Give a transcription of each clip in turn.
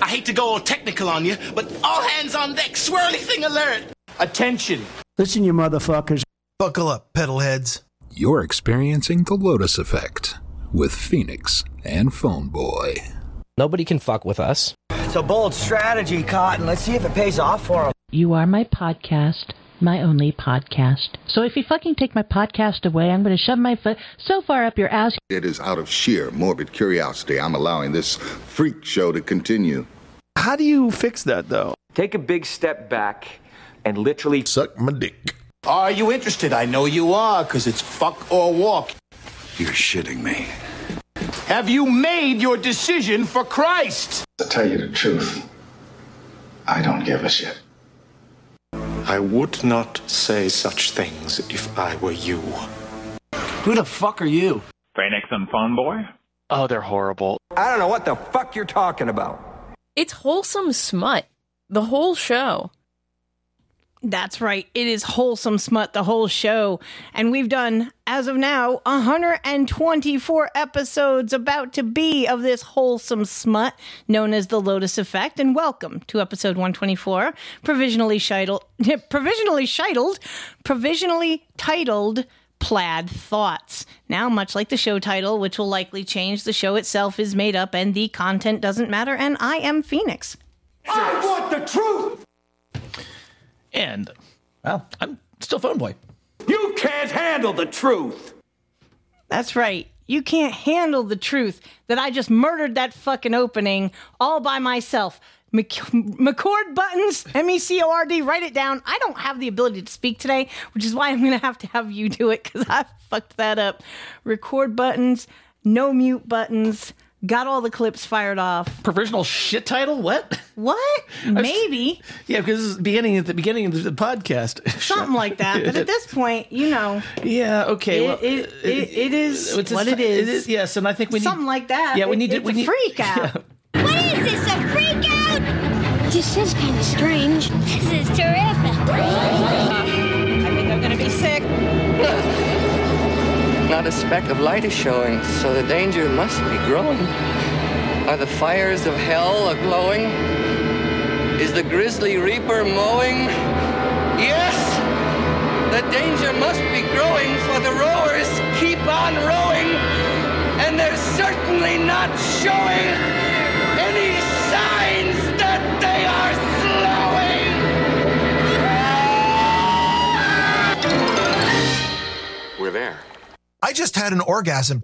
I hate to go all technical on you, but all hands on deck, swirly thing alert. Attention. Listen, you motherfuckers. Buckle up, pedal heads. You're experiencing the Lotus Effect with Phoenix and Phone Boy. Nobody can fuck with us. It's a bold strategy, Cotton. Let's see if it pays off for him. You are my podcast, my only podcast. So if you fucking take my podcast away, I'm going to shove my foot so far up your ass. It is out of sheer morbid curiosity I'm allowing this freak show to continue. How do you fix that, though? Take a big step back and literally Suck my dick. Are you interested? I know you are, because it's fuck or walk. You're shitting me. Have you made your decision for Christ? To tell you the truth, I don't give a shit. I would not say such things if I were you. Who the fuck are you? Phoenix and Phone Boy? Oh, they're horrible. I don't know what the fuck you're talking about. It's wholesome smut. The whole show. That's right. It is wholesome smut, the whole show. And we've done, as of now, 124 episodes about to be of this wholesome smut known as the Lotus Effect. And welcome to episode 124, provisionally shitled, provisionally shitled, provisionally titled Plaid Thoughts. Now, much like the show title, which will likely change, the show itself is made up and the content doesn't matter. And I am Phoenix. I want the truth. And, well, I'm still Phone Boy. You can't handle the truth. That's right. You can't handle the truth that I just murdered that fucking opening all by myself. Mc- McCord buttons, M E C O R D, write it down. I don't have the ability to speak today, which is why I'm going to have to have you do it because I fucked that up. Record buttons, no mute buttons, got all the clips fired off. Provisional shit title? What? What? Maybe. Yeah, because this is beginning at the beginning of the podcast. Something like that. But at this point, you know, yeah, okay. it, well, it, it, it is it's what just- it is. It is. Yes, and I think we need Something like that. Yeah, we It- need to. it's we a need freak out. What is this, a freak out? This is kind of strange. This is terrific. I think I'm gonna be sick. Not a speck of light is showing, so the danger must be growing. Are the fires of hell a-glowing? Is the grisly reaper mowing? Yes! The danger must be growing, for the rowers keep on rowing, and they're certainly not showing any signs that they are slowing. We're there. I just had an orgasm.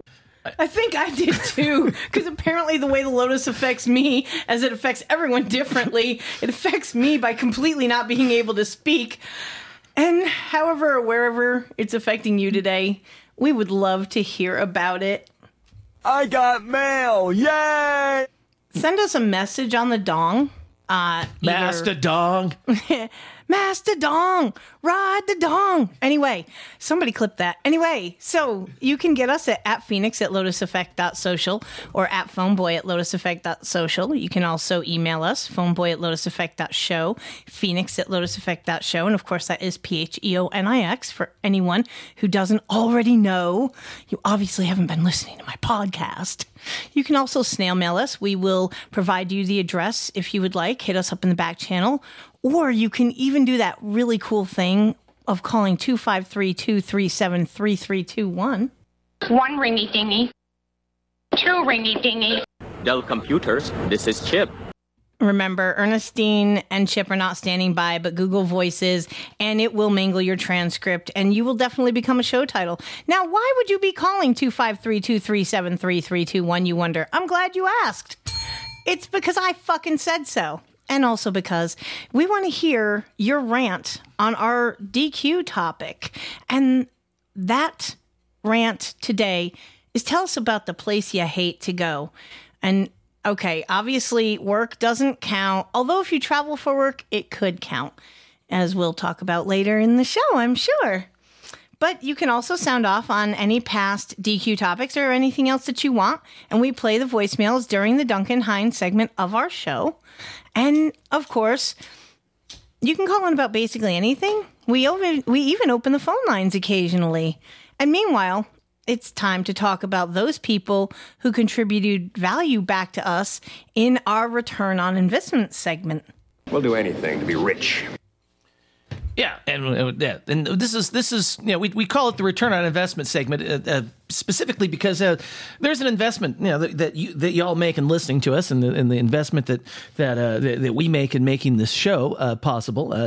I think I did too, because apparently the way the lotus affects me, as it affects everyone differently, it affects me by completely not being able to speak. And however, wherever it's affecting you today, we would love to hear about it. I got mail. Yay! Send us a message on the dong. Uh, either- Master Dong. Master Dong, ride the dong. Anyway, somebody clip that. Anyway, so you can get us at, at Phoenix at lotuseffect.social or at phoneboy at lotuseffect.social. You can also email us, phoneboy at lotuseffect.show, phoenix at lotuseffect.show. And of course, that is P H E O N I X for anyone who doesn't already know. You obviously haven't been listening to my podcast. You can also snail mail us. We will provide you the address if you would like. Hit us up in the back channel. Or you can even do that really cool thing of calling 253 237 3321. One ringy dingy. Two ringy dingy. Dell Computers, this is Chip. Remember, Ernestine and Chip are not standing by, but Google Voices, and it will mangle your transcript, and you will definitely become a show title. Now, why would you be calling 253 237 3321, you wonder? I'm glad you asked. It's because I fucking said so. And also because we want to hear your rant on our DQ topic. And that rant today is tell us about the place you hate to go. And okay, obviously, work doesn't count, although if you travel for work, it could count, as we'll talk about later in the show, I'm sure. But you can also sound off on any past DQ topics or anything else that you want, and we play the voicemails during the Duncan Hines segment of our show. And of course, you can call in about basically anything. We even, we even open the phone lines occasionally. And meanwhile, it's time to talk about those people who contributed value back to us in our return on investment segment. We'll do anything to be rich. Yeah, and uh, yeah, and this is this is you know we, we call it the return on investment segment uh, uh, specifically because uh, there's an investment you know that, that you that y'all make in listening to us and the, and the investment that that, uh, that that we make in making this show uh, possible. Uh,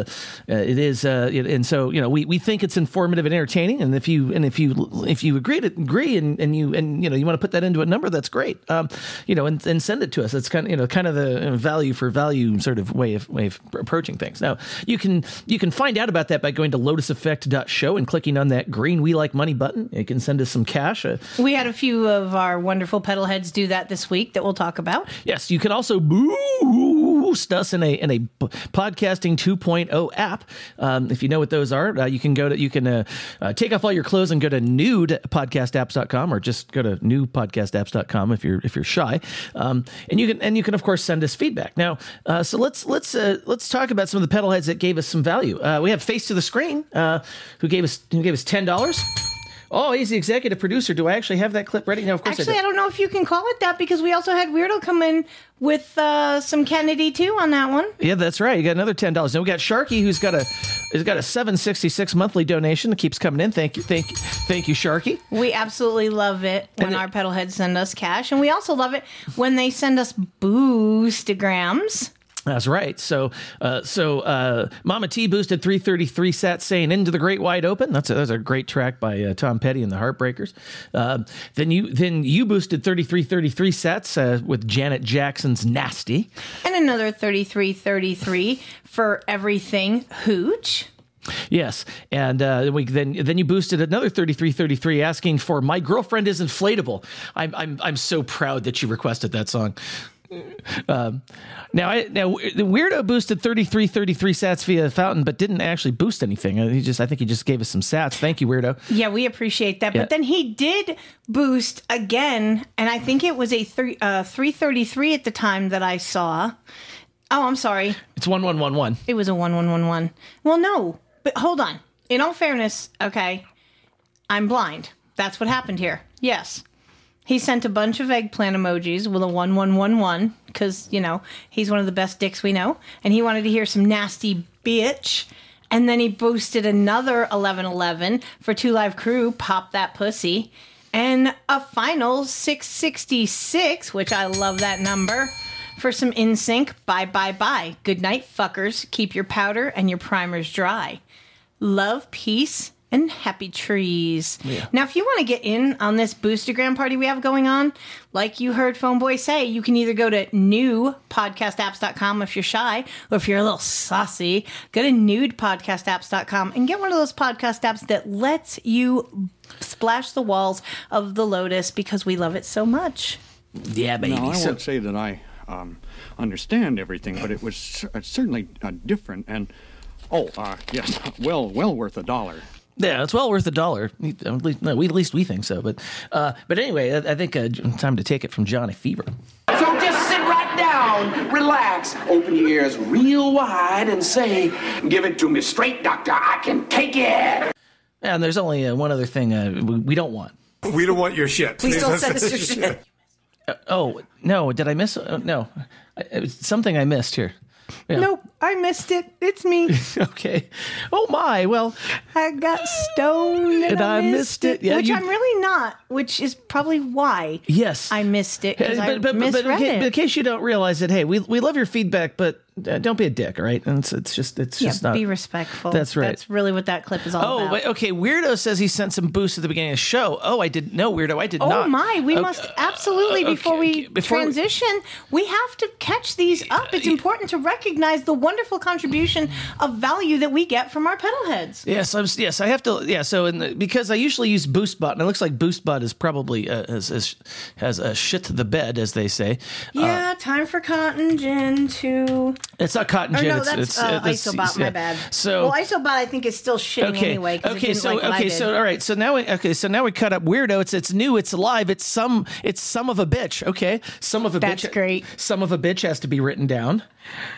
uh, it is uh, it- and so you know we, we think it's informative and entertaining. And if you and if you if you agree to agree and, and you and you know you want to put that into a number, that's great. Um, you know and, and send it to us. It's kind of you know kind of the value for value sort of way of way of approaching things. Now you can you can find out about that by going to lotuseffect.show and clicking on that green we like money button. You can send us some cash. Uh, We had a few of our wonderful pedal heads do that this week that we'll talk about. Yes, you can also boost us in a in a podcasting 2.0 app. Um, if you know what those are, uh, you can go to you can uh, uh, take off all your clothes and go to nudepodcastapps.com or just go to newpodcastapps.com if you're if you're shy. Um, and you can and you can of course send us feedback. Now, uh, so let's let's uh, let's talk about some of the pedal heads that gave us some value. Uh, we have Face to the Screen, uh, who gave us who gave us ten dollars. Oh, he's the executive producer. Do I actually have that clip ready? No, of course Actually, I do. don't know if you can call it that because we also had Weirdo come in with uh, some Kennedy too on that one. Yeah, that's right. You got another ten dollars. Then we got Sharky, who's got a has got a seven sixty six monthly donation that keeps coming in. Thank you, thank you, thank you, Sharky. We absolutely love it when our pedal heads send us cash, and we also love it when they send us boostograms. That's right. So, uh, so uh, Mama T boosted 333 sats saying "Into the Great Wide Open." That's a, that's a great track by uh, Tom Petty and the Heartbreakers. Uh, then you then you boosted 3333 sats uh, with Janet Jackson's "Nasty." And another 3333 for everything hooch. Yes, and uh, we then then you boosted another thirty three thirty three, asking for "My Girlfriend Is Inflatable." I'm I'm I'm so proud that you requested that song. Um, now, I, now the weirdo boosted thirty three thirty three sats via fountain, but didn't actually boost anything. Uh, He just I think he just gave us some sats. Thank you, weirdo. Yeah, we appreciate that. Yeah. But then he did boost again, and I think it was a three, uh, 333 at the time that I saw. Oh, I'm sorry. It's one one one one. It was a 1111. Well, no, but hold on. In all fairness, okay, I'm blind. That's what happened here. Yes. He sent a bunch of eggplant emojis with a 1111 because, you know, he's one of the best dicks we know. And he wanted to hear some nasty bitch. And then he boosted another 1111 for Two Live Crew, Pop That Pussy. And a final 666, which I love that number, for some NSYNC. Bye, bye, bye. Good night, fuckers. Keep your powder and your primers dry. Love, peace, and happy trees. Now, if you want to get in on this boostergram party we have going on, like you heard Phone Boy say, you can either go to newpodcastapps.com if you're shy, or if you're a little saucy, go to nudepodcastapps.com and get one of those podcast apps that lets you splash the walls of the Lotus because we love it so much. Yeah, baby. No, I So- won't say that I um, understand everything, but it was cer- uh, certainly uh, different. And oh, uh, yes, well, well worth a dollar. Yeah, it's well worth a dollar. At least, no, we, at least we think so. But uh, but anyway, I, I think uh, time to take it from Johnny Fever. So just sit right down, relax, open your ears real wide, and say, Give it to me straight, doctor. I can take it. And there's only uh, one other thing uh, we, we don't want. We don't want your shit. Please don't send us your shit. Uh, oh no! Did I miss? Uh, no, I, it was something I missed here. Yeah. Nope, I missed it. It's me. okay. Oh my. Well, I got stoned and, And I, missed, missed it, it. Yeah, which you- I'm really not. Which is probably why Yes. I missed it because I but, but, but, but in, it. but in case you don't realize it, hey, we, we love your feedback, but don't be a dick, right? And it's, it's just it's yeah, just not. be respectful. That's right. That's really what that clip is all about. Oh, about. wait, okay. Weirdo says he sent some boosts at the beginning of the show. Oh, I didn't know, Weirdo. I did Oh not. Oh my! We Okay, must absolutely uh, before we before transition, we have to catch these up. It's important to recognize the wonderful contribution of value that we get from our pedal heads. Yes, I'm, yes, I have to. Yeah, so in the, because I usually use BoostBot, and it looks like Boost BoostBot is probably uh, has, has has a shit to the bed, as they say. Uh, Yeah, time for Cotton Gin to It's not cotton Or gin. no, it's, that's it's, uh, it's- Isobot. My bad. So well, Isobot, I think is still shitting anyway. okay, anyway. okay, so like okay, so all right, so now we okay, so now we cut up weirdo. It's it's new, it's alive, it's some it's some of a bitch. Okay, some of a That's bitch. great. Some of a bitch has to be written down.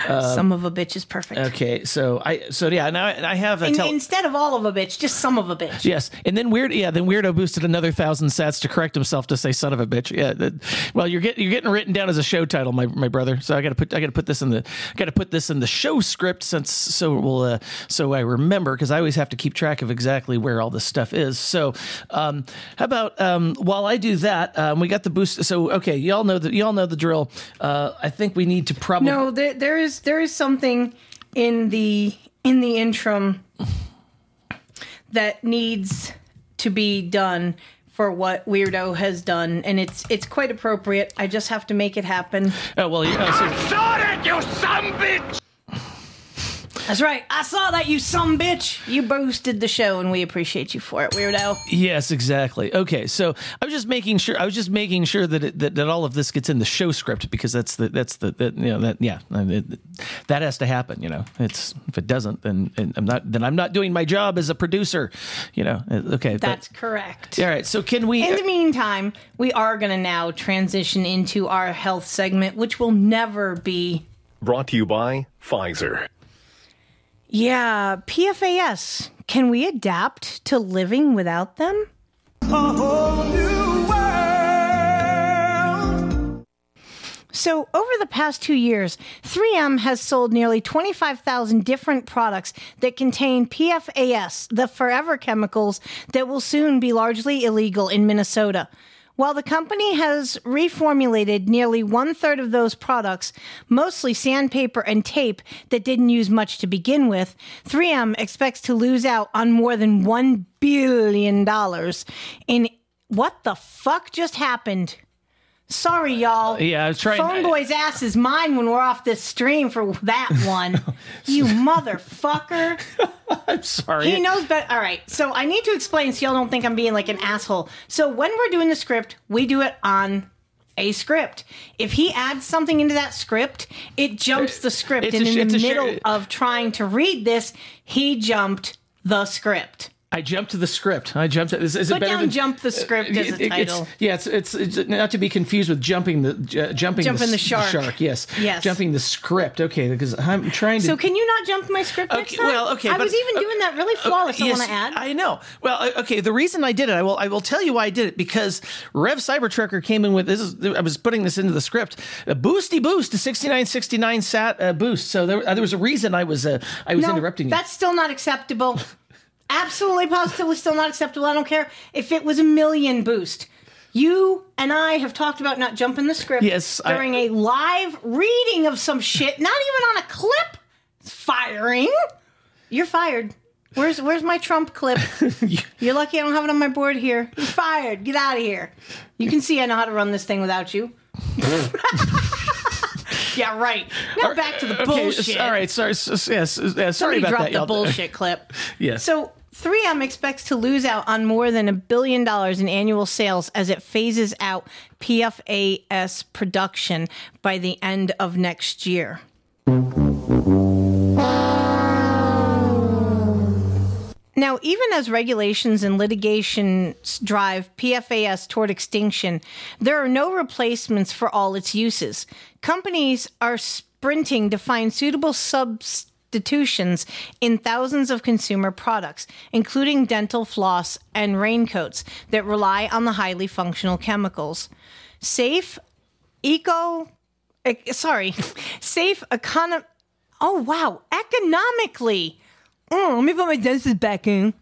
Uh, some of a bitch is perfect. Okay, so I so yeah now I I have a In- tel- instead of all of a bitch, just some of a bitch. Yes, and then weird. Yeah, then weirdo boosted another thousand sats to correct himself to say "son of a bitch." Yeah, that, well, you're getting you're getting written down as a show title, my my brother. So I got to put I got to put this in the got to put this in the show script since so we'll uh, so I remember because I always have to keep track of exactly where all this stuff is. So um, how about um, while I do that, um, we got the boost. So okay, y'all know that y'all know the drill. Uh, I think we need to probably No, there, there is there is something in the in the interim that needs to be done for what Weirdo has done, and it's it's quite appropriate. I just have to make it happen. Oh well, you uh, so, Saw that, you some bitch! That's right. I saw that you some bitch. You boosted the show, and we appreciate you for it, Weirdo. Yes, exactly. Okay, so I was just making sure. I was just making sure that it, that, that all of this gets in the show script because that's the that's the that, you know that yeah I it, that has to happen. You know, it's if it doesn't, then and I'm not then I'm not doing my job as a producer. You know, Uh, okay. but- That's correct. all right. So can we? In the meantime, we are going to now transition into our health segment, which will never be. Brought to you by Pfizer. Yeah, PFAS. Can we adapt to living without them? So, over the past two years, 3M has sold nearly 25,000 different products that contain PFAS, the forever chemicals that will soon be largely illegal in Minnesota. While the company has reformulated nearly one third of those products, mostly sandpaper and tape that didn't use much to begin with, 3M expects to lose out on more than $1 billion in what the fuck just happened? Sorry, y'all. Yeah, I was trying- Phone boy's ass is mine when we're off this stream for that one. you motherfucker. I'm sorry. He knows better. All right. So I need to explain so y'all don't think I'm being like an asshole. So when we're doing the script, we do it on a script. If he adds something into that script, it jumps the script. It's and a in the a sh- middle of trying to read this, he jumped the script. I jumped to the script. I jumped. Is, is Put it better down than jump the script as a It- it's- title. yeah, it's, it's it's not to be confused with jumping the uh, jumping Jumping the, the shark. Shark, yes, Yes. jumping the script. Okay, because I'm trying to. So can you not jump my script next time? well, okay, I but- was even doing that really flawless. I Yes, want to add. I know. Well, uh, okay. The reason I did it, I will. I will tell you why I did it because Rev Cybertrucker came in with this. Is I was putting this into the script. A boosty boost, a sixty nine sixty nine sat uh, boost. So there, uh, there was a reason I was uh, I was no, interrupting you. That's still not acceptable. Absolutely, positively, still not acceptable. I don't care if it was a million boost. You and I have talked about not jumping the script Yes, during a live reading of some shit, not even on a clip. Firing. You're fired. Where's Where's my Trump clip? You're lucky I don't have it on my board here. You're fired. Get out of here. You can see I know how to run this thing without you. yeah, right. Now back to the Okay, bullshit. All right. Sorry. s- s- Yes. uh, sorry Somebody about dropped that. the y'all. bullshit clip. Yes. So 3M expects to lose out on more than a billion dollars in annual sales as it phases out PFAS production by the end of next year. Now, even as regulations and litigation drive PFAS toward extinction, there are no replacements for all its uses. Companies are sprinting to find suitable substitutions in thousands of consumer products, including dental floss and raincoats that rely on the highly functional chemicals. Safe, eco, sorry, safe econo. Oh wow, economically. Mm, let me put my dentist back in.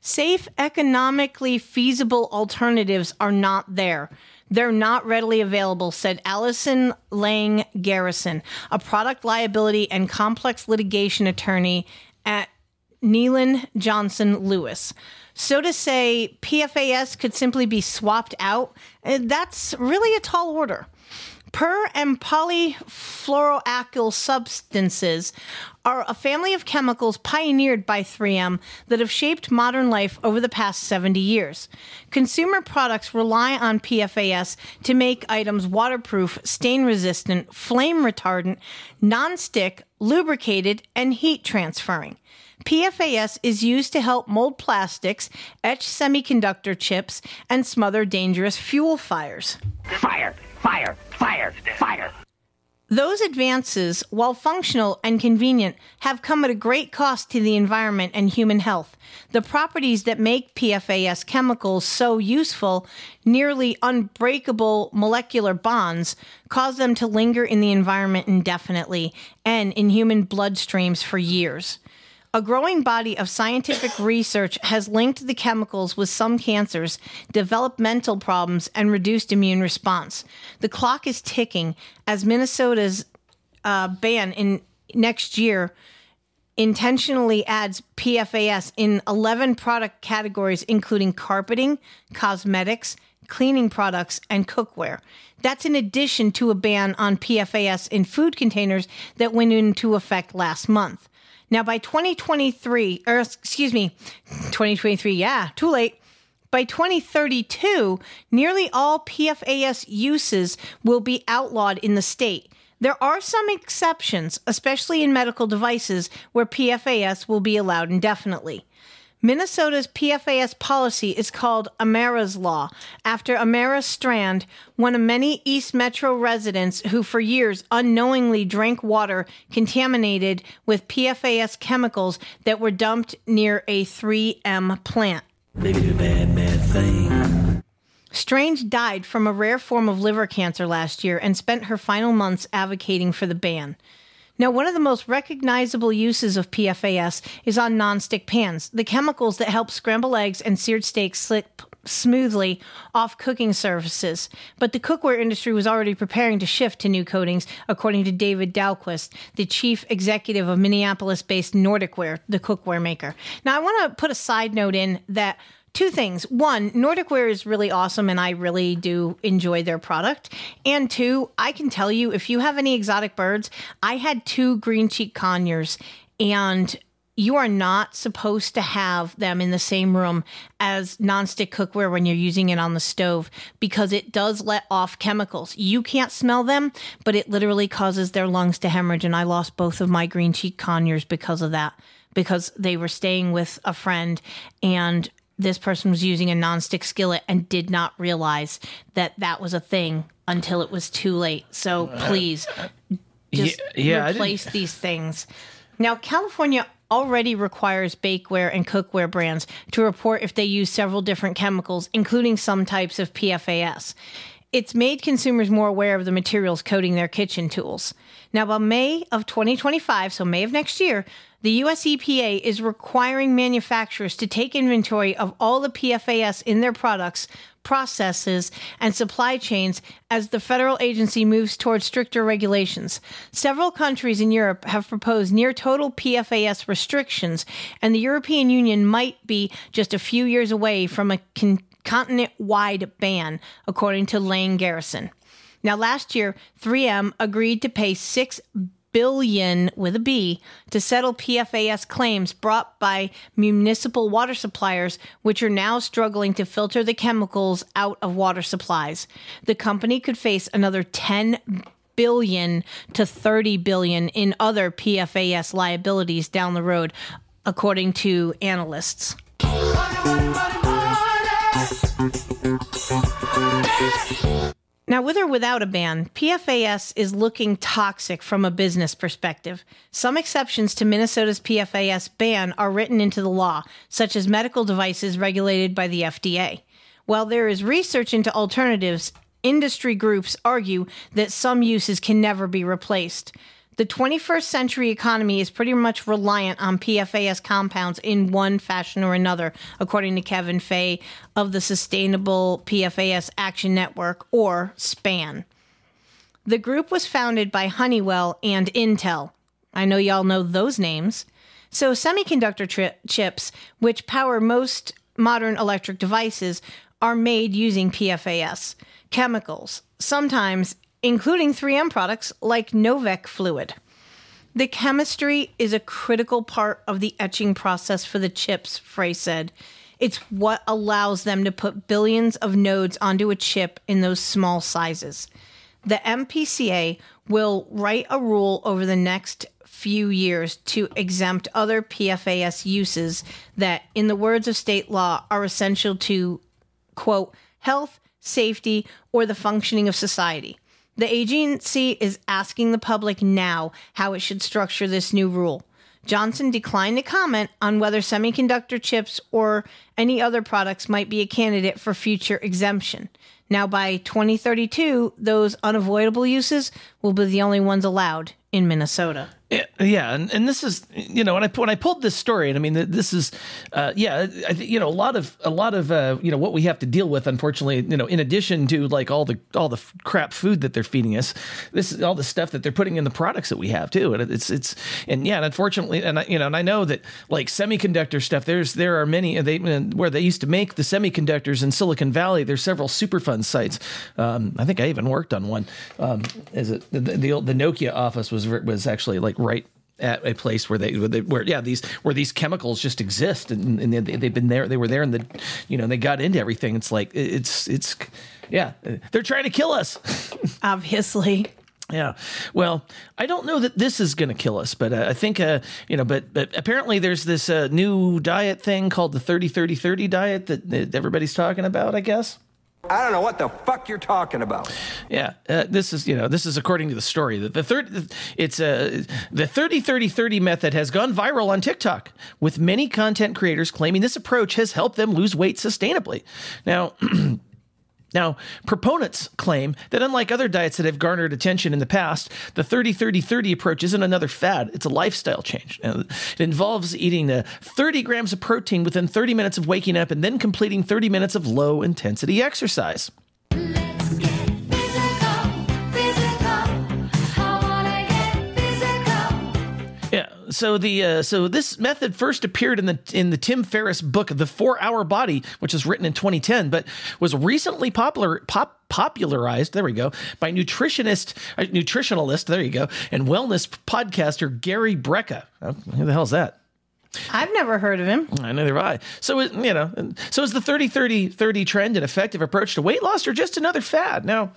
Safe, economically feasible alternatives are not there. They're not readily available, said Allison Lang Garrison, a product liability and complex litigation attorney at Nilan Johnson Lewis. So to say PFAS could simply be swapped out, eh, that's really a tall order. Per and polyfluoroalkyl substances are a family of chemicals pioneered by 3M that have shaped modern life over the past 70 years. Consumer products rely on PFAS to make items waterproof, stain resistant, flame retardant, non-stick, lubricated, and heat transferring. PFAS is used to help mold plastics, etch semiconductor chips, and smother dangerous fuel fires. Fire! Fire! Fire! Fire! Those advances, while functional and convenient, have come at a great cost to the environment and human health. The properties that make PFAS chemicals so useful, nearly unbreakable molecular bonds, cause them to linger in the environment indefinitely and in human bloodstreams for years. A growing body of scientific research has linked the chemicals with some cancers, developmental problems, and reduced immune response. The clock is ticking as Minnesota's uh, ban in next year intentionally adds PFAS in 11 product categories, including carpeting, cosmetics, cleaning products, and cookware. That's in addition to a ban on PFAS in food containers that went into effect last month. Now, by 2023, or excuse me, 2023, yeah, too late. By 2032, nearly all PFAS uses will be outlawed in the state. There are some exceptions, especially in medical devices, where PFAS will be allowed indefinitely. Minnesota's PFAS policy is called Amara's Law, after Amara Strand, one of many East Metro residents who for years unknowingly drank water contaminated with PFAS chemicals that were dumped near a 3M plant. Bad, bad thing. Strange died from a rare form of liver cancer last year and spent her final months advocating for the ban. Now, one of the most recognizable uses of PFAS is on nonstick pans, the chemicals that help scramble eggs and seared steaks slip smoothly off cooking surfaces. But the cookware industry was already preparing to shift to new coatings, according to David Dalquist, the chief executive of Minneapolis based Nordic Ware, the cookware maker. Now, I want to put a side note in that two things. One, Nordic Ware is really awesome and I really do enjoy their product. And two, I can tell you if you have any exotic birds, I had two green cheek conures and you are not supposed to have them in the same room as nonstick cookware when you're using it on the stove because it does let off chemicals. You can't smell them, but it literally causes their lungs to hemorrhage. And I lost both of my green cheek conures because of that, because they were staying with a friend and this person was using a nonstick skillet and did not realize that that was a thing until it was too late. So please just yeah, I replace these things. Now, California already requires bakeware and cookware brands to report if they use several different chemicals, including some types of PFAS. It's made consumers more aware of the materials coating their kitchen tools. Now, by May of 2025, so May of next year, the US EPA is requiring manufacturers to take inventory of all the PFAS in their products, processes, and supply chains as the federal agency moves towards stricter regulations. Several countries in Europe have proposed near total PFAS restrictions, and the European Union might be just a few years away from a con- continent wide ban, according to Lane Garrison. Now, last year, 3M agreed to pay six billion with a B to settle PFAS claims brought by municipal water suppliers, which are now struggling to filter the chemicals out of water supplies. The company could face another 10 billion to 30 billion in other PFAS liabilities down the road, according to analysts. Now, with or without a ban, PFAS is looking toxic from a business perspective. Some exceptions to Minnesota's PFAS ban are written into the law, such as medical devices regulated by the FDA. While there is research into alternatives, industry groups argue that some uses can never be replaced. The 21st century economy is pretty much reliant on PFAS compounds in one fashion or another, according to Kevin Fay of the Sustainable PFAS Action Network, or SPAN. The group was founded by Honeywell and Intel. I know y'all know those names. So, semiconductor tri- chips, which power most modern electric devices, are made using PFAS chemicals, sometimes including 3M products like Novec fluid. The chemistry is a critical part of the etching process for the chips, Frey said. It's what allows them to put billions of nodes onto a chip in those small sizes. The MPCA will write a rule over the next few years to exempt other PFAS uses that, in the words of state law, are essential to, quote, health, safety, or the functioning of society. The agency is asking the public now how it should structure this new rule. Johnson declined to comment on whether semiconductor chips or any other products might be a candidate for future exemption. Now, by 2032, those unavoidable uses will be the only ones allowed in Minnesota. Yeah, and, and this is you know when I when I pulled this story, and I mean this is uh, yeah, I you know a lot of a lot of uh, you know what we have to deal with. Unfortunately, you know, in addition to like all the all the crap food that they're feeding us, this is all the stuff that they're putting in the products that we have too, and it's it's and yeah, and unfortunately, and I, you know, and I know that like semiconductor stuff, there's there are many they where they used to make the semiconductors in Silicon Valley. There's several Superfund sites. Um, I think I even worked on one. Um, is it the the, old, the Nokia office was was actually like right at a place where they, where, they, where yeah these where these chemicals just exist and, and they, they've been there they were there and the you know they got into everything it's like it's it's yeah they're trying to kill us obviously yeah. Well, I don't know that this is going to kill us, but uh, I think, uh, you know, but, but apparently there's this uh, new diet thing called the 30 30 30 diet that, that everybody's talking about, I guess. I don't know what the fuck you're talking about. Yeah, uh, this is you know this is according to the story. The, the third, it's uh, the 30 30 30 method has gone viral on TikTok, with many content creators claiming this approach has helped them lose weight sustainably. Now. Now, proponents claim that unlike other diets that have garnered attention in the past, the 30 30 30 approach isn't another fad, it's a lifestyle change. It involves eating uh, 30 grams of protein within 30 minutes of waking up and then completing 30 minutes of low intensity exercise. So the uh, so this method first appeared in the in the Tim Ferriss book The 4-Hour Body, which was written in 2010, but was recently popular pop popularized, there we go, by nutritionist uh, nutritionalist, there you go, and wellness podcaster Gary Brecka. Oh, who the hell's that? I've never heard of him. I neither have I. So, you know, so is the 30 30 30 trend an effective approach to weight loss or just another fad? Now,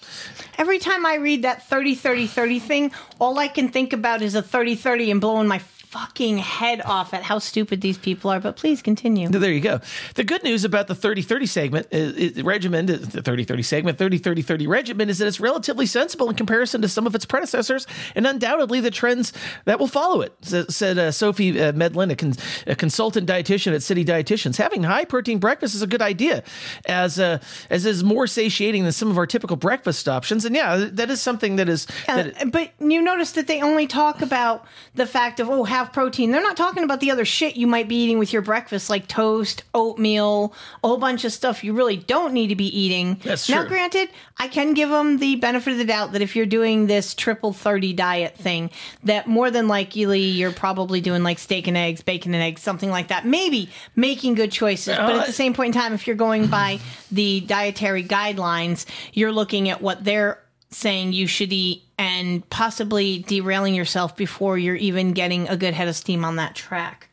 every time I read that 30 30 30 thing, all I can think about is a 30 30 and blowing my fucking head off at how stupid these people are. But please continue. There you go. The good news about the 30 30 segment is, is, regimen, the 30 30 segment, 30 30 30 regimen is that it's relatively sensible in comparison to some of its predecessors and undoubtedly the trends that will follow it, said uh, Sophie uh, Medlin, a, a, consultant dietitian at City Dietitians. Having high protein breakfast is a good idea as uh, as is more satiating than some of our typical breakfast options. And yeah, that is something that is. That but you notice that they only talk about the fact of, oh, have protein. They're not talking about the other shit you might be eating with your breakfast, like toast, oatmeal, a whole bunch of stuff you really don't need to be eating. That's now, true. granted, I can give them the benefit of the doubt that if you're doing this triple 30 diet thing, that more than likely you're probably doing like steak and eggs, bacon and eggs, something like that. Maybe making good choices. but at the same point in time, if you're going by the dietary guidelines, you're looking at what they're saying you should eat and possibly derailing yourself before you're even getting a good head of steam on that track.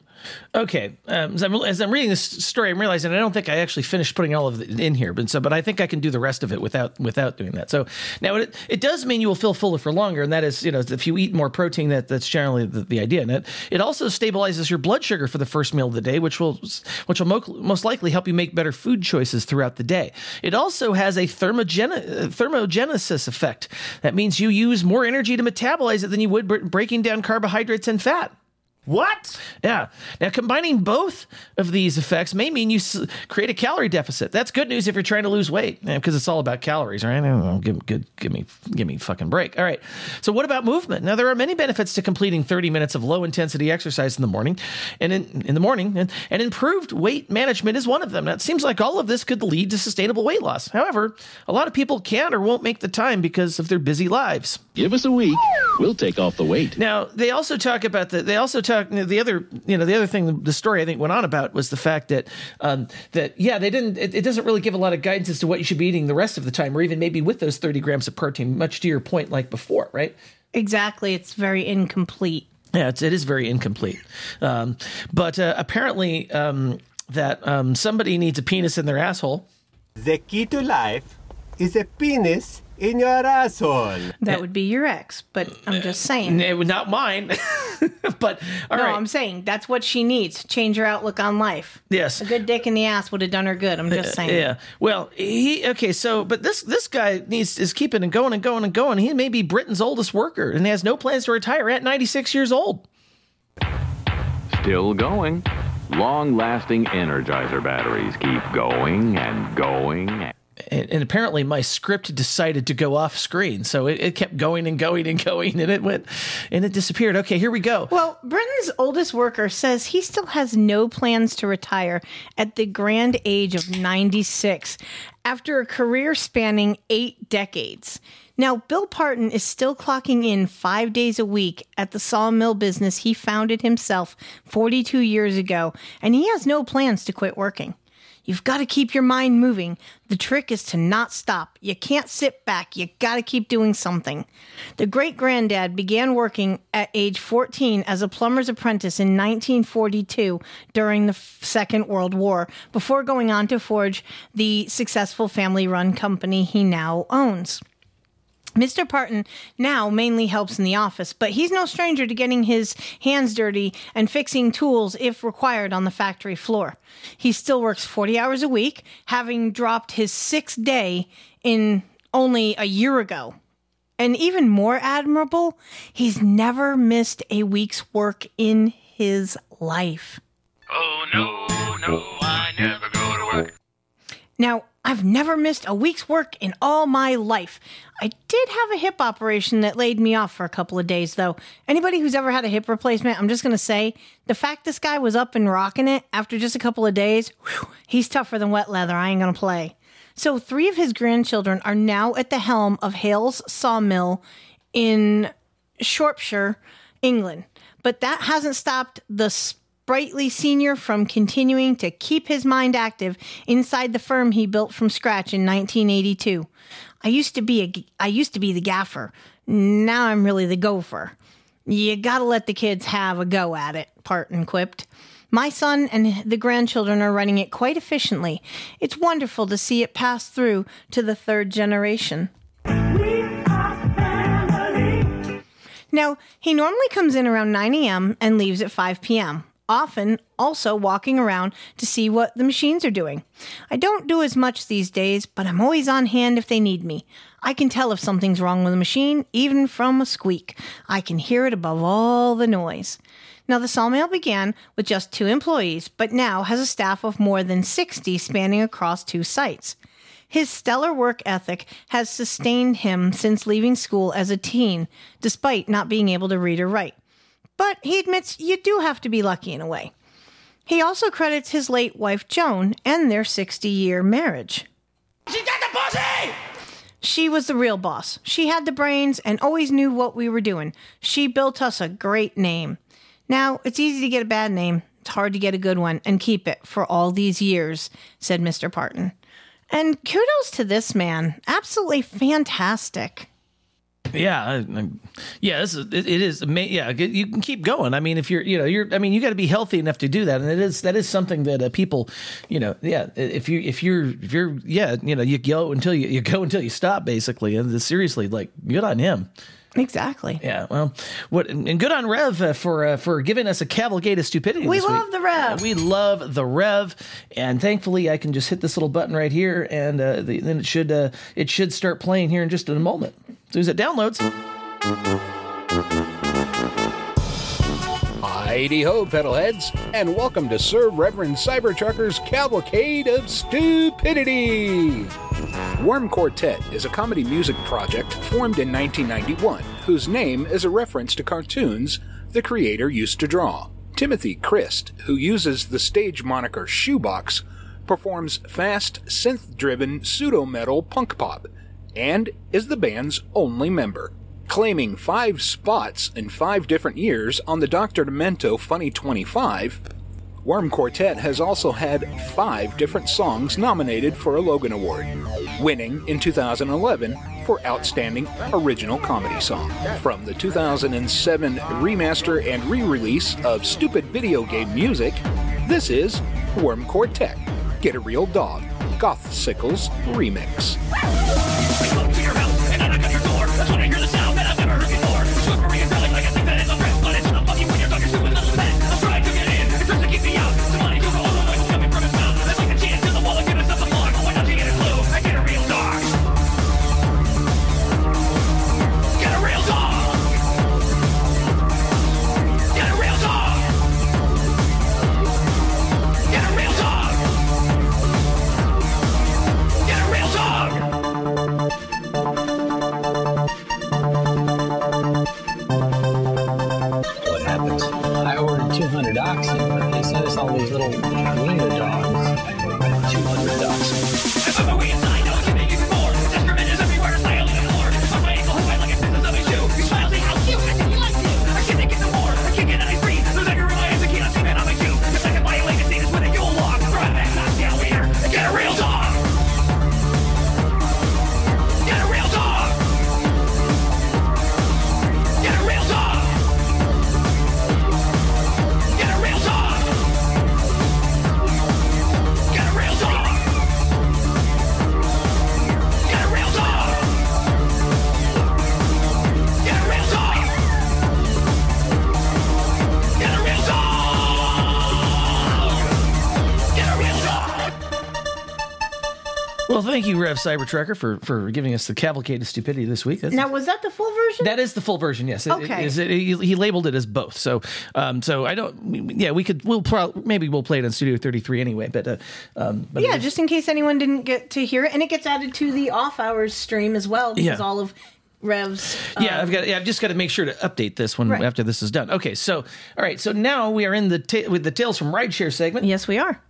Okay, um, as, I'm, as, I'm, reading this story, I'm realizing I don't think I actually finished putting all of it in here, but so but I think I can do the rest of it without without doing that. So now it, it does mean you will feel fuller for longer, and that is you know if you eat more protein, that that's generally the, the idea. And it it also stabilizes your blood sugar for the first meal of the day, which will which will mo- most likely help you make better food choices throughout the day. It also has a thermogen- thermogenesis effect. That means you use more energy to metabolize it than you would breaking down carbohydrates and fat. What? Yeah. Now, combining both of these effects may mean you s- create a calorie deficit. That's good news if you're trying to lose weight, because it's all about calories, right? Know, give, give, give me, give me fucking break. All right. So, what about movement? Now, there are many benefits to completing 30 minutes of low intensity exercise in the morning, and in, in the morning, and, and improved weight management is one of them. Now, it seems like all of this could lead to sustainable weight loss. However, a lot of people can't or won't make the time because of their busy lives. Give us a week. We'll take off the weight. Now they also talk about the. They also talk the other. You know the other thing the story I think went on about was the fact that um, that yeah they didn't. It, it doesn't really give a lot of guidance as to what you should be eating the rest of the time, or even maybe with those thirty grams of protein. Much to your point, like before, right? Exactly. It's very incomplete. Yeah, it's, it is very incomplete. Um, but uh, apparently, um, that um, somebody needs a penis in their asshole. The key to life is a penis in your asshole. That would be your ex, but I'm just saying. No, not mine. but all no, right. I'm saying that's what she needs. Change her outlook on life. Yes. A good dick in the ass would have done her good. I'm just eh, saying. Yeah. Well, he okay. So, but this this guy needs is keeping and going and going and going. He may be Britain's oldest worker and has no plans to retire at 96 years old. Still going. Long lasting Energizer batteries keep going and going. And, and apparently, my script decided to go off screen, so it, it kept going and going and going, and it went and it disappeared. Okay, here we go. Well, Britain's oldest worker says he still has no plans to retire at the grand age of 96 after a career spanning eight decades. Now, Bill Parton is still clocking in five days a week at the sawmill business he founded himself 42 years ago, and he has no plans to quit working. You've got to keep your mind moving. The trick is to not stop. You can't sit back. You got to keep doing something. The great granddad began working at age 14 as a plumber's apprentice in 1942 during the Second World War before going on to forge the successful family run company he now owns. Mr. Parton now mainly helps in the office, but he's no stranger to getting his hands dirty and fixing tools if required on the factory floor. He still works 40 hours a week, having dropped his sixth day in only a year ago. And even more admirable, he's never missed a week's work in his life. Oh, no, no, I never go to work. Now, I've never missed a week's work in all my life. I did have a hip operation that laid me off for a couple of days, though. Anybody who's ever had a hip replacement, I'm just going to say the fact this guy was up and rocking it after just a couple of days, whew, he's tougher than wet leather. I ain't going to play. So, three of his grandchildren are now at the helm of Hales Sawmill in Shropshire, England. But that hasn't stopped the Sprightly Sr. from continuing to keep his mind active inside the firm he built from scratch in 1982. I used to be a I used to be the gaffer. Now I'm really the gopher. You gotta let the kids have a go at it, Parton quipped. My son and the grandchildren are running it quite efficiently. It's wonderful to see it pass through to the third generation. Now, he normally comes in around 9 a.m. and leaves at 5 p.m., often also walking around to see what the machines are doing. I don't do as much these days, but I'm always on hand if they need me. I can tell if something's wrong with a machine, even from a squeak. I can hear it above all the noise. Now, the sawmill began with just two employees, but now has a staff of more than 60 spanning across two sites. His stellar work ethic has sustained him since leaving school as a teen, despite not being able to read or write. But he admits you do have to be lucky in a way. He also credits his late wife Joan and their 60 year marriage. She got the pussy! She was the real boss. She had the brains and always knew what we were doing. She built us a great name. Now, it's easy to get a bad name. It's hard to get a good one and keep it for all these years, said Mr. Parton. And kudos to this man. Absolutely fantastic. Yeah, yeah, this is it, it is. Yeah, you can keep going. I mean, if you're, you know, you're. I mean, you got to be healthy enough to do that, and it is that is something that uh, people, you know, yeah. If you if you're if you're yeah, you know, you go until you you go until you stop, basically. And seriously, like, good on him. Exactly. Yeah. Well, what and good on Rev uh, for uh, for giving us a cavalcade of stupidity. We love week. the Rev. We love the Rev, and thankfully I can just hit this little button right here, and uh, the, then it should uh, it should start playing here in just a moment. As soon as it downloads. Heidi ho, pedalheads, and welcome to Sir Reverend Cybertrucker's Cavalcade of Stupidity! Worm Quartet is a comedy music project formed in 1991, whose name is a reference to cartoons the creator used to draw. Timothy Christ, who uses the stage moniker Shoebox, performs fast, synth driven pseudo metal punk pop, and is the band's only member. Claiming five spots in five different years on the Dr. Demento Funny 25, Worm Quartet has also had five different songs nominated for a Logan Award, winning in 2011 for Outstanding Original Comedy Song. From the 2007 remaster and re release of Stupid Video Game Music, this is Worm Quartet Get a Real Dog, Goth Sickles Remix. Rev Cybertrucker, for for giving us the cavalcade of stupidity this week. That's- Now, was that the full version? That is the full version. Yes. It- it Okay. is- it- he, he labeled it as both. So, um, so I don't. Yeah, we could. We'll pro- maybe we'll play it on Studio 33 anyway. But, uh, um, but yeah, is- just in case anyone didn't get to hear it, and it gets added to the off hours stream as well because Yeah. all of Rev's. yeah, I've got. Yeah, I've just got to make sure to update this one Right. after this is done. Okay, so all right, so now we are in the ta- with the tales from rideshare segment. Yes, we are.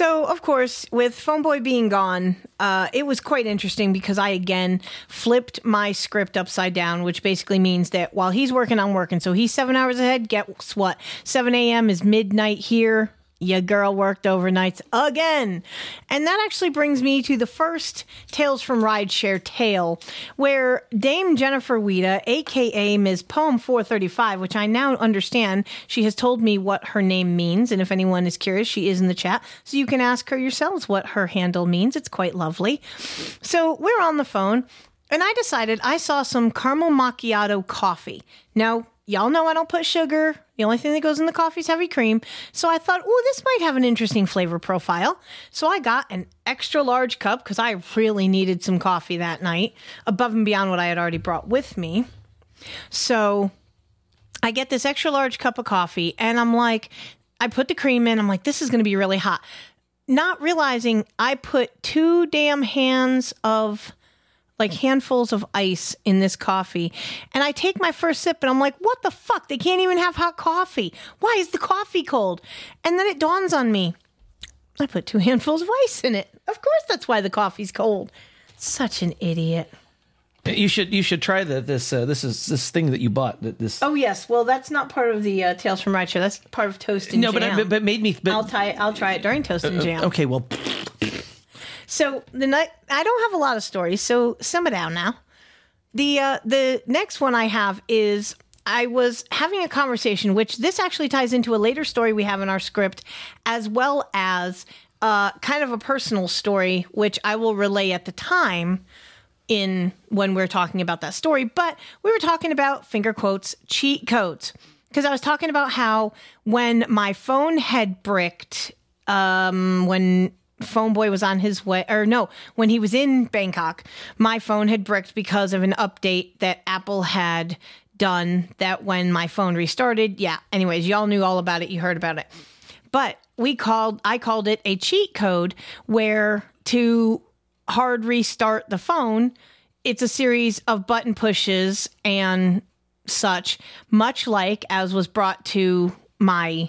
So, of course, with Phoneboy being gone, uh, it was quite interesting because I again flipped my script upside down, which basically means that while he's working, I'm working. So he's seven hours ahead. Guess what? 7 a.m. is midnight here. Your girl worked overnights again. And that actually brings me to the first Tales from Rideshare tale, where Dame Jennifer Weta, aka Ms. Poem 435, which I now understand, she has told me what her name means. And if anyone is curious, she is in the chat. So you can ask her yourselves what her handle means. It's quite lovely. So we're on the phone, and I decided I saw some caramel macchiato coffee. Now, y'all know I don't put sugar. The only thing that goes in the coffee is heavy cream. So I thought, oh, this might have an interesting flavor profile. So I got an extra large cup because I really needed some coffee that night, above and beyond what I had already brought with me. So I get this extra large cup of coffee and I'm like, I put the cream in. I'm like, this is going to be really hot. Not realizing I put two damn hands of like handfuls of ice in this coffee. And I take my first sip and I'm like, what the fuck? They can't even have hot coffee. Why is the coffee cold? And then it dawns on me. I put two handfuls of ice in it. Of course that's why the coffee's cold. Such an idiot. You should you should try the, this uh, this is this thing that you bought that this Oh yes, well that's not part of the uh, Tales from Rideshare. That's part of Toast and Jam. no but, I, but but made me but, I'll try. I'll try it during Toast and uh, Jam. okay well So the night I don't have a lot of stories, so simmer down now. The uh, the next one I have is I was having a conversation, which this actually ties into a later story we have in our script, as well as uh, kind of a personal story, which I will relay at the time in when we're talking about that story. But we were talking about finger quotes cheat codes because I was talking about how when my phone had bricked, um, when PhoneBoy was on his way or no when he was in bangkok my phone had bricked because of an update that apple had done that when my phone restarted. Yeah anyways y'all knew all about it. You heard about it. But we called i called it a cheat code where to hard restart the phone it's a series of button pushes and such much like as was brought to my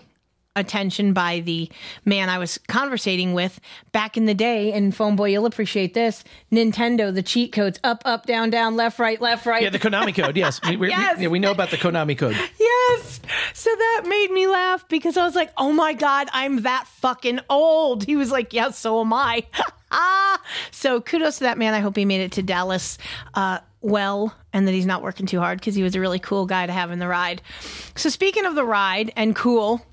attention by the man I was conversating with back in the day. And PhoneBoy, you'll appreciate this. Nintendo, the cheat codes up, up, down, down, left, right, left, right. Yeah, the Konami code. Yes, we, we, Yes. we, yeah, we know about the Konami code. Yes. So that made me laugh because I was like, oh my God, I'm that fucking old. He was like, yeah, so am I. ah. So kudos to that man. I hope he made it to Dallas uh, well and that he's not working too hard because he was a really cool guy to have in the ride. So speaking of the ride and cool,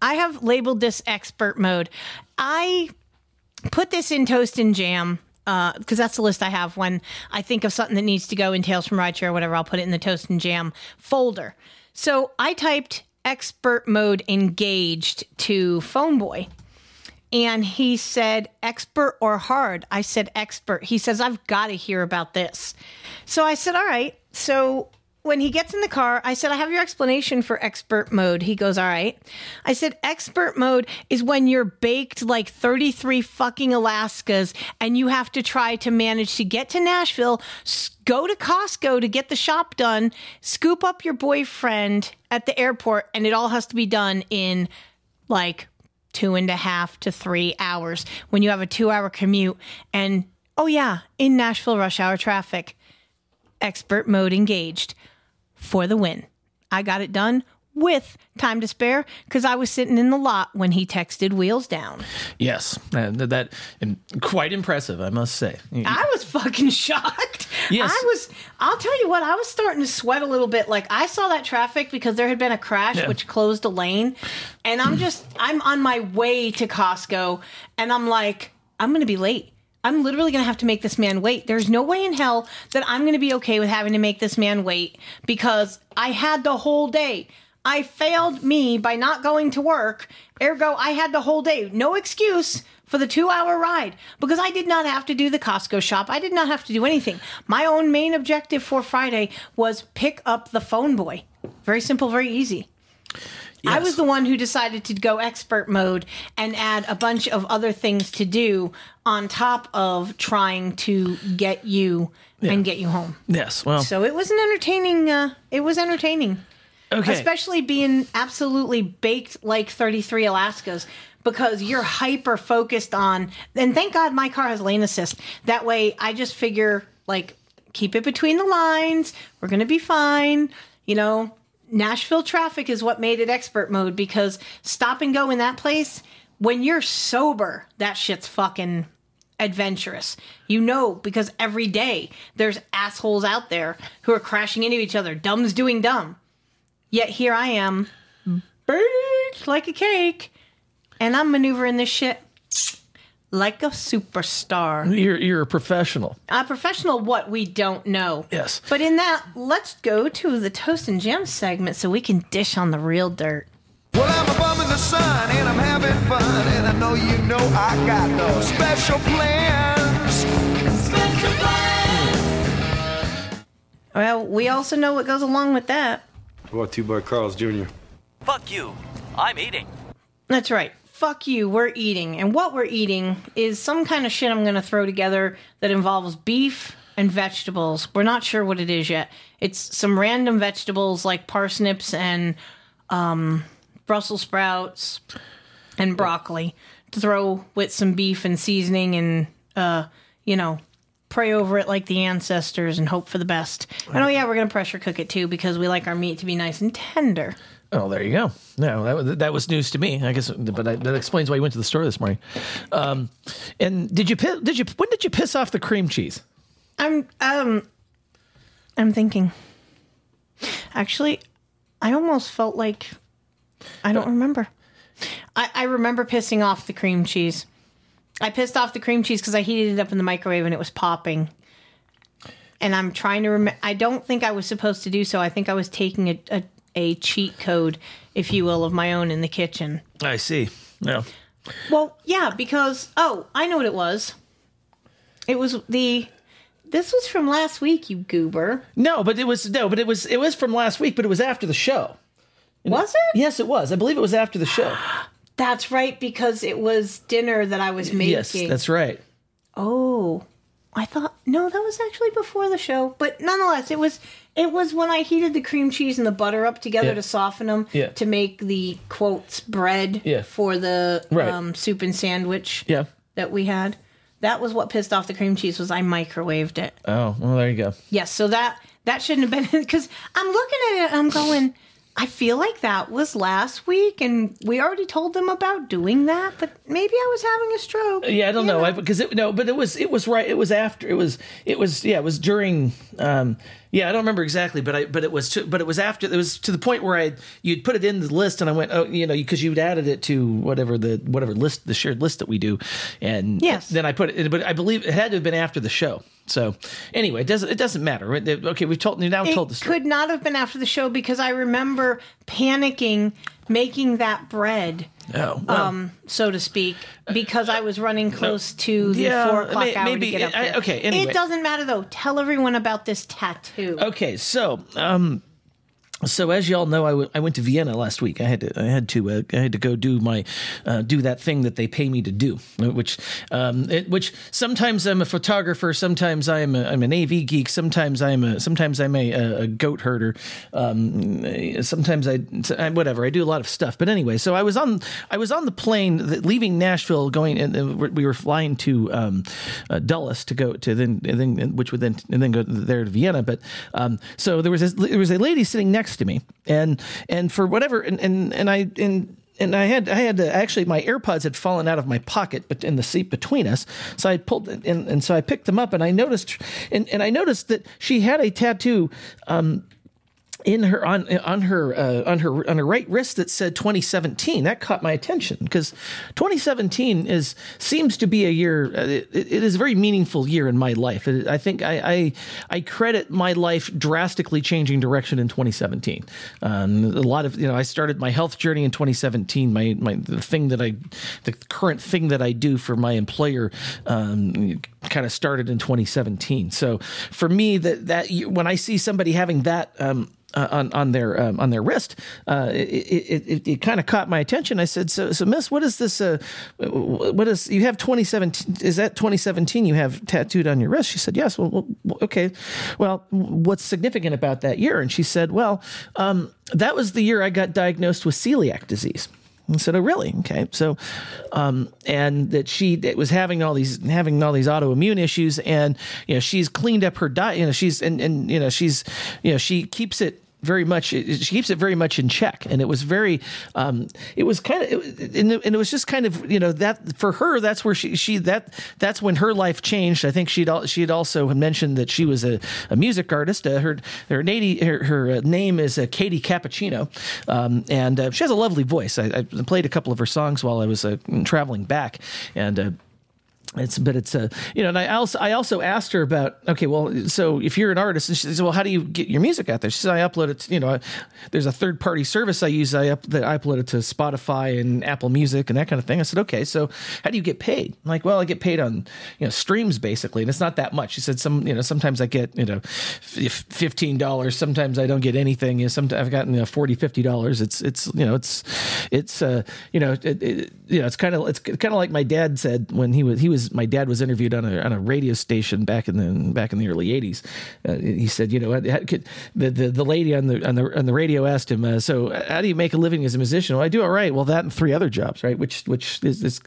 I have labeled this expert mode. I put this in toast and jam uh, because that's the list I have when I think of something that needs to go in Tales from Rideshare or whatever. I'll put it in the toast and jam folder. So I typed expert mode engaged to PhoneBoy And he said, expert or hard? I said, expert. He says, I've got to hear about this. So I said, all right. So when he gets in the car, I said, I have your explanation for expert mode. He goes, All right. I said, Expert mode is when you're baked like 33 fucking Alaskas and you have to try to manage to get to Nashville, go to Costco to get the shop done, scoop up your boyfriend at the airport, and it all has to be done in like two and a half to three hours when you have a two hour commute. And oh, yeah, in Nashville rush hour traffic, expert mode engaged for the win. I got it done with time to spare because I was sitting in the lot when he texted wheels down. Yes, uh, and that and quite impressive, I must say. I was fucking shocked. Yes. I was, I'll tell you what, I was starting to sweat a little bit. Like, I saw that traffic because there had been a crash Yeah. which closed a lane. And I'm just, I'm on my way to Costco and I'm like, I'm going to be late. I'm literally going to have to make this man wait. There's no way in hell that I'm going to be okay with having to make this man wait because I had the whole day. I failed me by not going to work. Ergo, I had the whole day. No excuse for the two hour ride because I did not have to do the Costco shop. I did not have to do anything. My own main objective for Friday was pick up the PhoneBoy. Very simple, very easy. I was the one who decided to go expert mode and add a bunch of other things to do on top of trying to get you and get you home. Yes, well, So it was an entertaining. Uh, it was entertaining. Okay. Especially being absolutely baked like 33 Alaskas because you're hyper focused on. And thank God my car has lane assist. That way I just figure like keep it between the lines. We're gonna be fine. You know, Nashville traffic is what made it expert mode because stop and go in that place when you're sober, that shit's fucking adventurous. You know, because every day there's assholes out there who are crashing into each other, dumb's doing dumb. Yet here I am, baked like a cake, and I'm maneuvering this shit like a superstar. you're you're a professional. A professional, what we don't know. Yes. But in that, let's go to the toast and jam segment so we can dish on the real dirt. Well, I'm a bum in the sun and I'm having fun, and I know you know I got no special plans. Special plans. Well, we also know what goes along with that. Brought to you by Carl's Jr. Fuck you. I'm eating. That's right. Fuck you, we're eating. And what we're eating is some kind of shit I'm going to throw together that involves beef and vegetables. We're not sure what it is yet. It's some random vegetables like parsnips and um, Brussels sprouts and broccoli to throw with some beef and seasoning and, uh, you know, pray over it like the ancestors and hope for the best. And oh, yeah, we're going to pressure cook it too because we like our meat to be nice and tender. Oh, there you go. No, that was, that was news to me. I guess, but I, that explains why you went to the store this morning. Um, and did you did you when did you piss off the cream cheese? I'm um I'm thinking. Actually, I almost felt like I don't remember. I, I remember pissing off the cream cheese. I pissed off the cream cheese because I heated it up in the microwave and it was popping. And I'm trying to remember. I don't think I was supposed to do so. I think I was taking a, a, a cheat code, if you will, of my own in the kitchen. I see. No. Well, yeah, because oh, I know what it was. It was the. This was from last week, you goober. No, but it was no, but it was it was from last week, but it was after the show. Was it? Yes, it was. I believe it was after the show. That's right, because it was dinner that I was making. Yes, that's right. Oh, I thought no, that was actually before the show, but nonetheless, it was it was when I heated the cream cheese and the butter up together Yeah. to soften them Yeah. to make the quotes bread Yeah. for the Right. um, soup and sandwich Yeah. that we had. That was what pissed off the cream cheese was I microwaved it. Oh, well, there you go. Yes, so that that shouldn't have been because I'm looking at it and I'm going. I feel like that was last week, and we already told them about doing that. But maybe I was having a stroke. Yeah, I don't know, I, because it no, but it was it was right. It was after. It was it was yeah. It was during. Um, yeah, I don't remember exactly, but I but it was to, but it was after. It was to the point where I you'd put it in the list, and I went, oh, you know, because you'd added it to whatever the whatever list the shared list that we do, and Yes. then I put it. But I believe it had to have been after the show. So anyway, it doesn't it doesn't matter. Okay, we've told now we've told the story. could not have been after the show because I remember panicking making that bread. Oh, well. um, so to speak, because I was running close to the Yeah, four o'clock may- hour maybe- to get up I- okay, anyway. it doesn't matter though. Tell everyone about this tattoo. Okay, so um, so as y'all know, I, w- I went to Vienna last week. I had to I had to uh, I had to go do my uh, do that thing that they pay me to do, uh, which um, it, which sometimes I'm a photographer, sometimes I'm a, I'm an AV geek, sometimes I'm a sometimes I'm a, a, goat herder, um, sometimes I, I whatever I do a lot of stuff. But anyway, so I was on I was on the plane leaving Nashville, going and we were flying to um, uh, Dulles to go to then and then which would then and then go there to Vienna. But um, so there was this, there was a lady sitting next to me, and and for whatever and and, and I and. And I had I had to, actually my AirPods had fallen out of my pocket, but in the seat between us. So I pulled and, and so I picked them up, and I noticed and, and I noticed that she had a tattoo um, in her on on her uh, on her on her right wrist that said 2017 that caught my attention because 2017 is seems to be a year uh, it, it is a very meaningful year in my life. It- i think I, I i credit my life drastically changing direction in 2017 um, a lot of you know i started my health journey in 2017 my my the thing that i the current thing that i do for my employer um, kind of started in 2017 so for me that that when i see somebody having that um, uh, on on their um, on their wrist, uh, it it, it, it kind of caught my attention. I said, "So, so Miss, what is this? Uh, what is you have 2017? Is that 2017 you have tattooed on your wrist?" She said, "Yes." Well, well okay. Well, what's significant about that year? And she said, "Well, um, that was the year I got diagnosed with celiac disease." I said, "Oh, really? Okay." So, um, and that she that was having all these having all these autoimmune issues, and you know she's cleaned up her diet. You know she's and and you know she's you know she keeps it very much she keeps it very much in check. And it was very um it was kind of it, and, it, was just kind of you know that for her that's where she she that that's when her life changed. I think she'd she had also mentioned that she was a, a music artist. Uh, her her, her, her uh, name is uh, katie cappuccino. Um, and uh, she has a lovely voice. I, I played a couple of her songs while i was uh, traveling back. And uh, it's but it's a you know and I also I also asked her about okay well so if you're an artist and she says well how do you get your music out there? She says I upload it to, you know I, there's a third party service I use I up that I upload it to Spotify and Apple Music and that kind of thing. I said okay so how do you get paid? I'm like well I get paid on you know streams basically and it's not that much. She said some you know sometimes I get you know fifteen dollars. Sometimes I don't get anything. You know sometimes I've gotten you know, 40 50 dollars. It's it's you know it's it's uh you know it, it, you know it's kind of it's kind of like my dad said when he was he was my dad was interviewed on a on a radio station back in the back in the early 80s uh, he said you know could, the, the the lady on the on the on the radio asked him uh, so how do you make a living as a musician? Well I do all right. Well that and three other jobs right which which is, is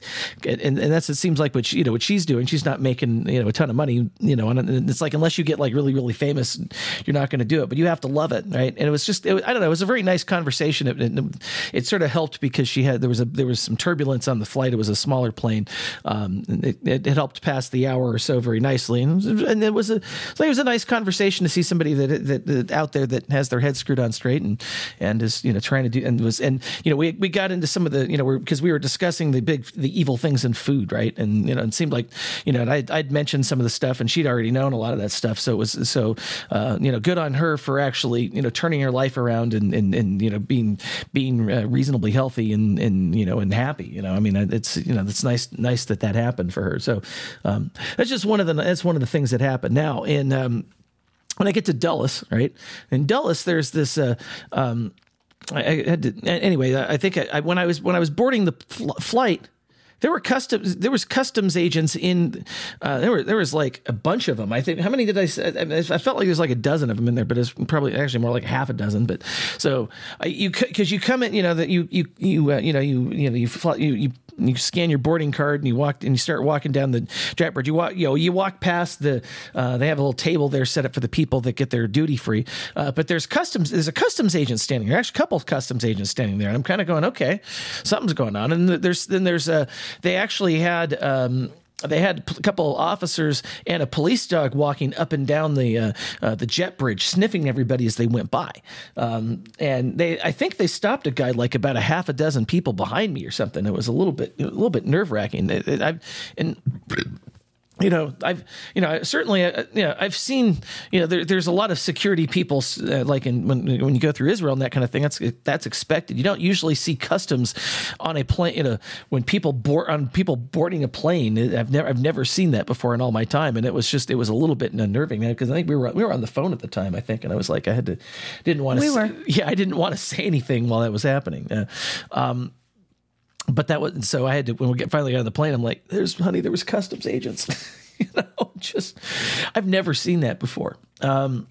and, and that's it seems like what she, you know what she's doing. She's not making you know a ton of money you know and it's like unless you get like really really famous you're not going to do it but you have to love it right? And it was just it, I don't know it was a very nice conversation. It, it, it sort of helped because she had there was a there was some turbulence on the flight. It was a smaller plane um, it, it, it helped pass the hour or so very nicely and, and it was a it was a nice conversation to see somebody that, that, that out there that has their head screwed on straight and and is you know trying to do and was and you know we we got into some of the you know because we were discussing the big the evil things in food right and you know it seemed like you know and I, I'd mentioned some of the stuff and she'd already known a lot of that stuff so it was so uh, you know good on her for actually you know turning her life around and and, and you know being being uh, reasonably healthy and and you know and happy you know I mean it's you know it's nice nice that that happened for her so um, that's just one of the that's one of the things that happened now in um, when I get to Dulles, right? In Dulles, there's this. Uh, um, I, I had to, anyway. I think I, I, when I was when I was boarding the fl- flight there were customs there was customs agents in uh, there were there was like a bunch of them i think how many did i say i, mean, I felt like there's like a dozen of them in there but it's probably actually more like half a dozen but so uh, you because you come in you know that you you you uh, you know you you know you fly, you you you scan your boarding card and you walk and you start walking down the jet bridge. You walk, you know, you walk past the. Uh, they have a little table there set up for the people that get their duty free. Uh, but there's customs. There's a customs agent standing there. Actually, a couple of customs agents standing there, and I'm kind of going, okay, something's going on. And there's then there's a. They actually had. Um, they had a couple officers and a police dog walking up and down the uh, uh, the jet bridge, sniffing everybody as they went by. Um, and they, I think they stopped a guy like about a half a dozen people behind me or something. It was a little bit, a little bit nerve wracking. And you know, I've, you know, certainly, uh, you know, I've seen, you know, there, there's a lot of security people, uh, like in, when when you go through Israel and that kind of thing. That's that's expected. You don't usually see customs on a plane. You know, when people board on people boarding a plane. I've never I've never seen that before in all my time, and it was just it was a little bit unnerving because I think we were we were on the phone at the time. I think, and I was like, I had to didn't want to. We say, were. Yeah, I didn't want to say anything while that was happening. Uh, um, but that was so I had to when we get finally got on the plane. I'm like, "There's honey, there was customs agents." you know, just I've never seen that before. Um,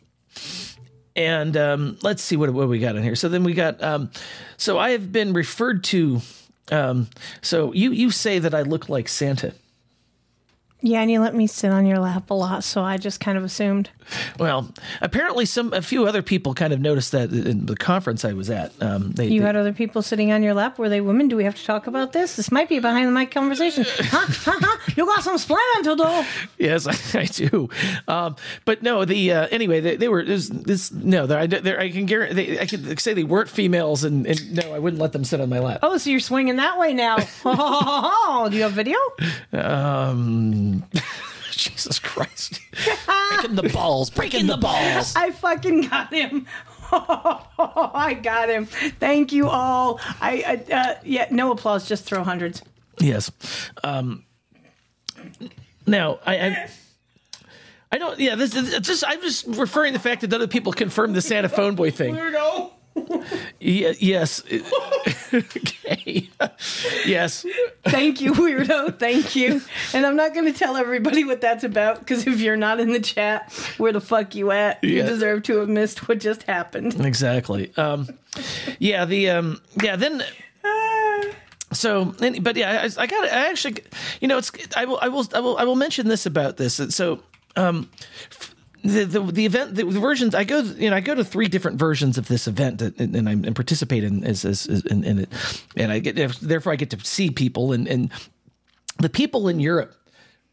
and um, let's see what what we got in here. So then we got. Um, so I have been referred to. Um, so you you say that I look like Santa. Yeah, and you let me sit on your lap a lot, so I just kind of assumed. Well, apparently some a few other people kind of noticed that in the conference I was at. Um, they, You they- had other people sitting on your lap. Were they women? Do we have to talk about this? This might be a behind the mic conversation. huh? Huh? Huh? You got some splaining to do. Yes, I, I do. Um, but no, the uh, anyway, they, they were this, this no, they're, I, they're, I can guarantee they, I can say they weren't females, and, and no, I wouldn't let them sit on my lap. Oh, so you're swinging that way now. Oh, do you have video? Um, Jesus Christ, breaking the balls, breaking the balls. I fucking got him. Oh, I got him. Thank you all. I, I uh, yeah, no applause. Just throw hundreds. Yes. Um, now I. I I don't. Yeah, this is just. I'm just referring to the fact that other people confirmed the Santa PhoneBoy thing. Weirdo. Yeah, yes. okay. yes. Thank you, weirdo. Thank you. And I'm not going to tell everybody what that's about because if you're not in the chat, where the fuck you at? You deserve to have missed what just happened. Exactly. Um, yeah. The um, yeah. Then. So, but yeah, I, I got. I actually, you know, it's. I will. I will. I will. I will mention this about this. So, um, f- the, the the event the, the versions I go you know I go to three different versions of this event and, and I and participate in as, as, as in, in it and I get therefore I get to see people and and the people in Europe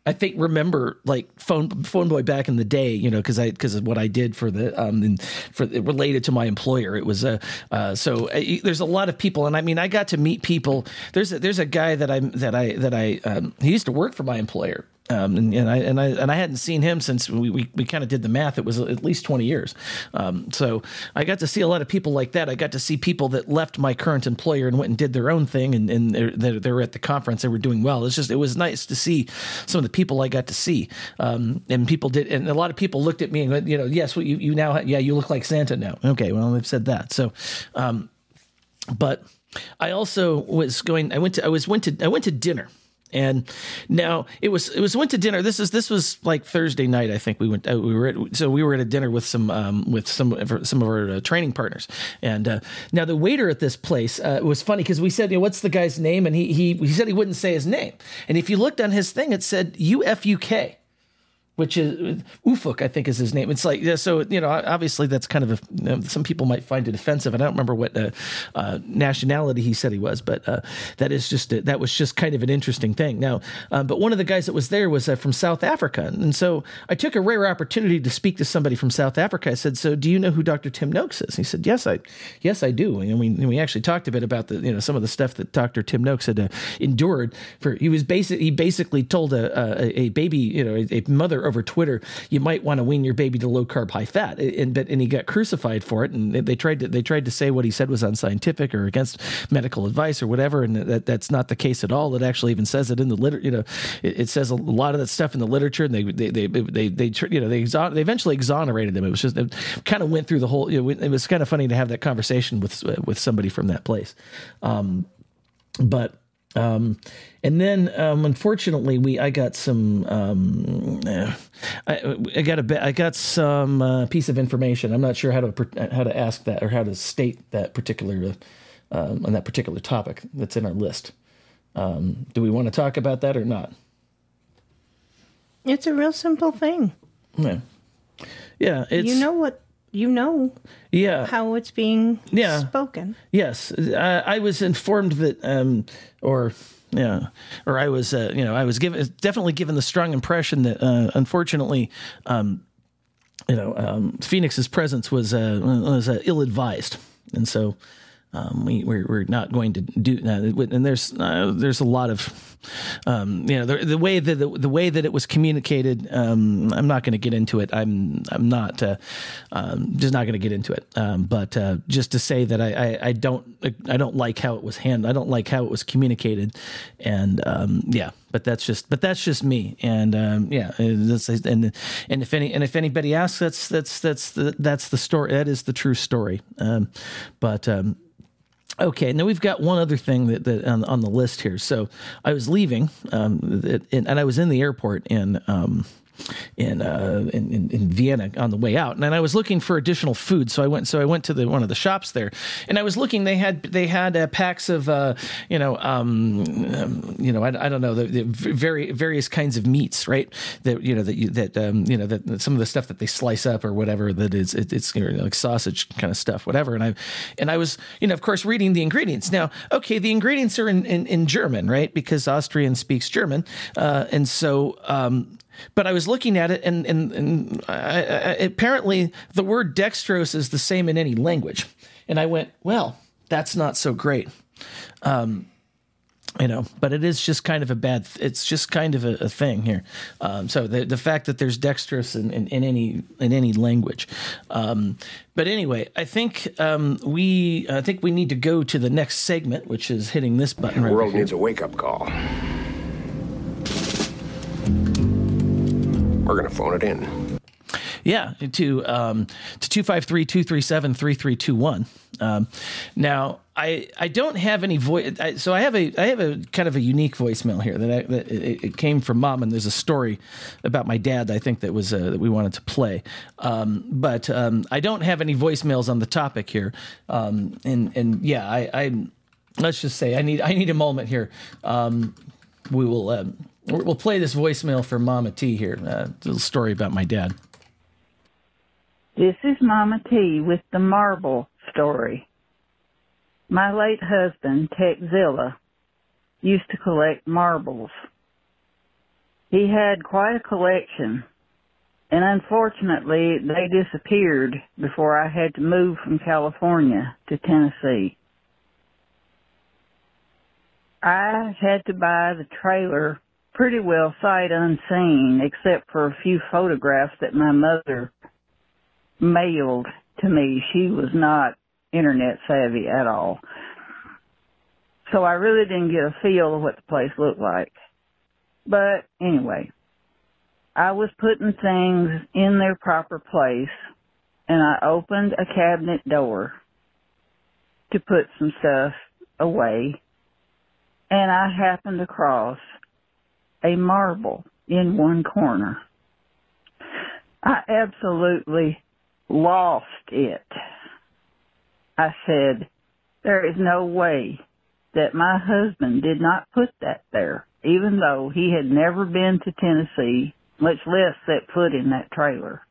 I think remember like phone PhoneBoy back in the day, you know, because I because of what I did for the um for related to my employer. It was a uh, so uh, there's a lot of people, and I mean I got to meet people. There's a, there's a guy that I that I that I um, he used to work for my employer. Um, and, and I and I and I hadn't seen him since we, we, we kind of did the math. It was at least twenty years. Um, so I got to see a lot of people like that. I got to see people that left my current employer and went and did their own thing, and, and they're, they're, at the conference. They were doing well. It's just it was nice to see some of the people I got to see. Um, and people did, and a lot of people looked at me and went, you know, yes, well, you you now yeah you look like Santa now. Okay, well they've said that. So, um, but I also was going. I went to. I was went to. I went to dinner. And now it was it was went to dinner. This is this was like Thursday night. I think we went. Uh, we were at, so we were at a dinner with some um, with some of some of our uh, training partners. And uh, now the waiter at this place uh, was funny because we said, you know, "What's the guy's name?" And he he he said he wouldn't say his name. And if you looked on his thing, it said U F U K which is Ufuk, I think is his name. It's like, yeah, so, you know, obviously that's kind of a, you know, some people might find it offensive. And I don't remember what uh, uh, nationality he said he was, but uh, that is just, a, that was just kind of an interesting thing. Now, um, but one of the guys that was there was uh, from South Africa. And so I took a rare opportunity to speak to somebody from South Africa. I said, so do you know who Dr. Tim Noakes is? He said, yes, I, yes, I do. And we, and we actually talked a bit about the, you know, some of the stuff that Dr. Tim Noakes had uh, endured for, he was basic, he basically told a, a, a baby, you know, a, a mother over Twitter, you might want to wean your baby to low carb, high fat. And, but, and he got crucified for it. And they, they tried to, they tried to say what he said was unscientific or against medical advice or whatever. And that, that's not the case at all. It actually even says it in the liter, you know, it, it says a lot of that stuff in the literature and they, they, they, they, they, tr- you know, they, exon- they eventually exonerated him. It was just, it kind of went through the whole, you know, it was kind of funny to have that conversation with, with somebody from that place. Um, but Um, and then, um, unfortunately, we I got some um, eh, I, I got a I got some uh, piece of information. I'm not sure how to how to ask that or how to state that particular um, on that particular topic that's in our list. Um, do we want to talk about that or not? It's a real simple thing. Yeah, yeah. It's you know what you know yeah how it's being Yeah. spoken. Yes, I, I was informed that, um, or yeah, or I was, uh, you know, I was given definitely given the strong impression that, uh, unfortunately, um, you know, um, Phoenix's presence was uh, was uh, ill advised, and so. Um, we we're, we're not going to do that, and there's uh, there's a lot of um, you know the, the way that the, the way that it was communicated. Um, I'm not going to get into it. I'm I'm not uh, um, just not going to get into it. Um, but uh, just to say that I, I, I don't I don't like how it was handled. I don't like how it was communicated, and um, yeah. But that's just but that's just me. And yeah, and and if any and if anybody asks, that's that's that's the that's the story. That is the true story. But Okay, now we've got one other thing that, that on, on the list here. So I was leaving, um, and, and I was in the airport in um, in, uh, in in in Vienna on the way out, and I was looking for additional food. So I went so I went to the one of the shops there, and I was looking. They had they had uh, packs of uh, you know um, um, you know I, I don't know the, the very various kinds of meats, right? That you know that you, that um, you know that, that some of the stuff that they slice up or whatever that is it, it's you know, like sausage kind of stuff, whatever. And I and I was you know of course reading the ingredients. Now, okay, the ingredients are in in, in German, right? Because Austrian speaks German, uh, and so. Um, but I was looking at it, and and, and I, I, apparently the word dextrose is the same in any language. And I went, well, that's not so great. Um, you know, but it is just kind of a bad. It's just kind of a, a thing here. Um, so the the fact that there's dextrose in, in, in any in any language. Um, but anyway, I think um, we I think we need to go to the next segment, which is hitting this button. Right now. The right world here. needs a wake up call. We're going to phone it in. Yeah, to um, to 253-237-3321. Um, now, I I don't have any voice, I, so I have a I have a kind of a unique voicemail here that, I, that it, it came from mom, and there's a story about my dad. I think that was uh, that we wanted to play, um, but um, I don't have any voicemails on the topic here, um, and and yeah, I, I let's just say I need I need a moment here. Um, we will um, we'll play this voicemail for Mama T here. Uh, a little story about my dad. This is Mama T with the marble story. My late husband, Techzilla, used to collect marbles. He had quite a collection, and unfortunately they disappeared before I had to move from California to Tennessee. I had to buy the trailer pretty well sight unseen, except for a few photographs that my mother mailed to me. She was not internet savvy at all. So I really didn't get a feel of what the place looked like. But anyway, I was putting things in their proper place and I opened a cabinet door to put some stuff away and I happened across a marble in one corner. I absolutely lost it. I said, there is no way that my husband did not put that there, even though he had never been to Tennessee, much less set foot in that trailer.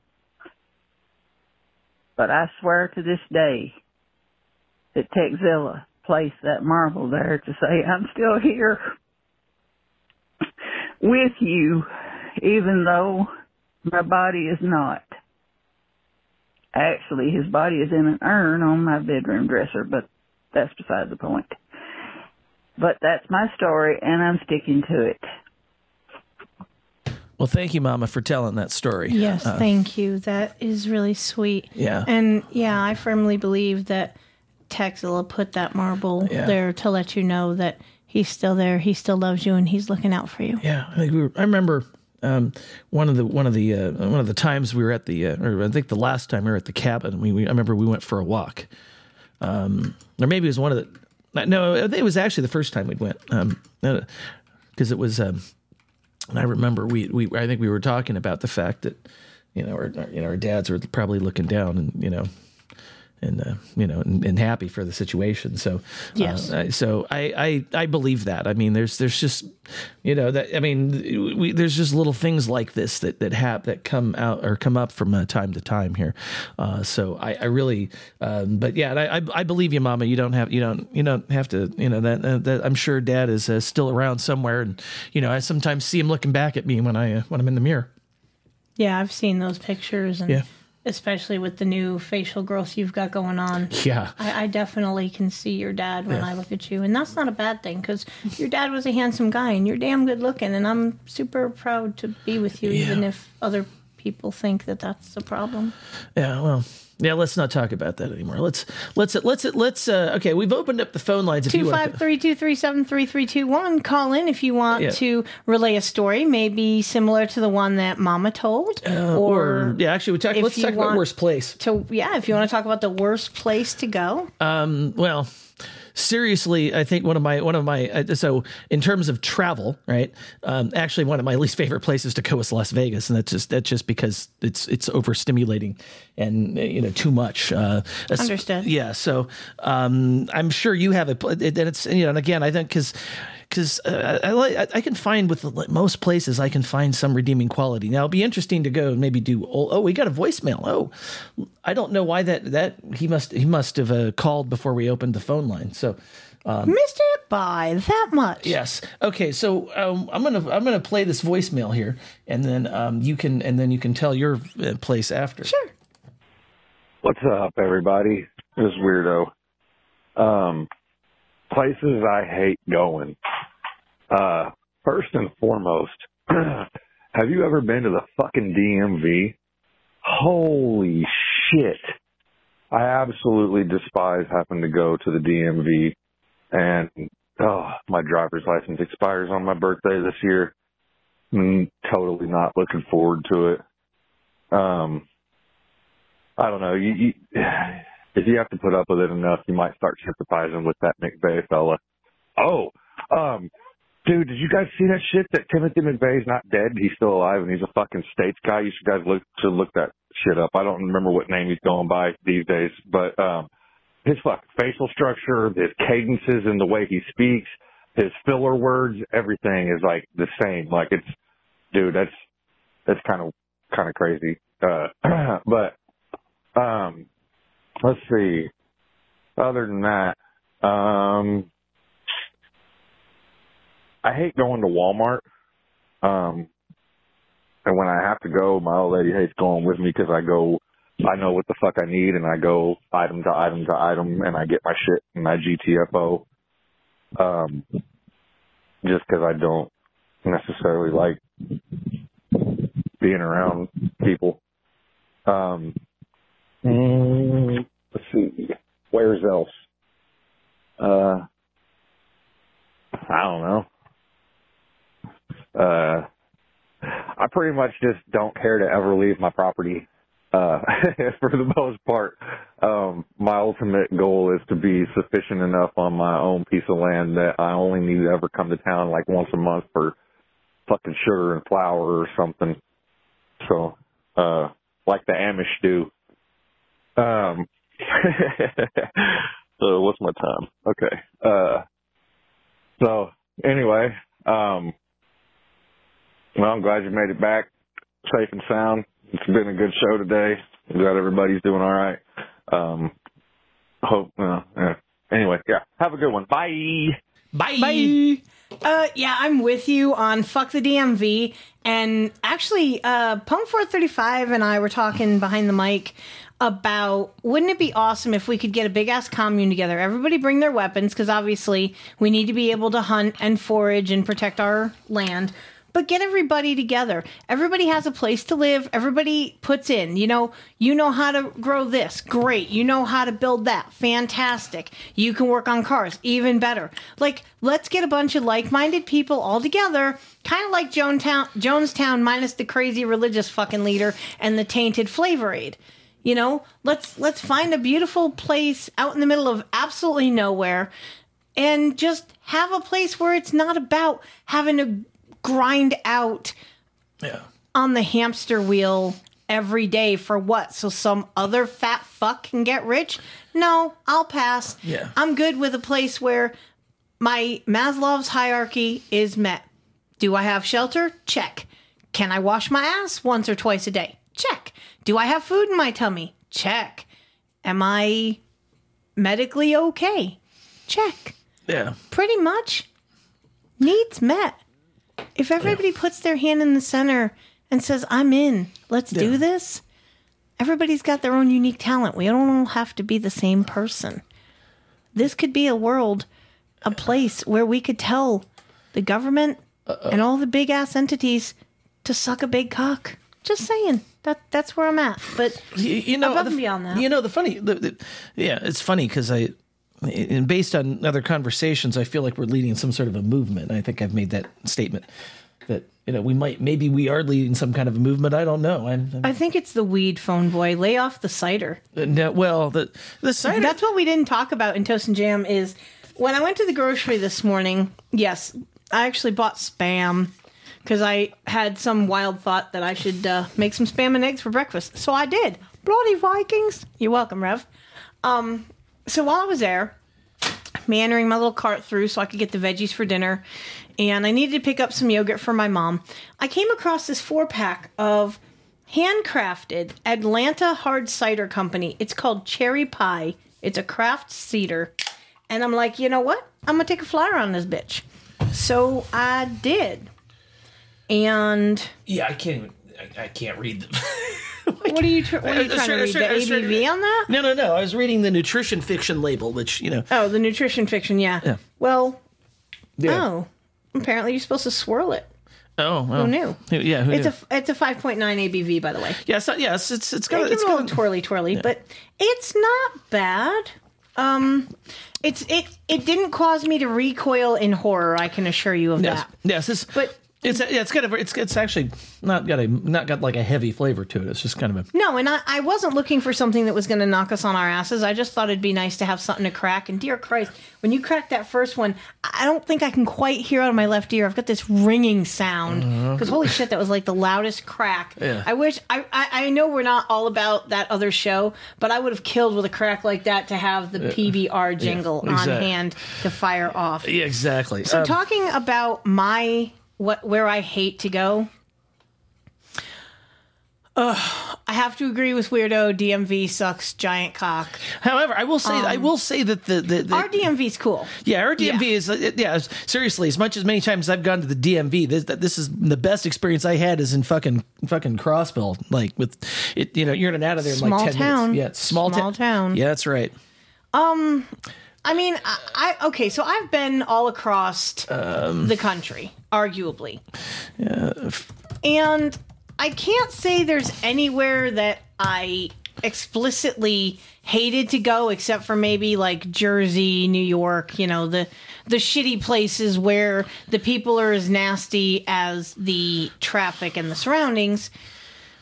But I swear to this day that Techzilla placed that marble there to say, I'm still here with you, even though my body is not. Actually, his body is in an urn on my bedroom dresser, but that's beside the point. But that's my story, and I'm sticking to it. Well, thank you, Mama, for telling that story. Yes, Uh, thank you. That is really sweet. Yeah. And yeah, I firmly believe that Techzilla put that marble Yeah. there to let you know that he's still there, he still loves you, and he's looking out for you. Yeah, I think we were, I remember um, one of the one of the uh, one of the times we were at the uh, or I think the last time we were at the cabin. We, we I remember we went for a walk, um, or maybe it was one of the Uh, No, it was actually the first time we went. Um, because it was. Um, and I remember we we I think we were talking about the fact that you know our, our you know our dads were probably looking down and you know and uh, you know and, and happy for the situation. So Yes. uh, I- so I, I I believe that. I mean, there's there's just you know that I mean we, there's just little things like this that that hap that come out or come up from uh, time to time here. Uh, so I, I really um, but yeah, I, I I believe you, Mama. You don't have you don't you don't have to you know that uh, that I'm sure Dad is uh, still around somewhere, and you know I sometimes see him looking back at me when I uh, when I'm in the mirror. Yeah, I've seen those pictures, and Yeah. Especially with the new facial growth you've got going on. Yeah. I, I definitely can see your dad when Yeah. I look at you, and that's not a bad thing because your dad was a handsome guy, and you're damn good looking, and I'm super proud to be with you, even if other people think that that's the problem. Yeah, well, yeah. Let's not talk about that anymore. Let's let's let's let's. Uh, okay, we've opened up the phone lines. Two five three two three seven three three two one. Call in if you want Yeah. to relay a story, maybe similar to the one that Mama told, Uh, or, yeah, actually, we talk. Let's talk about worst place. To yeah, if you want to talk about the worst place to go, Um, well, seriously, I think one of my one of my uh, so in terms of travel, right? Um, actually, one of my least favorite places to go is Las Vegas, and that's just that's just because it's it's overstimulating and uh, you know too much. Uh, Understood. Yeah, so um, I'm sure you have it, and it's you know, and again, I think because. Because uh, I, I I can find with the- most places I can find some redeeming quality. Now it'll be interesting to go and maybe do. Oh, oh, we got a voicemail. Oh, I don't know why that that he must he must have uh, called before we opened the phone line. So um, missed it by that much. Yes. Okay. So um, I'm gonna I'm gonna play this voicemail here, and then um, you can and then you can tell your uh, place after. Sure. What's up, everybody? This is Wiirdo. Um, places I hate going. Uh, first and foremost, have you ever been to the fucking DMV? Holy shit. I absolutely despise having to go to the DMV and, oh, my driver's license expires on my birthday this year. Mm, totally not looking forward to it. Um, I don't know. You, you, if you have to put up with it enough, you might start sympathizing with that McVeigh fella. Oh, um, dude, did you guys see that shit that Timothy McVeigh's not dead? He's still alive and he's a fucking states guy. You should guys look to look that shit up. I don't remember what name he's going by these days, but um, his fucking facial structure, his cadences, and the way he speaks, his filler words, everything is like the same. Like it's, dude, that's that's kind of kind of crazy. Uh, but um, let's see. Other than that, um, I hate going to Walmart. Um, and when I have to go, my old lady hates going with me because I go, I know what the fuck I need and I go item to item to item and I get my shit and my GTFO. Um, just because I don't necessarily like being around people. Um, mm, let's see, where's else? Uh, I don't know. Uh, I pretty much just don't care to ever leave my property. Uh, for the most part, um, my ultimate goal is to be sufficient enough on my own piece of land that I only need to ever come to town like once a month for fucking sugar and flour or something. So, uh, like the Amish do. Um, so what's my time? Okay. Uh, so anyway, um, well, I'm glad you made it back safe and sound. It's been a good show today. I'm glad everybody's doing all right. Um, hope, uh, yeah. Anyway, yeah. Have a good one. Bye. Bye. Bye. Uh, yeah, I'm with you on fuck the DMV. And actually, uh, Punk 435 and I were talking behind the mic about wouldn't it be awesome if we could get a big ass commune together? Everybody bring their weapons because obviously we need to be able to hunt and forage and protect our land. But get everybody together. Everybody has a place to live. Everybody puts in. You know, you know how to grow this. Great. You know how to build that. Fantastic. You can work on cars. Even better. Like, let's get a bunch of like-minded people all together, kind of like Jonestown, Jonestown minus the crazy religious fucking leader and the tainted flavor aid. You know, let's let's find a beautiful place out in the middle of absolutely nowhere and just have a place where it's not about having to grind out Yeah. on the hamster wheel every day for what? So some other fat fuck can get rich? No, I'll pass. Yeah. I'm good with a place where my Maslow's hierarchy is met. Do I have shelter? Check. Can I wash my ass once or twice a day? Check. Do I have food in my tummy? Check. Am I medically okay? Check. Yeah. Pretty much. Needs met. If everybody puts their hand in the center and says, I'm in, let's do this, everybody's got their own unique talent. We don't all have to be the same person. This could be a world, a place where we could tell the government and all the big ass entities to suck a big cock. Just saying. That that's where I'm at. But you, you know, above the, and beyond that. You know, the funny, the, the, yeah, it's funny because I, and based on other conversations, I feel like we're leading some sort of a movement. I think I've made that statement that you know we might, maybe we are leading some kind of a movement. I don't know. I'm, I'm I think it's the weed PhoneBoy. Lay off the cider. no, well, the the cider. That's what we didn't talk about in Toast and Jam is when I went to the grocery this morning, yes, I actually bought spam because I had some wild thought that I should uh, make some spam and eggs for breakfast. So I did. Bloody Vikings. You're welcome, Rev. Um, so while I was there, meandering my little cart through so I could get the veggies for dinner, and I needed to pick up some yogurt for my mom, I came across this four pack of handcrafted Atlanta hard cider company. It's called Cherry Pie. It's a craft cider. And I'm like, you know what? I'm gonna take a flyer on this bitch. So I did. And yeah, I can't even. I, I can't read them. what are you, tr- what are you was trying to read? The I was ABV on that? No, no, no. I was reading the nutrition fiction label, which you know. Oh, the nutrition fiction, yeah. Yeah. Well, Yeah. oh, apparently you're supposed to swirl it. Oh, well. Who knew? Yeah, who it's knew? a it's a 5.9 ABV, by the way. yeah, not, yeah, it's it's, it's Got a it's little got twirly twirly, but it's not bad. Um, it's it it didn't cause me to recoil in horror. I can assure you of yes, that. yes. This, But it's yeah, it's kind of it's it's actually not got a not got like a heavy flavor to it. It's just kind of a No, and I, I wasn't looking for something that was going to knock us on our asses. I just thought it'd be nice to have something to crack. And dear Christ, when you cracked that first one, I don't think I can quite hear out of my left ear. I've got this ringing sound because holy shit, that was like the loudest crack. Yeah. I wish I, I I know we're not all about that other show, but I would have killed with a crack like that to have the Yeah. PBR jingle Yeah, on hand to fire off. yeah, exactly. So Um, talking about my what where I hate to go. Ugh, I have to agree with Wiirdo. DMV sucks giant cock. However, I will say I will say that the the, the Our DMV's cool. Yeah, our DMV is uh, yeah. Seriously, as much as many times I've gone to the DMV, this this is the best experience I had is in fucking fucking Crossville. Like with it, you know, you're in and out of there in Small like ten town. minutes. Yeah, small, Small ta- town. Yeah, that's right. Um, I mean, I, I okay. So I've been all across Um, the country, arguably, Yeah, and I can't say there's anywhere that I explicitly hated to go except for maybe like Jersey, New York, you know, the the shitty places where the people are as nasty as the traffic and the surroundings.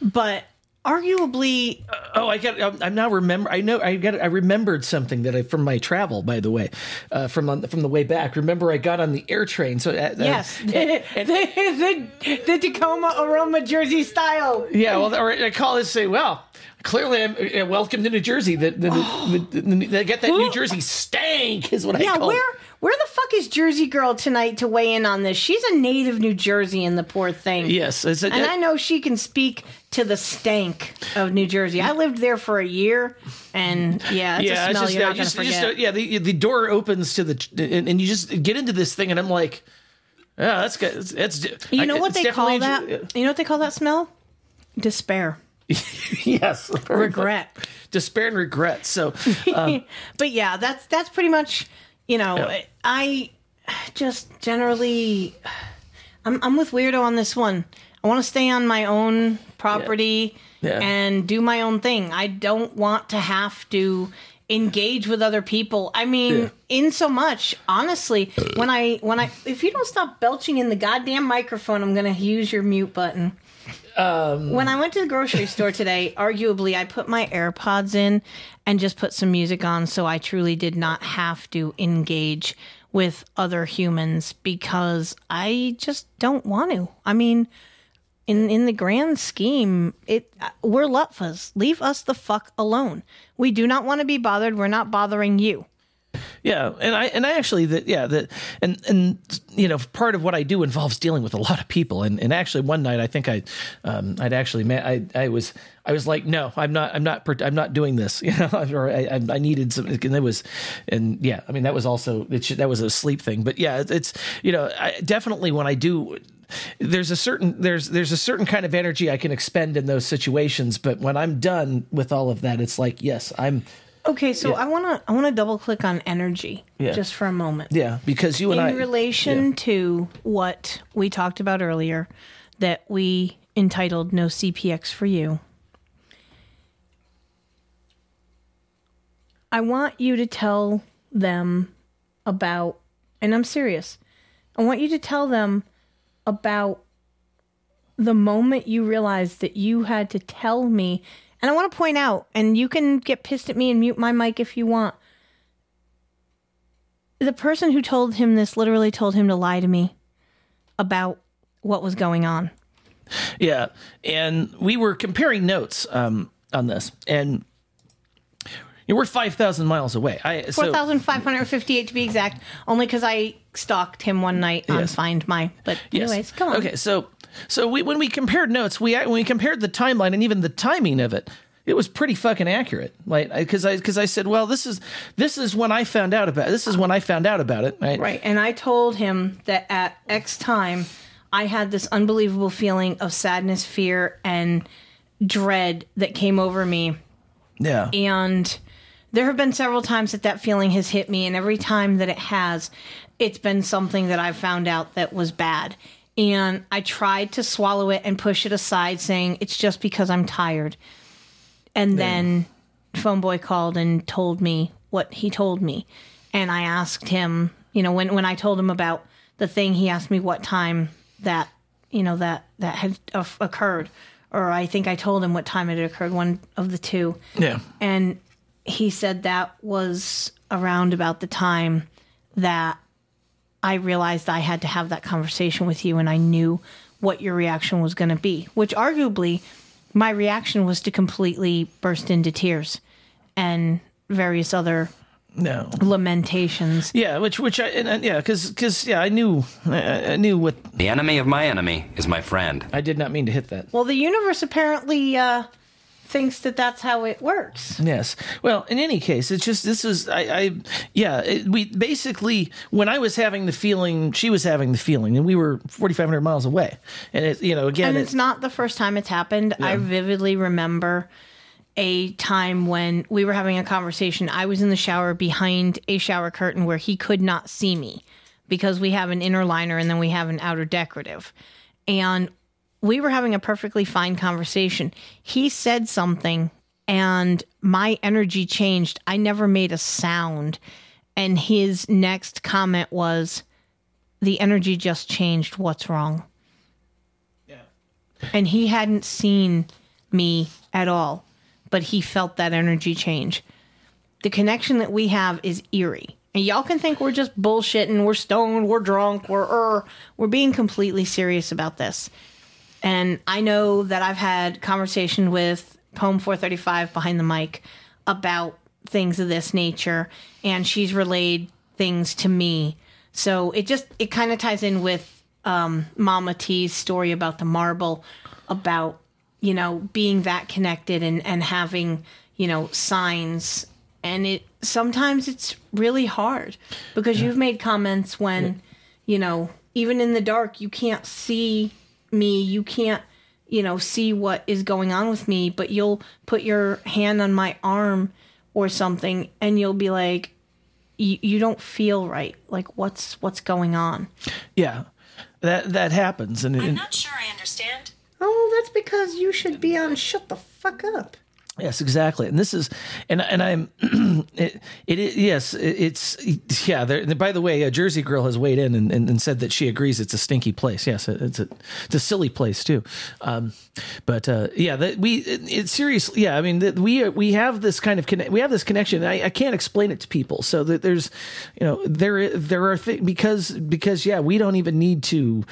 But arguably Oh, I got. I'm- I'm now remember. I know. I got. I remembered something that I from my travel. By the way, uh, from on, from the way back. Remember, I got on the air train. So uh, Yes, the, the, the Tacoma aroma Jersey style. Yeah, well, or I call this say, well, clearly I'm uh, welcome to New Jersey. The, the, the, the, the- get that New Jersey stank is what I yeah, call. where where the fuck is Jersey girl tonight to weigh in on this? She's a native New Jersey, and the poor thing. Yes, it's a- and I know she can speak to the stank of New Jersey. I lived there for a year, and yeah, it's yeah, a smell just, you're not just, just, forget. uh, yeah. The the door opens to the and, and you just get into this thing, and I'm like, yeah, that's good. It's, it's you I- know what it's they call that? You know what they call that smell? Despair. yes, regret, despair, and regret. So, um, but yeah, that's that's pretty much you know Yeah. I just generally I'm I'm with Wiirdo on this one. I want to stay on my own property Yeah. and do my own thing. I don't want to have to engage with other people. I mean, Yeah. in so much, honestly, when I when I if you don't stop belching in the goddamn microphone, I'm going to use your mute button. Um, When I went to the grocery store today, arguably I put my AirPods in and just put some music on so I truly did not have to engage with other humans because I just don't want to. I mean, in in the grand scheme, it we're lutfas. Leave us the fuck alone. We do not want to be bothered. We're not bothering you. Yeah, and I and I actually that yeah that and and you know part of what I do involves dealing with a lot of people. And and actually one night I think I um I'd actually met I I was I was like no I'm not I'm not I'm not doing this you know or I I, I needed some and it was and yeah I mean that was also it should, that was a sleep thing. But yeah it's you know I definitely when I do there's a certain there's there's a certain kind of energy I can expend in those situations. But when I'm done with all of that it's like yes I'm Okay, so Yeah. I want to I want to double click on energy Yeah. just for a moment. yeah because you and in I in relation to what we talked about earlier that we entitled no cpx for you i want you to tell them about and i'm serious i want you to tell them about the moment you realized that you had to tell me and i want to point out and you can get pissed at me and mute my mic if you want the person who told him this literally told him to lie to me about what was going on. Yeah, and we were comparing notes um, on this, and we're five thousand miles away. I so- 4,558 to be exact, only because I stalked him one night on Yes. Find My. But, Yes. anyways, come on. Okay, so so we when we compared notes, we when we compared the timeline and even the timing of it, it was pretty fucking accurate. Like because I because I said, well, this is this is when I found out about this is when I found out about it. Right. Right. And I told him that at X time, I had this unbelievable feeling of sadness, fear, and dread that came over me. Yeah. And there have been several times that that feeling has hit me, and every time that it has, it's been something that I've found out that was bad. And I tried to swallow it and push it aside, saying it's just because I'm tired. And then PhoneBoy called and told me what he told me. And I asked him, you know, when, when I told him about the thing, he asked me what time that, you know, that, that had uh, occurred. Or I think I told him what time it had occurred, one of the two. Yeah. And he said that was around about the time that I realized I had to have that conversation with you and I knew what your reaction was going to be, which arguably my reaction was to completely burst into tears and various other No. lamentations. Yeah, which which I and, and yeah, because because yeah, I knew I, I knew what The enemy of my enemy is my friend. I did not mean to hit that. Well, the universe apparently uh, thinks that that's how it works. Yes. Well, in any case, it's just this is I, I yeah. It, we basically when I was having the feeling, she was having the feeling, and we were forty five hundred miles away. And it, you know, again, and it- it's not the first time it's happened. I vividly remember a time when we were having a conversation. I was in the shower behind a shower curtain where he could not see me because we have an inner liner and then we have an outer decorative. And we were having a perfectly fine conversation. He said something and my energy changed. I never made a sound. And his next comment was, The energy just changed. What's wrong? Yeah. And he hadn't seen me at all, but he felt that energy change. The connection that we have is eerie. And y'all can think we're just bullshitting, we're stoned, we're drunk, we're er, we're being completely serious about this. And I know that I've had conversation with Poem 435 behind the mic about things of this nature, and she's relayed things to me. So it just it kind of ties in with um, Mama T's story about the marble, about you know being that connected and and having you know signs, and it sometimes it's really hard because you've made comments when you know even in the dark you can't see me, you can't you know see what is going on with me, but you'll put your hand on my arm or something, and you'll be like. You, you don't feel right. Like what's what's going on? yeah, that that happens, and, and I'm not sure I understand. Oh, that's because you should be on shut the fuck up. Yes, exactly. And this is, and and I'm, it, it is yes, it, it's yeah. There, by the way, a Jersey girl has weighed in and, and, and said that she agrees it's a stinky place. Yes, it, it's a it's a silly place too. Um, but uh, yeah, that we it, it's seriously yeah. I mean, that we we have this kind of connect. We have this connection. I, I can't explain it to people. So that there's, you know, there there are things because because yeah, we don't even need to.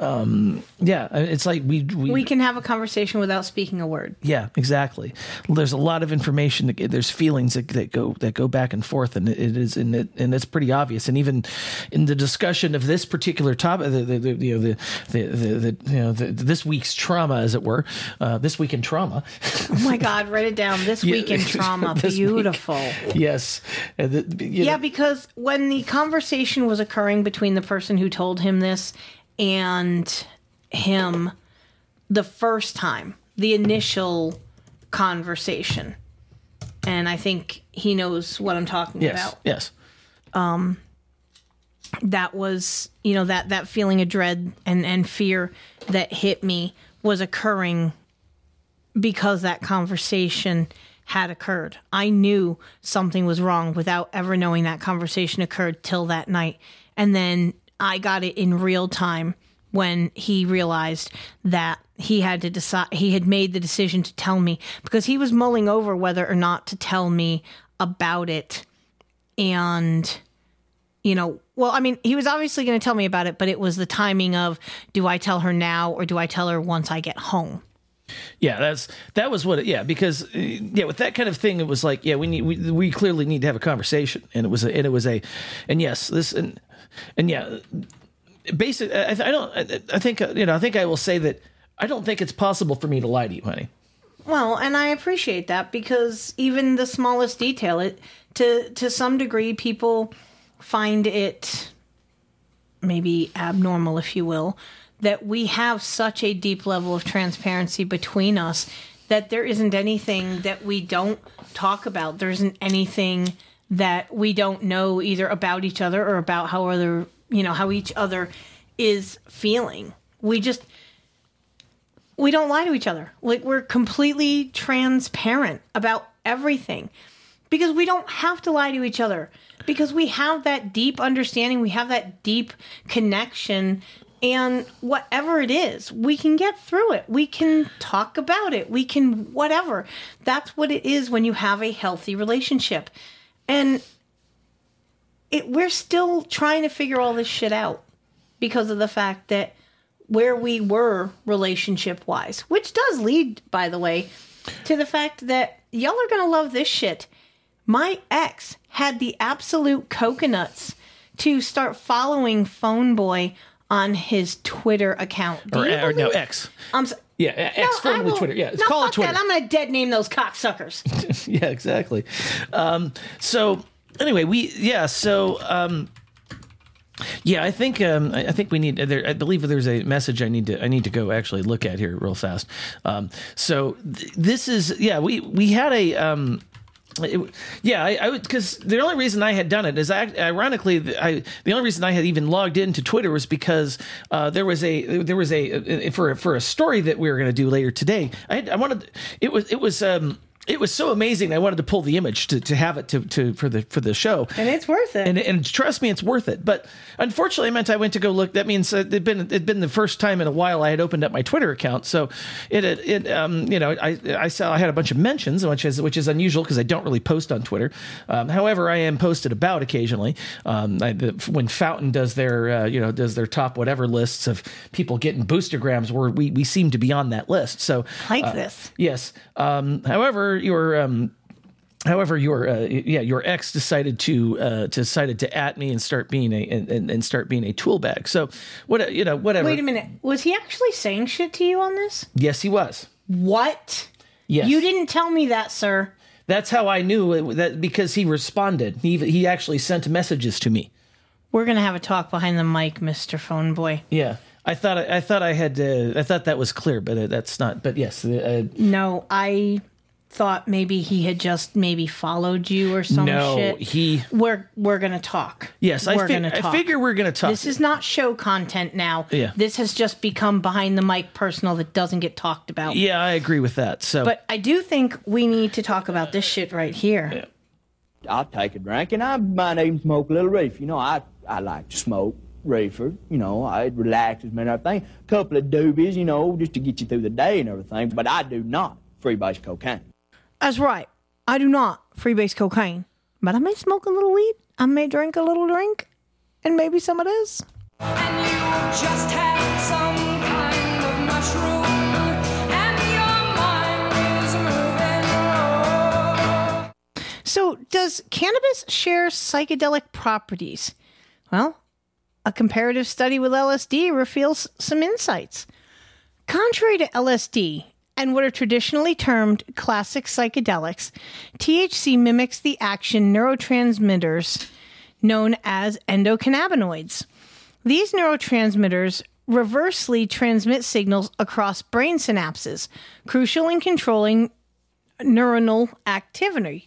Um, yeah, it's like we we, We can have a conversation without speaking a word. yeah, exactly. There's a lot of information. That, there's feelings that, that go that go back and forth, and it is and it and it's pretty obvious. And even in the discussion of this particular topic, the, the, the you know the the, the, the you know the, this week's trauma, as it were, uh, this week in trauma. Oh my God, write it down. This Yeah, week in trauma. this week. Beautiful. yes, Uh, yeah, know- because when the conversation was occurring between the person who told him this and him the first time, the initial conversation, and I think he knows what I'm talking yes, about. yes. Um, that was, you know, that that feeling of dread and and fear that hit me was occurring because that conversation had occurred. I knew something was wrong without ever knowing that conversation occurred till that night. And then I got it in real time when he realized that he had to decide he had made the decision to tell me because he was mulling over whether or not to tell me about it and you know well i mean he was obviously going to tell me about it but it was the timing of do i tell her now or do i tell her once i get home Yeah, that's that was what. It, yeah, because uh, yeah, with that kind of thing, it was like yeah, we need we, we clearly need to have a conversation, and it was a, and it was a, and yes, this and and yeah, basic. I, I don't. I, I think uh, you know. I think I will say that I don't think it's possible for me to lie to you, honey. Well, and I appreciate that because even the smallest detail, it to to some degree, people find it maybe abnormal, if you will, that we have such a deep level of transparency between us that there isn't anything that we don't talk about. There isn't anything that we don't know either about each other or about how other you know how each other is feeling. We just we don't lie to each other. Like we're completely transparent about everything because we don't have to lie to each other because we have that deep understanding, we have that deep connection and whatever it is, we can get through it. We can talk about it. We can whatever. That's what it is when you have a healthy relationship. And it we're still trying to figure all this shit out because of the fact that where we were relationship wise, which does lead, by the way, to the fact that y'all are going to love this shit. My ex had the absolute coconuts to start following PhoneBoy on his Twitter account. Do Or, or no, believe- X. I'm so, Yeah, X No, I formerly will- Twitter. Yeah, it's no, call it Twitter. That. I'm going to dead name those cocksuckers. yeah, exactly. Um, so anyway, we yeah. So um, yeah, I think um, I I think we need. There, I believe there's a message I need to I need to go actually look at here real fast. Um, so th- this is yeah. We we had a. Um, it- yeah, I, I would because the only reason I had done it is I, ironically, the- I the only reason I had even logged into Twitter was because uh, there was a there was a for for a story that we were going to do later today. I had, I wanted it was it was um it was so amazing. I wanted to pull the image to, to have it to, to for the for the show, and it's worth it. and and trust me, it's worth it. But unfortunately, it meant I went to go look. That means uh, it'd been it'd been the first time in a while I had opened up my Twitter account. So it it, it um you know I I saw I had a bunch of mentions, which is which is unusual because I don't really post on Twitter. Um, however, I am posted about occasionally. Um, I, the, when Fountain does their uh, you know does their top whatever lists of people getting boostergrams, where we we seem to be on that list. So Like uh, this. Yes. Um, however, your um, however your uh, yeah your ex decided to uh, decided to at me and start being a and, and, start being a tool bag. So what you know whatever. Wait a minute. Was he actually saying shit to you on this? Yes, he was. What? Yes. You didn't tell me that, sir. That's how I knew it, that because he responded. He he actually sent messages to me. We're gonna have a talk behind the mic, Mister PhoneBoy. Yeah. I thought I thought I had uh, I thought that was clear, but uh, that's not. But yes, uh, No, I thought maybe he had just maybe followed you or some no, shit. he. We're we're gonna talk. Yes, I we're fig- gonna I figure we're gonna talk. This is not show content now. Yeah. This has just become behind the mic personal that doesn't get talked about. Yeah, I agree with that. So, But I do think we need to talk about this shit right here. Yeah. I'll take a drink, and I might even smoke a little reefer. You know, I I like to smoke reefer. You know, I, it relaxes me and everything. A couple of doobies, you know, just to get you through the day and everything. But I do not freebase cocaine. That's right. I do not freebase cocaine, but I may smoke a little weed. I may drink a little drink, and maybe some of this. just had some kind of mushroom, and your mind is moving. So, does cannabis share psychedelic properties? Well, a comparative study with LSD reveals some insights. Contrary to LSD and what are traditionally termed classic psychedelics, THC mimics the action neurotransmitters known as endocannabinoids. These neurotransmitters reversely transmit signals across brain synapses, crucial in controlling neuronal activity.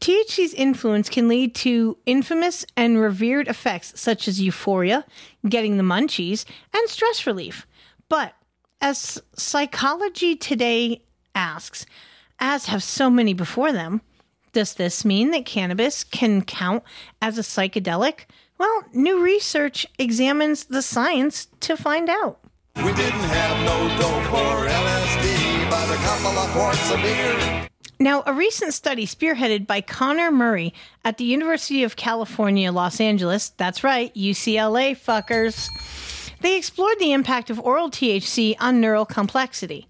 THC's influence can lead to infamous and revered effects such as euphoria, getting the munchies, and stress relief. But as Psychology Today asks, as have so many before them, does this mean that cannabis can count as a psychedelic? Well, new research examines the science to find out. We didn't have no dope or LSD, but a couple of quarts of beer. Now, a recent study spearheaded by Connor Murray at the University of California, Los Angeles, that's right, UCLA fuckers, they explored the impact of oral THC on neural complexity.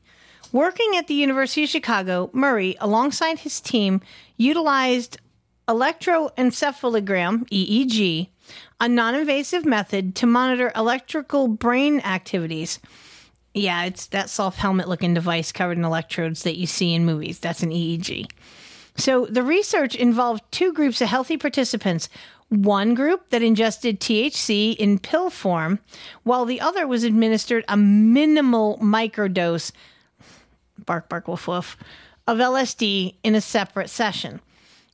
Working at the University of Chicago, Murray, alongside his team, utilized electroencephalogram, EEG, a non invasive method to monitor electrical brain activities. Yeah, it's that soft helmet looking device covered in electrodes that you see in movies. That's an EEG. So the research involved two groups of healthy participants. One group that ingested THC in pill form, while the other was administered a minimal microdose, bark, bark, woof, woof, of LSD in a separate session,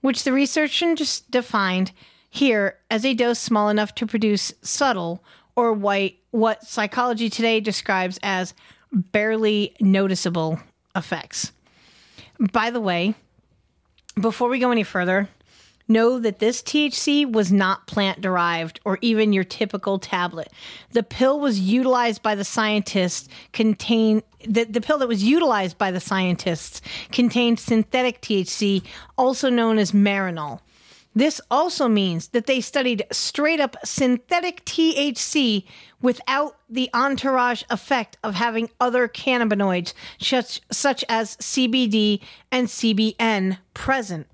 which the researchers defined here as a dose small enough to produce subtle or white, what psychology today describes as barely noticeable effects. By the way, before we go any further, know that this THC was not plant derived or even your typical tablet. The pill was utilized by the scientists contain the, the pill that was utilized by the scientists contained synthetic THC, also known as Marinol. This also means that they studied straight up synthetic THC without the entourage effect of having other cannabinoids such, such as CBD and CBN present.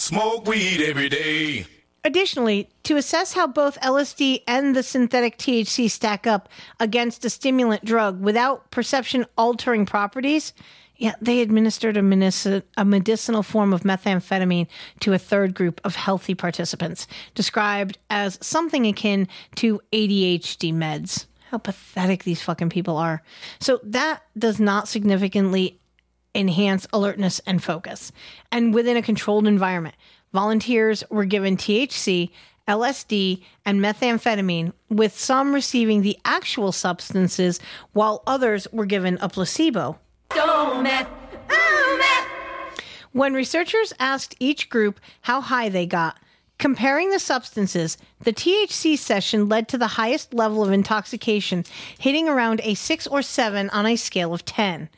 Smoke weed every day. Additionally, to assess how both LSD and the synthetic THC stack up against a stimulant drug without perception altering properties, yeah, they administered a, a medicinal form of methamphetamine to a third group of healthy participants, described as something akin to ADHD meds. How pathetic these fucking people are. So that does not significantly enhance alertness and focus. And within a controlled environment, volunteers were given THC, LSD, and methamphetamine, with some receiving the actual substances while others were given a placebo. Don't. When researchers asked each group how high they got, comparing the substances, the THC session led to the highest level of intoxication, hitting around a 6 or 7 on a scale of 10.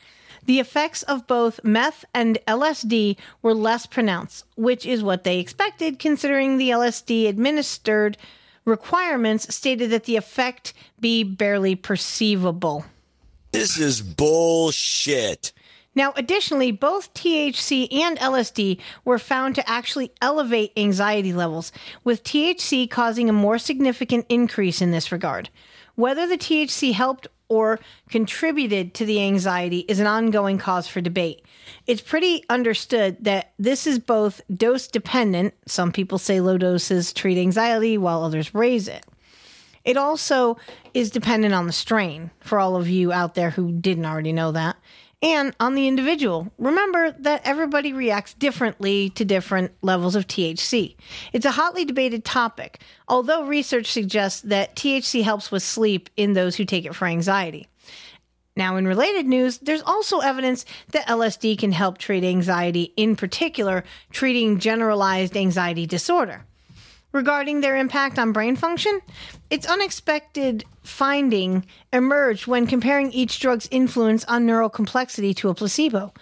The effects of both meth and LSD were less pronounced, which is what they expected considering the LSD administered requirements stated that the effect be barely perceivable. This is bullshit. Now, additionally, both THC and LSD were found to actually elevate anxiety levels, with THC causing a more significant increase in this regard. Whether the THC helped or contributed to the anxiety is an ongoing cause for debate. It's pretty understood that this is both dose dependent. Some people say low doses treat anxiety, while others raise it. It also is dependent on the strain, for all of you out there who didn't already know that. And on the individual. Remember that everybody reacts differently to different levels of THC. It's a hotly debated topic, although research suggests that THC helps with sleep in those who take it for anxiety. Now, in related news, there's also evidence that LSD can help treat anxiety, in particular, treating generalized anxiety disorder. Regarding their impact on brain function, its unexpected finding emerged when comparing each drug's influence on neural complexity to a placebo.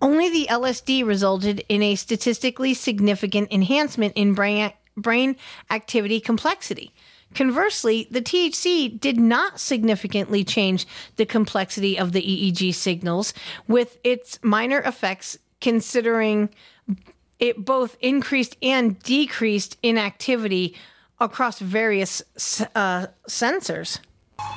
Only the LSD resulted in a statistically significant enhancement in brain, brain activity complexity. Conversely, the THC did not significantly change the complexity of the EEG signals, with its minor effects considering it both increased and decreased in activity across various uh, sensors.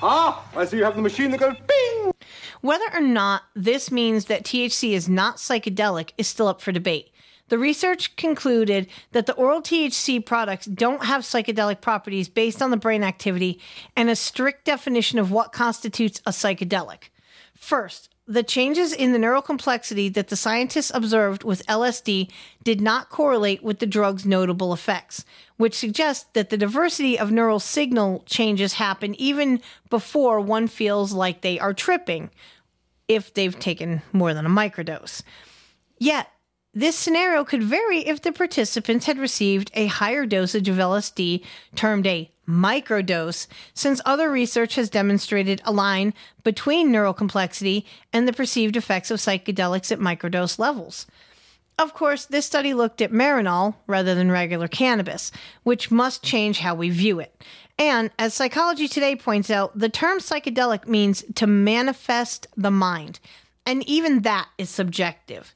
Ah, I see you have the machine that goes bing. Whether or not this means that THC is not psychedelic is still up for debate. The research concluded that the oral THC products don't have psychedelic properties based on the brain activity and a strict definition of what constitutes a psychedelic. First, the changes in the neural complexity that the scientists observed with LSD did not correlate with the drug's notable effects, which suggests that the diversity of neural signal changes happen even before one feels like they are tripping, if they've taken more than a microdose. Yet, this scenario could vary if the participants had received a higher dosage of LSD, termed a microdose, since other research has demonstrated a line between neural complexity and the perceived effects of psychedelics at microdose levels. Of course, this study looked at Marinol rather than regular cannabis, which must change how we view it. And as Psychology Today points out, the term psychedelic means to manifest the mind, and even that is subjective.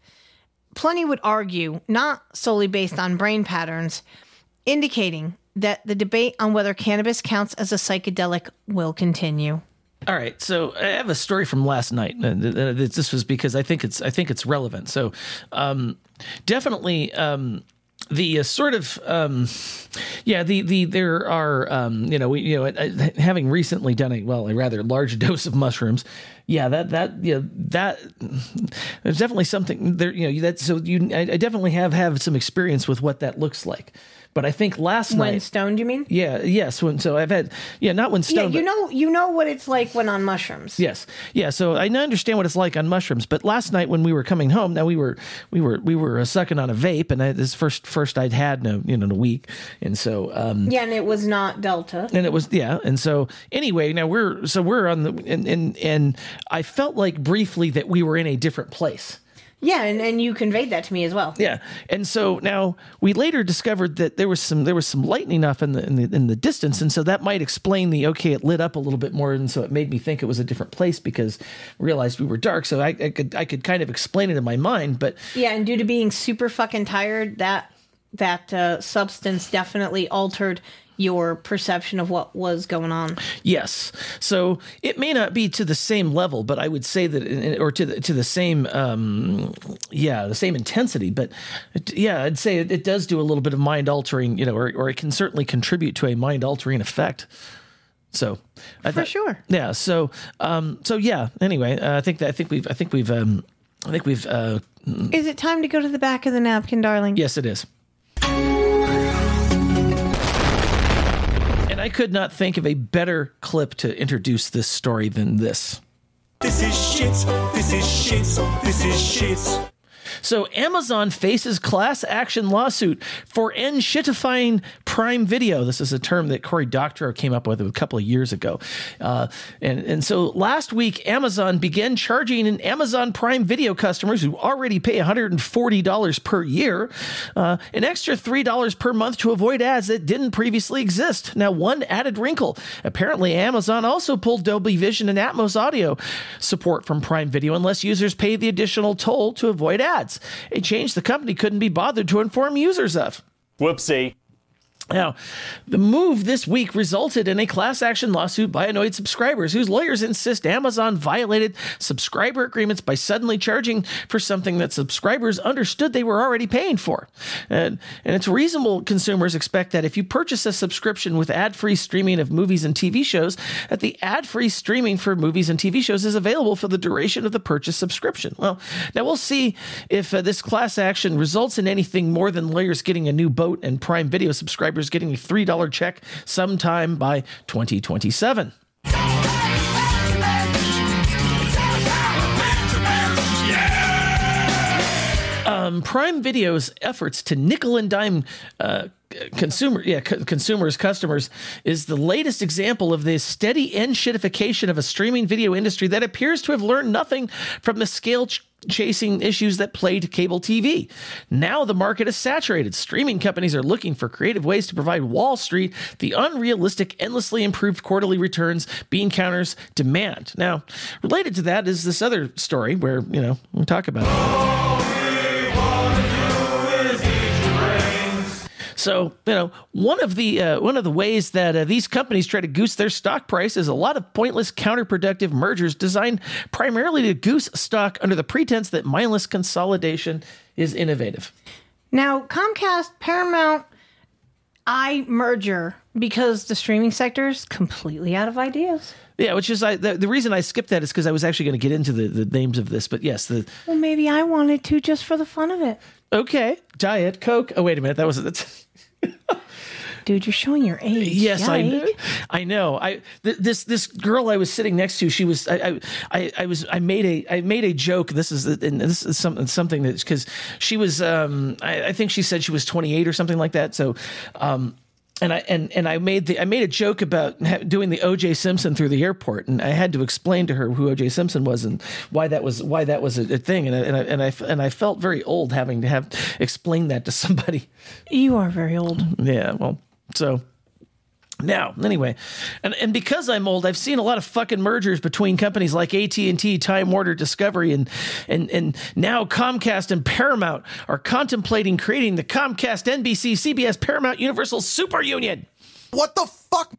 Plenty would argue, not solely based on brain patterns, indicating that the debate on whether cannabis counts as a psychedelic will continue. All right, so I have a story from last night. Uh, This was because I think it's I think it's relevant. So, um, definitely. Um, the uh, sort of um, yeah the the there are um, you know we you know having recently done a well a rather large dose of mushrooms yeah that that yeah that there's definitely something there you know that so you I, I definitely have have some experience with what that looks like but I think last when night stoned, you mean? yeah yes when so I've had yeah not when stoned yeah, you know, you know what it's like when on mushrooms. Yes, yeah. So I understand what it's like on mushrooms. But last night when we were coming home, now we were we were we were uh, sucking on a vape, and I, this first first I'd had in a, you know in a week, and so um, Yeah, and it was not Delta. and it was yeah, and so anyway, now we're so we're on the and and and I felt like briefly that we were in a different place. Yeah, and, and you conveyed that to me as well. Yeah, and so now we later discovered that there was some there was some lightning up in the in the in the distance, and so that might explain the okay. It lit up a little bit more, and so it made me think it was a different place because I realized we were dark. So I, I could I could kind of explain it in my mind, but Yeah, and due to being super fucking tired, that that uh, substance definitely altered your perception of what was going on. Yes. So it may not be to the same level, but I would say that, or to the to the same, um, yeah, the same intensity. But it- yeah, I'd say it, it does do a little bit of mind altering, you know, or, or it can certainly contribute to a mind altering effect. So I For sure. Yeah. So um, so yeah. Anyway, uh, I think that I think we've I think we've um, I think we've uh, Is it time to go to the back of the napkin, darling? Yes, it is. And I could not think of a better clip to introduce this story than this. This is shit. This is shit. This is shit. So Amazon faces class action lawsuit for enshittifying Prime Video. This is a term that Cory Doctorow came up with a couple of years ago. Uh, and, and so last week, Amazon began charging an Amazon Prime Video customers who already pay $140 per year uh, an extra $3 per month to avoid ads that didn't previously exist. Now, one added wrinkle. Apparently, Amazon also pulled Dolby Vision and Atmos audio support from Prime Video unless users pay the additional toll to avoid ads. A change the company couldn't be bothered to inform users of. Whoopsie. Now, the move this week resulted in a class action lawsuit by annoyed subscribers whose lawyers insist Amazon violated subscriber agreements by suddenly charging for something that subscribers understood they were already paying for. And, and it's reasonable consumers expect that if you purchase a subscription with ad free streaming of movies and TV shows, that the ad free streaming for movies and TV shows is available for the duration of the purchase subscription. Well, now we'll see if uh, this class action results in anything more than lawyers getting a new boat and Prime Video subscribers getting a $3 check sometime by 2027. Um, Prime Video's efforts to nickel and dime uh, consumer, yeah, c- consumers, customers, is the latest example of the steady enshittification of a streaming video industry that appears to have learned nothing from the scale ch- chasing issues that plagued cable TV. Now the market is saturated. Streaming companies are looking for creative ways to provide Wall Street the unrealistic, endlessly improved quarterly returns bean counters demand. Now, related to that is this other story where, you know, we talk about it. So you know, one of the uh, one of the ways that uh, these companies try to goose their stock price is a lot of pointless, counterproductive mergers designed primarily to goose stock under the pretense that mindless consolidation is innovative. Now, Comcast, Paramount, Eye merger because the streaming sector is completely out of ideas. Yeah, which is I, the, the reason I skipped that is because I was actually going to get into the, the names of this, but yes, the Well, maybe I wanted to just for the fun of it. okay diet coke. Oh wait a minute, that was that's. Dude, you're showing your age. Yes, I know. I know. I th- this this girl I was sitting next to. She was. I, I I I was. I made a I made a joke. This is and this is something something that's because she was. Um, I, I think she said she was 28 or something like that. So, um. And I and, and I made the I made a joke about doing the O.J. Simpson through the airport, and I had to explain to her who O.J. Simpson was and why that was why that was a, a thing, and I, and I and I and I felt very old having to have explain that to somebody. You are very old. Yeah, well, so now anyway, and and because I'm old, I've seen a lot of fucking mergers between companies like AT and T, Time Warner, Discovery, and and and now Comcast and Paramount are contemplating creating the Comcast, NBC, CBS, Paramount, Universal Super Union. What the fuck?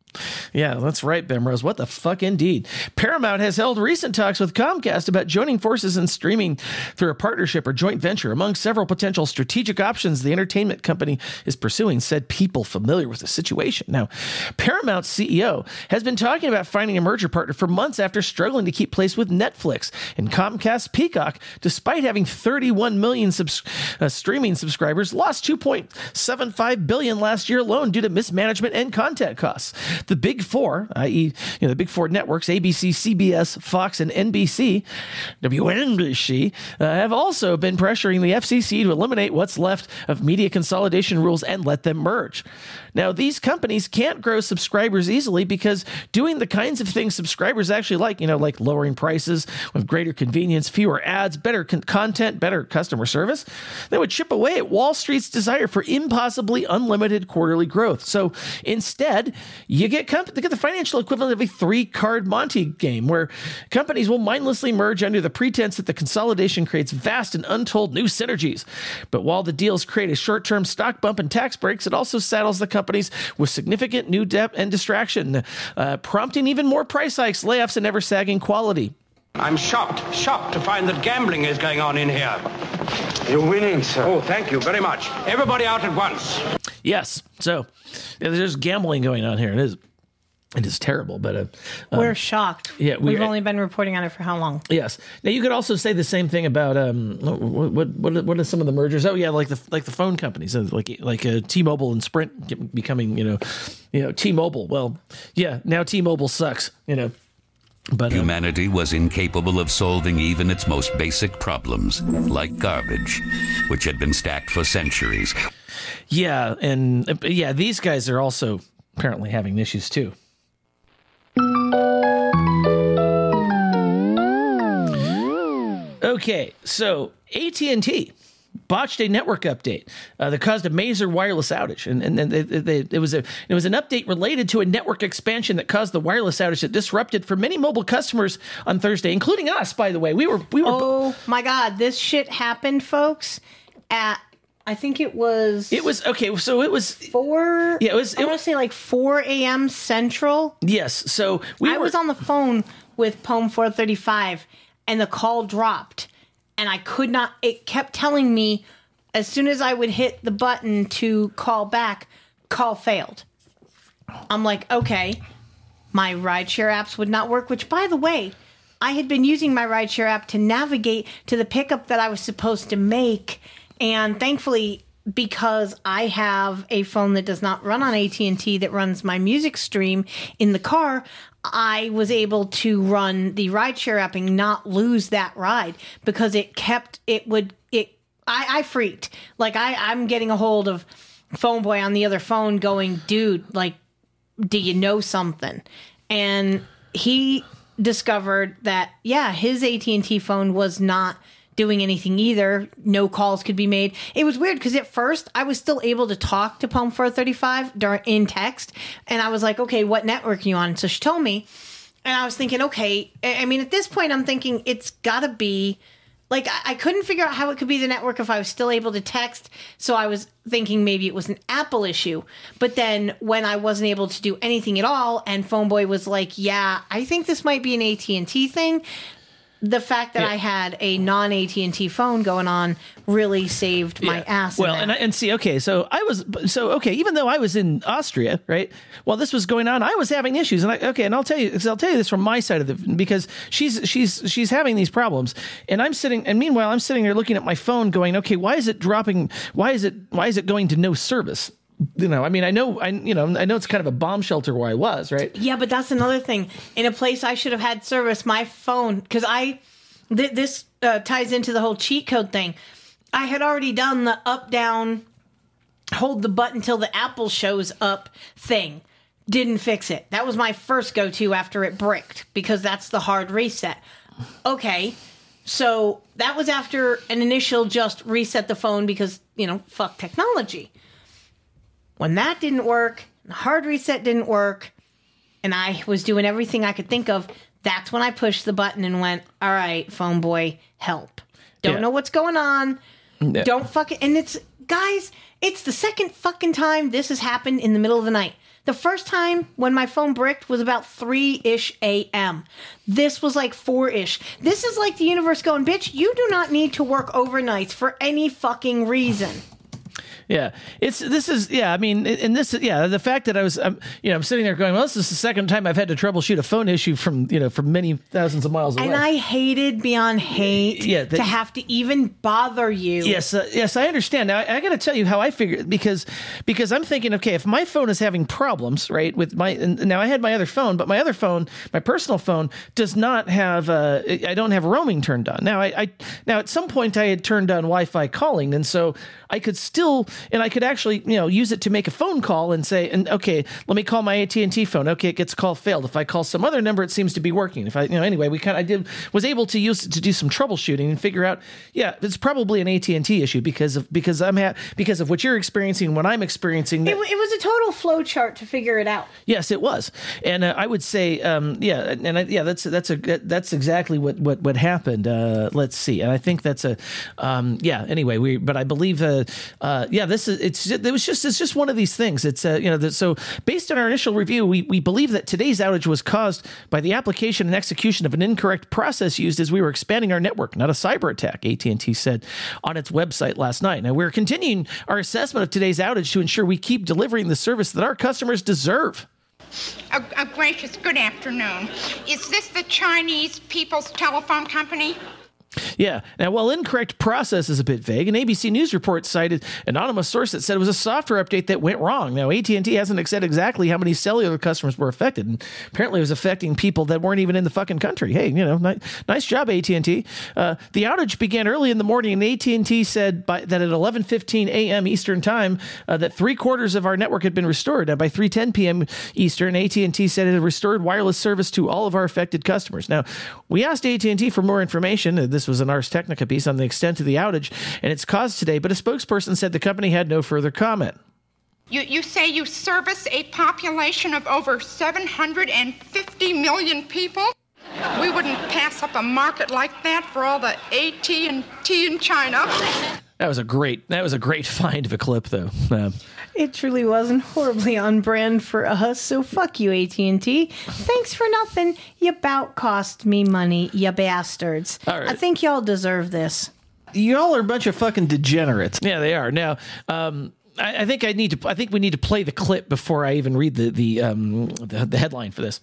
Yeah, that's right, Bemrose. What the fuck, indeed. Paramount has held recent talks with Comcast about joining forces in streaming through a partnership or joint venture. Among several potential strategic options the entertainment company is pursuing, said people familiar with the situation. Now, Paramount's CEO has been talking about finding a merger partner for months after struggling to keep pace with Netflix and Comcast Peacock, despite having 31 million subs- uh, streaming subscribers, lost 2.75 billion last year alone due to mismanagement and content costs. The big four, i.e., you know, the big four networks, ABC, CBS, Fox, and NBC, WNBC, uh, have also been pressuring the FCC to eliminate what's left of media consolidation rules and let them merge. Now, these companies can't grow subscribers easily because doing the kinds of things subscribers actually like, you know, like lowering prices with greater convenience, fewer ads, better con- content, better customer service, they would chip away at Wall Street's desire for impossibly unlimited quarterly growth. So instead, you get comp- get the financial equivalent of a three card Monty game where companies will mindlessly merge under the pretense that the consolidation creates vast and untold new synergies. But while the deals create a short term stock bump and tax breaks, it also saddles the companies with significant new debt and distraction, uh, prompting even more price hikes, layoffs, and ever sagging quality. I'm shocked, shocked to find that gambling is going on in here. You're winning, sir. Oh, thank you very much. Everybody out at once. Yes. So yeah, there's gambling going on here. It is. It is terrible, but uh, um, We're shocked. yeah, we- We've only been reporting on it for how long? Yes. Now you could also say the same thing about um what what what, what are some of the mergers? Oh yeah, like the like the phone companies, uh, like like uh, T-Mobile and Sprint becoming you know you know T-Mobile. Well, yeah, now T-Mobile sucks. You know. But um, Humanity was incapable of solving even its most basic problems, like garbage, which had been stacked for centuries. yeah, and uh, yeah, these guys are also apparently having issues too. Okay, so AT and T botched a network update uh, that caused a major wireless outage, and and, and they, they, it was a it was an update related to a network expansion that caused the wireless outage that disrupted for many mobile customers on Thursday, including us. By the way, we were we were Oh my God, this shit happened, folks, at I think it was. It was okay. So it was four. Yeah, it was. I want to say like four a.m. Central. Yes. So we I were, was on the phone with Poem 435 and the call dropped and I could not it kept telling me as soon as I would hit the button to call back, call failed. I'm like, okay. My rideshare apps would not work, which by the way, I had been using my rideshare app to navigate to the pickup that I was supposed to make and thankfully because I have a phone that does not run on AT&T that runs my music stream in the car, I was able to run the rideshare app and not lose that ride because it kept it would it I, I freaked. Like I, I'm getting a hold of PhoneBoy on the other phone going, dude, like, do you know something? And he discovered that yeah, his AT&T phone was not doing anything either. No calls could be made. It was weird because at first I was still able to talk to Palm 435 during in text, and I was like, okay, what network are you on? So she told me, and I was thinking, okay. I mean, at this point, I'm thinking it's got to be. Like I couldn't figure out how it could be the network if I was still able to text, so I was thinking maybe it was an Apple issue. But then when I wasn't able to do anything at all, and PhoneBoy was like, "Yeah, I think this might be an AT and T thing," the fact that Yeah. I had a non AT and T phone going on really saved my ass. Well, and I, and see, okay, so I was so okay. Even though I was in Austria, right, while this was going on, I was having issues, and I okay, and I'll tell you, I'll tell you this from my side of the because she's she's she's having these problems, and I'm sitting, and meanwhile I'm sitting there looking at my phone, going, okay, why is it dropping? Why is it why is it going to no service? You know, I mean, I know, I you know, I know it's kind of a bomb shelter where I was, right? Yeah, but that's another thing. In a place I should have had service, my phone, because I, th- this uh, ties into the whole cheat code thing. I had already done the up down, hold the button till the apple shows up thing. Didn't fix it. That was my first go to after it bricked because that's the hard reset. Okay, so that was after an initial just reset the phone because, you know, fuck technology. When that didn't work, the hard reset didn't work, and I was doing everything I could think of, that's when I pushed the button and went, All right, PhoneBoy, help. Don't Yeah. know what's going on. Yeah. Don't fucking. And it's, guys, it's the second fucking time this has happened in the middle of the night. The first time when my phone bricked was about 3 ish a.m. This was like 4 ish. This is like the universe going, bitch, you do not need to work overnights for any fucking reason. Yeah, it's this is yeah. I mean, and this yeah, the fact that I was um, you know I'm sitting there going, well, this is the second time I've had to troubleshoot a phone issue from you know from many thousands of miles away. And I hated beyond hate Yeah, that- to have to even bother you. Yes, uh, yes, I understand. Now I, I got to tell you how I figure because because I'm thinking, okay, if my phone is having problems, right, with my and now I had my other phone, but my other phone, my personal phone, does not have. Uh, I don't have roaming turned on. Now I, I now at some point I had turned on Wi-Fi calling, and so I could still and I could actually you know use it to make a phone call and say, and okay, let me call my AT and T phone. Okay, it gets call failed. If I call some other number, it seems to be working. If I you know anyway, we kind of I did was able to use it to do some troubleshooting and figure out, yeah, it's probably an AT and T issue because of because I'm ha- because of what you're experiencing, what I'm experiencing. It, it was a total flow chart to figure it out. Yes, it was, and uh, I would say, um, yeah, and I, yeah, that's that's a that's exactly what what what happened. Uh, let's see, and I think that's a, um, yeah. Anyway, we, but I believe, uh, uh, yeah, this is it's it was just it's just one of these things. It's uh, you know, so based on our initial review, we we believe that today's outage was caused by the application and execution of an incorrect process used as we were expanding our network, not a cyber attack. AT and T said on its website last night. Now we're continuing our assessment of today's outage to ensure we keep delivering the service that our customers deserve. A, a gracious good afternoon. Is this the Chinese People's Telephone Company? Yeah. Now, while incorrect process is a bit vague, an ABC News report cited an anonymous source that said it was a software update that went wrong. Now, AT&T hasn't said exactly how many cellular customers were affected, and apparently it was affecting people that weren't even in the fucking country. Hey, you know, ni- nice job, AT&T. Uh, the outage began early in the morning, and AT&T said by, that at 11:15 a.m. Eastern Time uh, that three quarters of our network had been restored. Now, by 3:10 p.m. Eastern, AT&T said it had restored wireless service to all of our affected customers. Now, we asked AT&T for more information. Uh, This was an Ars Technica piece on the extent of the outage and its cause today, but a spokesperson said the company had no further comment. You, you say you service a population of over 750 million people? We wouldn't pass up a market like that for all the AT&T in China. That was a great. That was a great find of a clip, though. Uh, It truly wasn't horribly on brand for us, so fuck you, AT&T. Thanks for nothing. You bout cost me money, you bastards. All right. I think y'all deserve this. y'all are a bunch of fucking degenerates. Yeah, they are. Now, um, I, I think I need to. I think we need to play the clip before I even read the the um, the, the headline for this.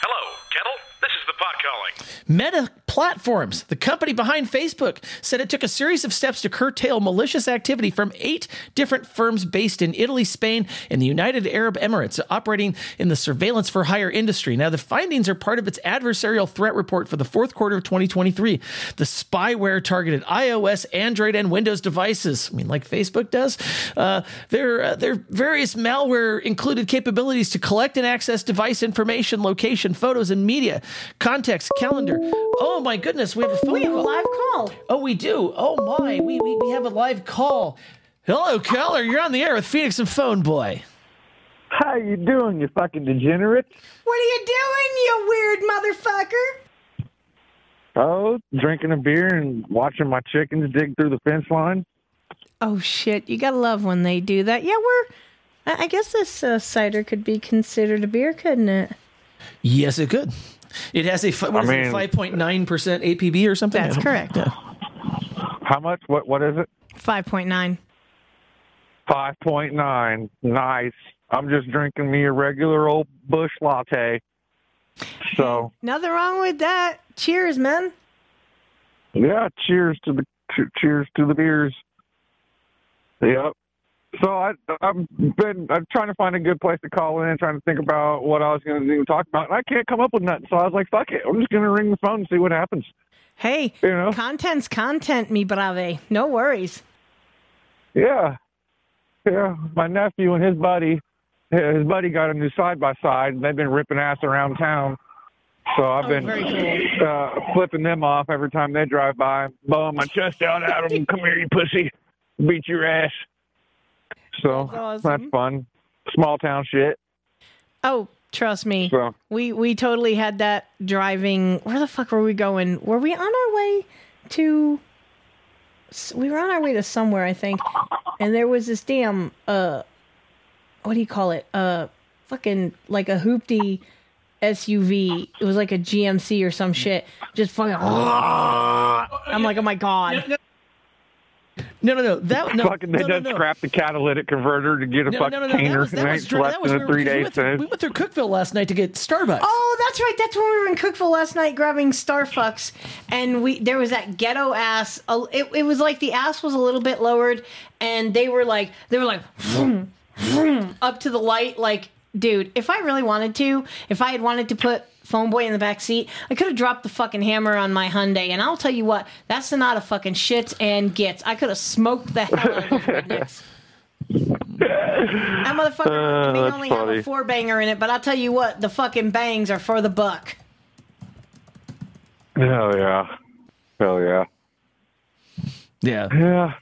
Hello, Kettle. This is the pot calling. Meta Platforms, the company behind Facebook, said it took a series of steps to curtail malicious activity from eight different firms based in Italy, Spain, and the United Arab Emirates, operating in the surveillance for hire industry. Now, the findings are part of its adversarial threat report for the fourth quarter of 2023. The spyware targeted iOS, Android, and Windows devices. I mean, like Facebook does. Uh, their uh, their various malware included capabilities to collect and access device information, location, photos, and media, context, calendar. Oh my goodness, we have a phone We have a call. live call. Oh, we do. Oh my, we, we we have a live call. Hello, caller. You're on the air with Pheonix and PhoneBoy. How you doing, you fucking degenerate? What are you doing, you weird motherfucker? Oh, drinking a beer and watching my chickens dig through the fence line. Oh shit! You gotta love when they do that. Yeah, we're. I I guess this uh, cider could be considered a beer, couldn't it? Yes, it could. It has a fi- what I is it, five point nine percent ABV or something. That's correct. How much? What? What is it? Five point nine. Five point nine. Nice. I'm just drinking me a regular old Busch Latte. So Nothing wrong with that. Cheers, man. yeah, cheers to the cheers to the beers. Yep. So I I've been I'm trying to find a good place to call in, trying to think about what I was going to do talk about, and I can't come up with nothing. So I was like, fuck it, I'm just going to ring the phone and see what happens. Hey, You know? content's content, me brave. No worries. Yeah, yeah. My nephew and his buddy, his buddy got a new side by side, and they've been ripping ass around town. So I've been uh, flipping them off every time they drive by, blowing my chest out at them. Come here, you pussy! Beat your ass. So That's that's fun. Small town shit. Oh, trust me. So We we totally had that driving. Where the fuck were we going? Were we on our way to? We were on our way to somewhere, I think, and there was this damn uh, what do you call it? Uh, fucking like a hoopty SUV. It was like a GMC or some shit. Just fucking. I'm like, oh my god. No, no, no. no, no. That no, fucking they no, no, done no. scrapped the catalytic converter to get a No, fucking no, no, no. That painter was, that was, ain't dri- slept that was in we- three 'cause we went, through, we went through Cookeville last night to get Starbucks. Oh, that's right. That's when we were in Cookeville last night grabbing Starbucks, and we there was that ghetto ass. a- It, it was like the ass was a little bit lowered, and they were like they were like vroom, vroom, up to the light. Like, dude, if I really wanted to, if I had wanted to put PhoneBoy in the back seat, I could have dropped the fucking hammer on my Hyundai. And I'll tell you what, that's not a fucking shits and gets. I could have smoked the hell out of those. That motherfucker Uh, may that's only have a four banger in it, but I'll tell you what, the fucking bangs are for the buck. Hell yeah. Hell yeah. Yeah. Yeah.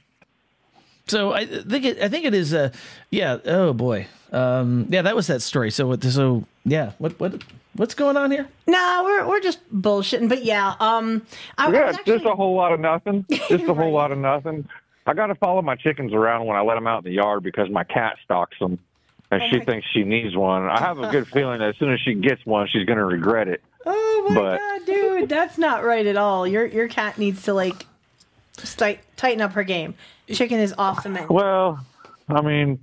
So I think it, I think it is. Uh, yeah. Oh boy. Um, yeah, that was that story. So what? So yeah. What what what's going on here? No, we're we're just bullshitting. But yeah, um, I, I yeah, was it's just a whole lot of nothing. Just a whole lot of nothing. I got to follow my chickens around when I let them out in the yard because my cat stalks them, and Oh she thinks she needs one. I have a good feeling that as soon as she gets one, she's going to regret it. Oh my But- god, dude, that's not right at all. Your your cat needs to like sti- tighten up her game. Chicken is off the menu. Well, I mean,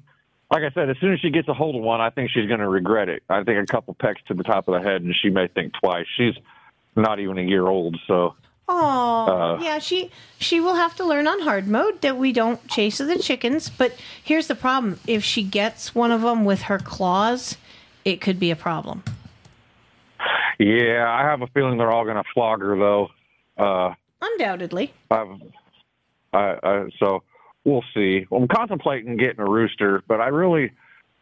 like I said, as soon as she gets a hold of one, I think she's going to regret it. I think a couple pecks to the top of the head, and she may think twice. She's not even a year old, so Oh, Uh, yeah. She she will have to learn on hard mode that we don't chase the chickens. But here's the problem: if she gets one of them with her claws, it could be a problem. yeah, I have a feeling they're all going to flog her though. Uh, Undoubtedly. I've, I, I, so we'll see. I'm contemplating getting a rooster, but I really,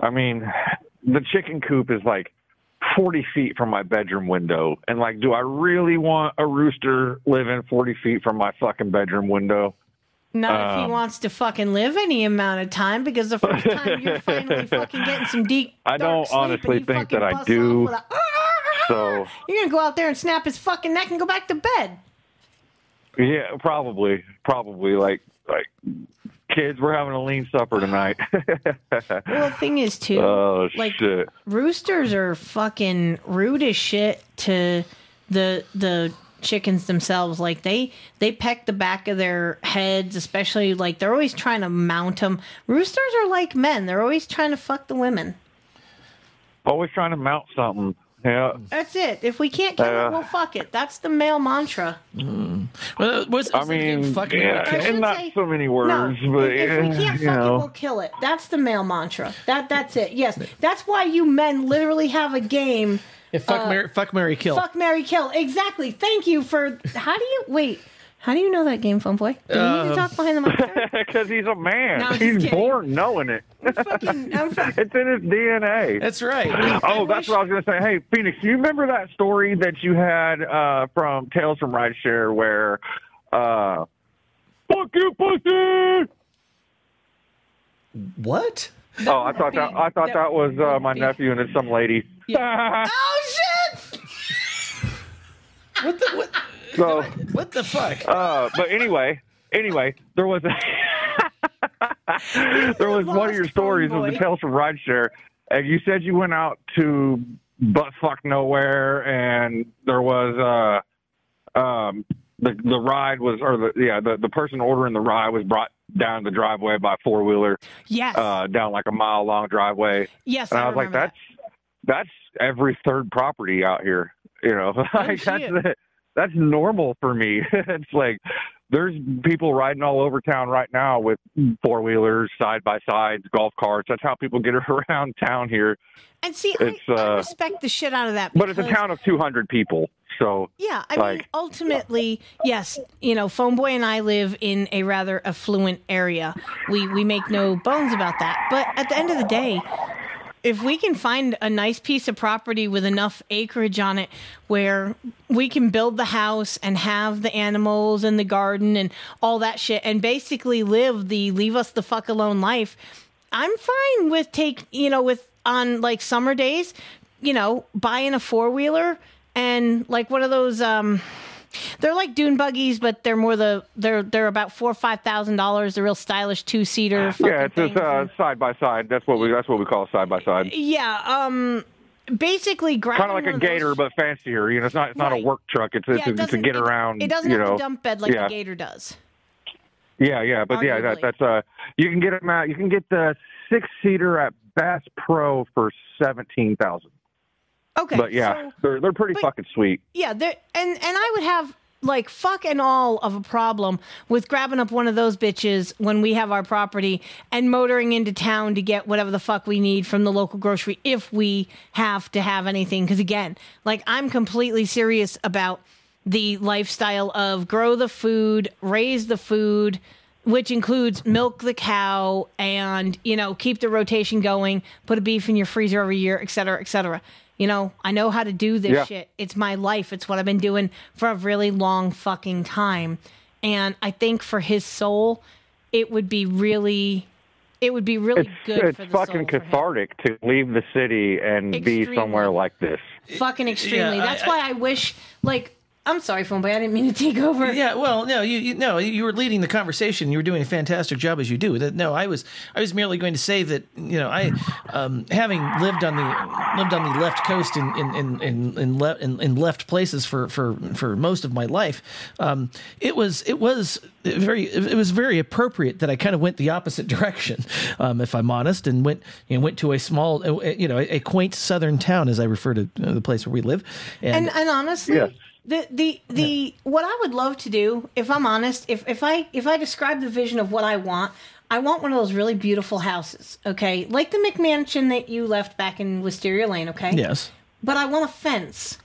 I mean, the chicken coop is like 40 feet from my bedroom window. And like, do I really want a rooster living 40 feet from my fucking bedroom window? Not if Um, he wants to fucking live any amount of time, because the first time you're finally fucking getting some deep. I don't honestly think that I do. off with a- ah, ah, ah, So You're gonna go out there and snap his fucking neck and go back to bed. Yeah, probably, probably like like kids. We're having a lean supper tonight. Well, the thing is too, oh like shit! roosters are fucking rude as shit to the the chickens themselves. Like they they peck the back of their heads, especially like they're always trying to mount them. Roosters are like men; they're always trying to fuck the women. Always trying to mount something. Yeah. That's it. If we can't kill Uh, it, we'll fuck it. That's the male mantra. Well, what's, I mean, fuck yeah, I and not say- so many words, no, but if, if we can't you fuck it, we'll kill it. That's the male mantra. That that's it. Yes, that's why you men literally have a game. Yeah, fuck, uh, Mary, fuck, Mary, kill. Fuck Mary Kill. Exactly. Thank you for. How do you wait? How do you know that game, PhoneBoy? Do we need to talk behind the mic? Because he's a man. No, I'm just he's kidding. born knowing it. it's in his DNA. That's right. Oh, that's what I was going to say. Hey, Pheonix, you remember that story that you had uh, from Tales from Rideshare where, uh, fuck you, pussy? What? Oh, I thought that I thought that was uh, my nephew and it's some lady. oh shit! What the what? So what the fuck? Uh, but anyway, anyway, there was a there was one of your stories of the Tales from Rideshare, and you said you went out to butt fuck nowhere, and there was uh um the the ride was or the yeah the the person ordering the ride was brought down the driveway by four wheeler. Yes. Uh, down like a mile long driveway. Yes, and I, I was like, that's that's every third property out here. You know, like that's shit. That's normal for me. it's like there's people riding all over town right now with four wheelers, side by sides, golf carts. That's how people get around town here. And see, It's I, I uh, respect the shit out of that. but it's a town of 200 people, so Yeah, I mean, ultimately, yes, you know, PhoneBoy and I live in a rather affluent area. We we make no bones about that. But at the end of the day, if we can find a nice piece of property with enough acreage on it where we can build the house and have the animals and the garden and all that shit and basically live the leave us the fuck alone life, I'm fine with take, you know, with on like summer days, you know, buying a four-wheeler and like one of those um they're like dune buggies, but they're more the they're they're about four or five thousand dollars. The real stylish two seater. yeah, it's just uh, side by side. That's what we that's what we call side by side. Yeah, um, basically grabbing Kind of like a of those- gator, but fancier. You know, it's not it's not a work truck. It's it's, Yeah, it it's a doesn't- get it- around. It doesn't you have know. a dump bed like yeah. a gator does. Yeah, yeah, but yeah, that, that's uh, you can get them out. You can get the six seater at Bass Pro for seventeen thousand. Okay, but yeah, so- they're they're pretty fucking sweet. Yeah, and and I would have like fuck and all of a problem with grabbing up one of those bitches when we have our property and motoring into town to get whatever the fuck we need from the local grocery if we have to have anything because again like i'm completely serious about the lifestyle of grow the food raise the food which includes milk the cow and you know keep the rotation going put a beef in your freezer every year et cetera et cetera you know i know how to do this Yeah. shit. It's my life. It's what i've been doing for a really long fucking time. And i think for his soul it would be really it would be really It's good it's for the fucking soul cathartic to leave the city and be somewhere like this. fucking extremely. Yeah, I- that's why i wish like i'm sorry PhoneBoy i didn't mean to take over Yeah, well, no, you, you no, you were leading the conversation. You were doing a fantastic job as you do. That no, I was I was merely going to say that you know I um, having lived on the lived on the left coast in in in in, in, le- in, in left places for for for most of my life. Um, it was it was very it was very appropriate that I kind of went the opposite direction, um, if I'm honest, and went you know, went to a small uh, you know a, a quaint southern town as I refer to uh, the place where we live, and and honestly Yes. The the the what i would love to do if i'm honest if if i if i describe the vision of what i want i want one of those really beautiful houses okay like the mcmansion that you left back in wisteria lane okay yes. but i want a fence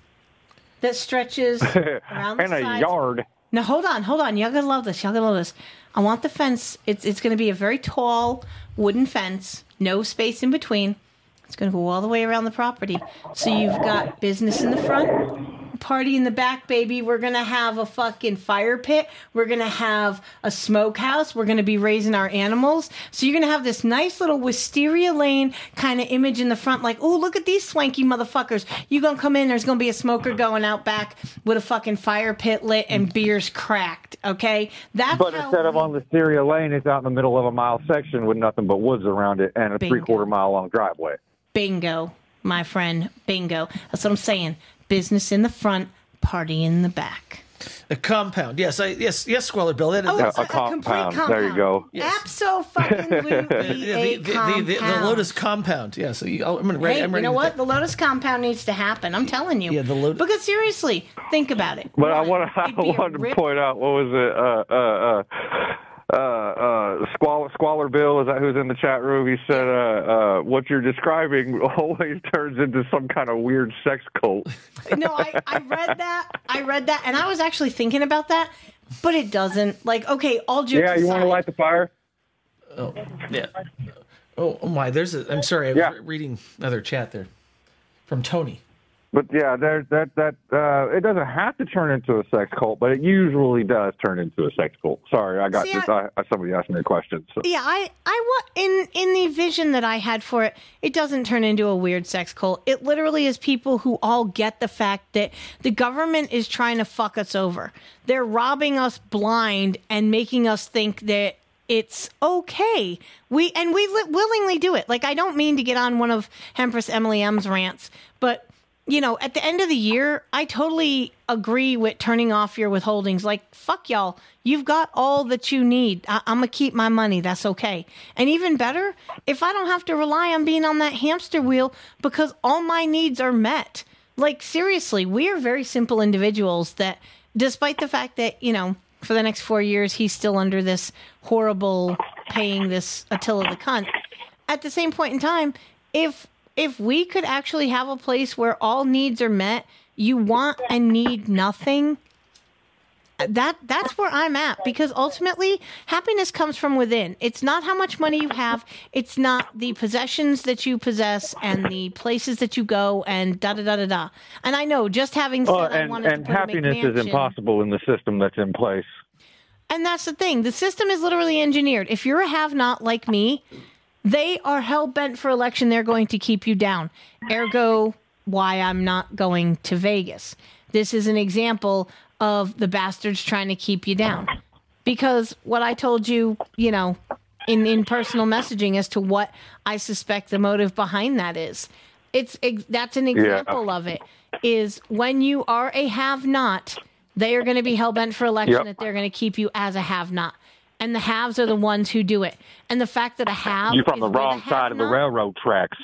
that stretches around the and a sides. yard. Now hold on, hold on. Y'all gonna love this. Y'all gonna love this. I want the fence. It's it's gonna be a very tall wooden fence, no space in between. It's gonna go all the way around the property. So you've got business in the front, party in the back, baby. We're gonna have a fucking fire pit. We're gonna have a smokehouse. We're gonna be raising our animals. So you're gonna have this nice little wisteria lane kind of image in the front, like, oh, look at these swanky motherfuckers. You gonna come in? There's gonna be a smoker going out back with a fucking fire pit lit and beers cracked. Okay, that's But instead of on the Wisteria Lane, it's out in the middle of a mile section with nothing but woods around it and a three quarter mile long driveway. Bingo, my friend. Bingo. That's what I'm saying. Business in the front, party in the back. A compound. Yes, I, yes, yes, Squalor Bill. That, Oh, Yeah, it's a a complete compound. There you go. Absolutely the, the, the, the, the. Lotus compound. Yeah, so you, I'm gonna write. Hey, I'm you know it what? The Lotus compound needs to happen. I'm telling you. Yeah, the Lotus. Because seriously, think about it. But I want to I wanted to point out what was it? Uh, uh, uh, uh, uh, Squalor, Squalor Bill is that who's in the chat room? He said, uh, uh, "What you're describing always turns into some kind of weird sex cult." No, I, I read that. I read that, and I was actually thinking about that, but it doesn't. Like, okay, all jokes yeah, you want to aside- light the fire? Oh, yeah. Oh, oh my. There's a. I'm sorry. I was re- reading another chat there from Tony. But yeah, that that uh, it doesn't have to turn into a sex cult, but it usually does turn into a sex cult. Sorry, I got See, just I- I, somebody asked me a question. So. Yeah, I, I in in the vision that I had for it, it doesn't turn into a weird sex cult. It literally is people who all get the fact that the government is trying to fuck us over. They're robbing us blind and making us think that it's okay. We and we li- willingly do it. Like I don't mean to get on one of Empress Emily M's rants, but you know, at the end of the year, I totally agree with turning off your withholdings. Like, fuck y'all. You've got all that you need. I- I'm going to keep my money. That's okay. And even better, if I don't have to rely on being on that hamster wheel because all my needs are met. Like, seriously, we are very simple individuals that, despite the fact that, you know, for the next four years, he's still under this horrible paying this Attila the cunt. At the same point in time, if if we could actually have a place where all needs are met, you want and need nothing. That that's where I'm at because ultimately happiness comes from within. It's not how much money you have, it's not the possessions that you possess and the places that you go and da da da da da. And I know just having oh, said Oh, I wanted and to put happiness is impossible in the system that's in place. and that's the thing. The system is literally engineered. If you're a have not like me, they are hell bent for election. They're going to keep you down. Ergo, why I'm not going to Vegas. This is an example of the bastards trying to keep you down. Because what I told you, you know, in, in personal messaging as to what I suspect the motive behind that is. It's ex- that's an Yeah. example of it. Is when you are a have not, they are going to be hell bent for election Yep. that they're going to keep you as a have not. And the haves are the ones who do it. And the fact that a have You're from the wrong a side of the railroad tracks.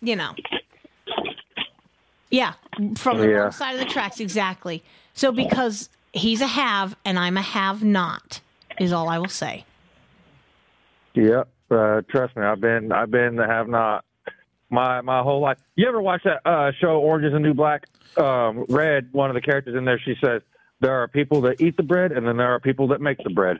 You know. Yeah, from the Yeah. wrong side of the tracks, exactly. So because he's a have and I'm a have not, is all I will say. Yep. Uh, trust me, I've been I've been the have not my my whole life. You ever watch that uh, show Orange is the New Black? Um, Red, one of the characters in there, she says there are people that eat the bread, and then there are people that make the bread.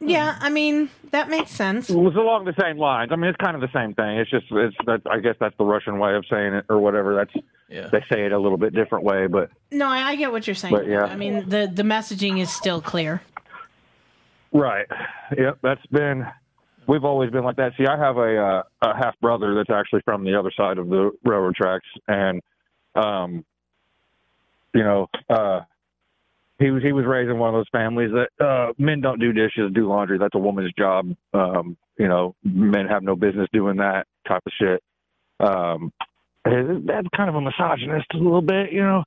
Yeah, I mean that makes sense. It was along the same lines. I mean, it's kind of the same thing. It's just it's that I guess that's the Russian way of saying it or whatever. That's Yeah. they say it a little bit different way, but No, I, I get what you're saying. But, yeah. I mean the the messaging is still clear. Right. Yep. That's been. We've always been like that. See, I have a uh, a half brother that's actually from the other side of the railroad tracks, and um, you know, uh, he was he was raised in one of those families that uh, men don't do dishes, do laundry. That's a woman's job. Um, you know, men have no business doing that type of shit. Um, that's kind of a misogynist a little bit, you know,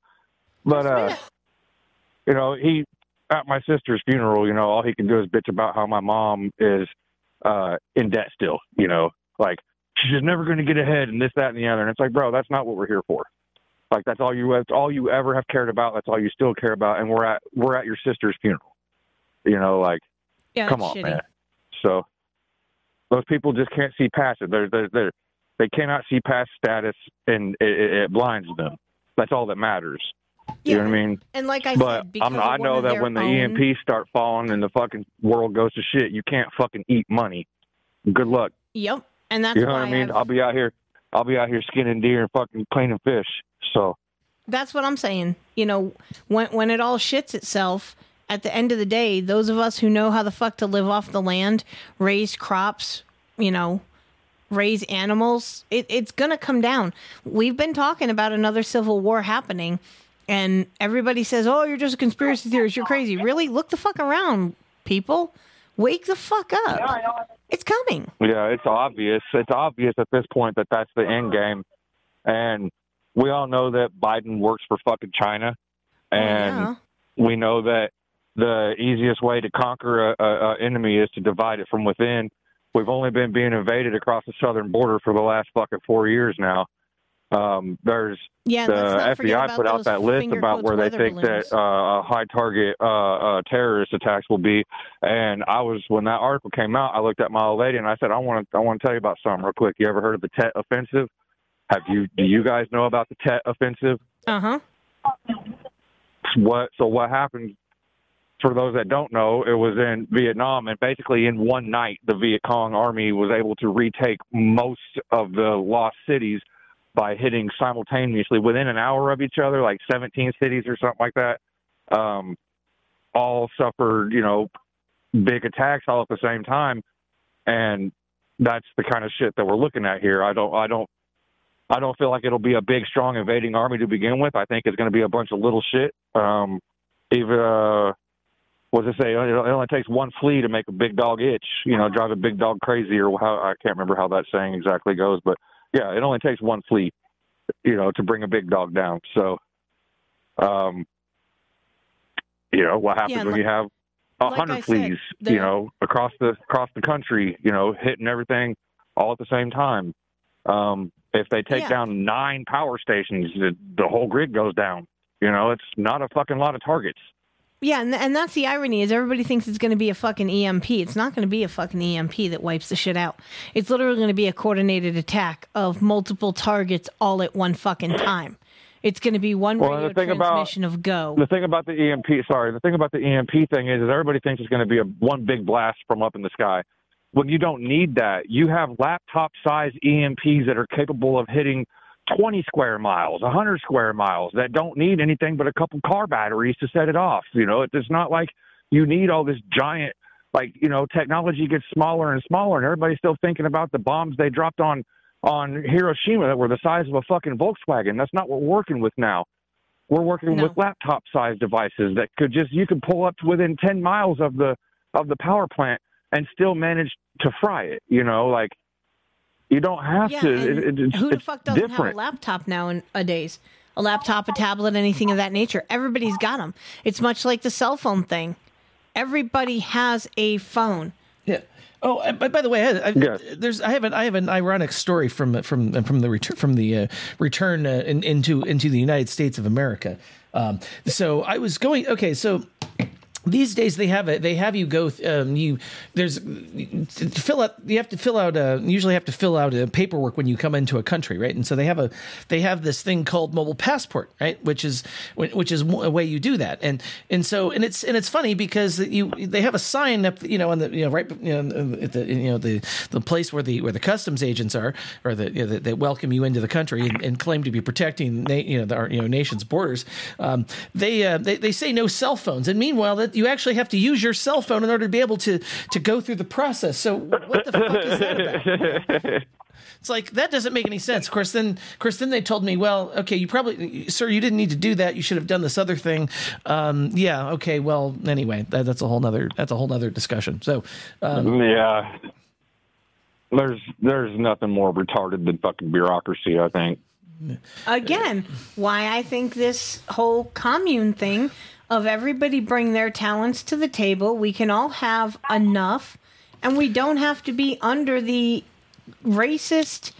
but uh, you know, he at my sister's funeral, you know, all he can do is bitch about how my mom is uh in debt still, you know, like she's just never going to get ahead and this, that, and the other. And it's like, bro, that's not what we're here for. Like that's all you that's all you ever have cared about. That's all you still care about. And we're at we're at your sister's funeral. You know, like Yeah, come on, shitty. man. So those people just can't see past it. They're they're, they're they cannot see past status, and it, it, it blinds them. That's all that matters. You know what I mean? And like I but said, because I'm, I know that when the own- EMPs start falling and the fucking world goes to shit, you can't fucking eat money. Good luck. Yep, and that's you know what I mean? I've- I'll be out here. I'll be out here skinning deer and fucking cleaning fish. So That's what I'm saying. You know, when when it all shits itself, at the end of the day, those of us who know how the fuck to live off the land, raise crops, you know, raise animals, it, it's gonna come down. We've been talking about another civil war happening, and everybody says, "Oh, you're just a conspiracy theorist. You're crazy." Really, look the fuck around, people. Wake the fuck up. It's coming. Yeah, it's obvious. It's obvious at this point that that's the end game, and we all know that Biden works for fucking China, and yeah. we know that the easiest way to conquer a, a, a enemy is to divide it from within. We've only been being invaded across the southern border for the last fucking four years now. Um, there's Yeah, the let's not forget FBI put out that list about where they think balloons. that uh, high target uh, uh, terrorist attacks will be. And I was when that article came out, I looked at my old lady and I said, I want to I want to tell you about something real quick. You ever heard of the Tet Offensive? Have you? Do you guys know about the Tet Offensive? Uh huh. what so what happened for those that don't know it was in vietnam and basically in one night the viet cong army was able to retake most of the lost cities by hitting simultaneously within an hour of each other like 17 cities or something like that um all suffered you know big attacks all at the same time and that's the kind of shit that we're looking at here i don't i don't I don't feel like it'll be a big, strong invading army to begin with. I think it's going to be a bunch of little shit. Um, even uh, what does it say? It only takes one flea to make a big dog itch. You know, drive a big dog crazy, or how I can't remember how that saying exactly goes, but yeah, it only takes one flea, you know, to bring a big dog down. So, um, you know, what happens Yeah, when like- you have a like hundred said, fleas, the- you know, across the across the country, you know, hitting everything all at the same time. Um, if they take Yeah. down nine power stations, the, the whole grid goes down. You know, it's not a fucking lot of targets. Yeah, and, and that's the irony is everybody thinks it's going to be a fucking EMP. It's not going to be a fucking EMP that wipes the shit out. It's literally going to be a coordinated attack of multiple targets all at one fucking time. It's going to be one Well, radio thing about- transmission of go. The thing about the EMP, sorry, the thing about the EMP thing is, is everybody thinks it's going to be a one big blast from up in the sky. When you don't need that, you have laptop size EMPs that are capable of hitting 20 square miles, 100 square miles that don't need anything but a couple car batteries to set it off. You know, it's not like you need all this giant, like, you know, technology gets smaller and smaller and everybody's still thinking about the bombs they dropped on, on Hiroshima that were the size of a fucking Volkswagen. That's not what we're working with now. We're working No. with laptop sized devices that could just, you could pull up to within 10 miles of the, of the power plant and still manage to fry it. You know, like, you don't have yeah, to. and It, it, it's, who the fuck doesn't different. have a laptop nowadays? A laptop, a tablet, anything of that nature. Everybody's got them. It's much like the cell phone thing. Everybody has a phone. Yeah. Oh, by, by the way, I, I, Yes. there's I have an I have an ironic story from from from the return from the uh, return uh, in, into into the United States of America. Um, so I was going. Okay, so these days they have it. They have you go. Um, you there's fill out. You have to fill out. Uh, usually have to fill out a paperwork when you come into a country, right? And so they have a they have this thing called mobile passport, right? Which is which is a way you do that. And and so and it's and it's funny because you they have a sign up, you know, on the you know right you know at the you know the the place where the where the customs agents are or the you know, that, welcome you into the country and, and claim to be protecting you know the, our you know nation's borders. Um, they, uh, they they say no cell phones, and meanwhile that you actually have to use your cell phone in order to be able to to go through the process. So what the fuck is that about? It's like that doesn't make any sense. Of course, then, of course, then they told me, well, okay, you probably, sir, you didn't need to do that. You should have done this other thing. Um, yeah, okay, well, anyway, that, that's a whole nother that's a whole nother discussion. So, um, yeah. There's there's nothing more retarded than fucking bureaucracy. I think. Again, why I think this whole commune thing of everybody bring their talents to the table, we can all have enough, and we don't have to be under the racist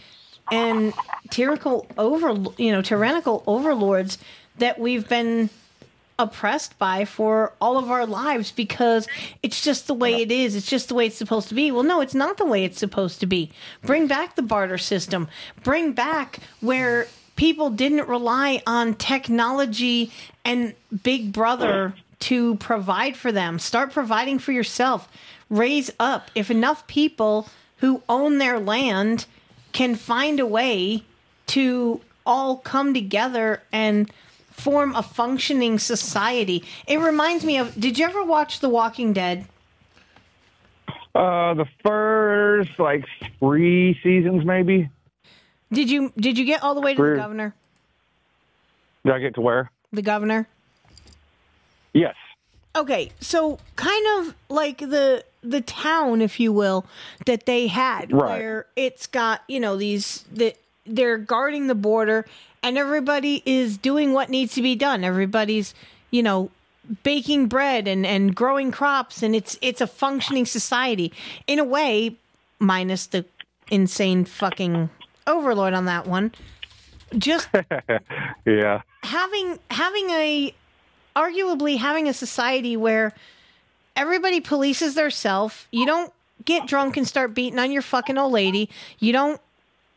and tyrannical over you know tyrannical overlords that we've been oppressed by for all of our lives because it's just the way it is. It's just the way it's supposed to be. Well, no, it's not the way it's supposed to be. Bring back the barter system. Bring back where people didn't rely on technology and Big Brother to provide for them. Start providing for yourself. Raise up. If enough people who own their land can find a way to all come together and form a functioning society. It reminds me of. Did you ever watch The Walking Dead? Uh, the first like three seasons, maybe. Did you Did you get all the way to the governor? Did I get to where? The governor. Yes. Okay, so kind of like the the town, if you will, that they had, Right. where it's got you know these that they're guarding the border, and everybody is doing what needs to be done. Everybody's you know baking bread and and growing crops, and it's it's a functioning society in a way, minus the insane fucking overlord on that one. Just yeah. having having a arguably having a society where everybody polices their self. You don't get drunk and start beating on your fucking old lady. You don't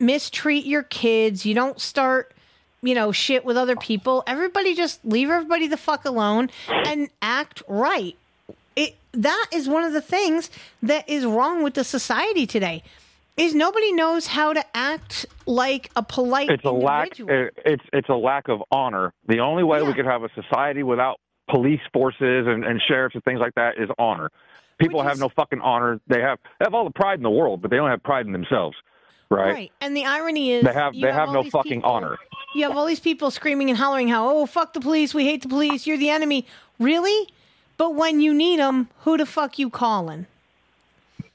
mistreat your kids. You don't start you know shit with other people. Everybody just leave everybody the fuck alone and act right. It that is one of the things that is wrong with the society today is nobody knows how to act like a polite It's a lack. it- It's it's a lack of honor. The only way we could have a society without police forces and, and sheriffs and things like that is honor. People have no fucking honor. They have they have all the pride in the world, but they don't have pride in themselves. Right? right And the irony is They have they have all no fucking people- honor. You have all these people screaming and hollering how, oh, fuck the police, we hate the police, you're the enemy. Really? But when you need them, who the fuck you calling?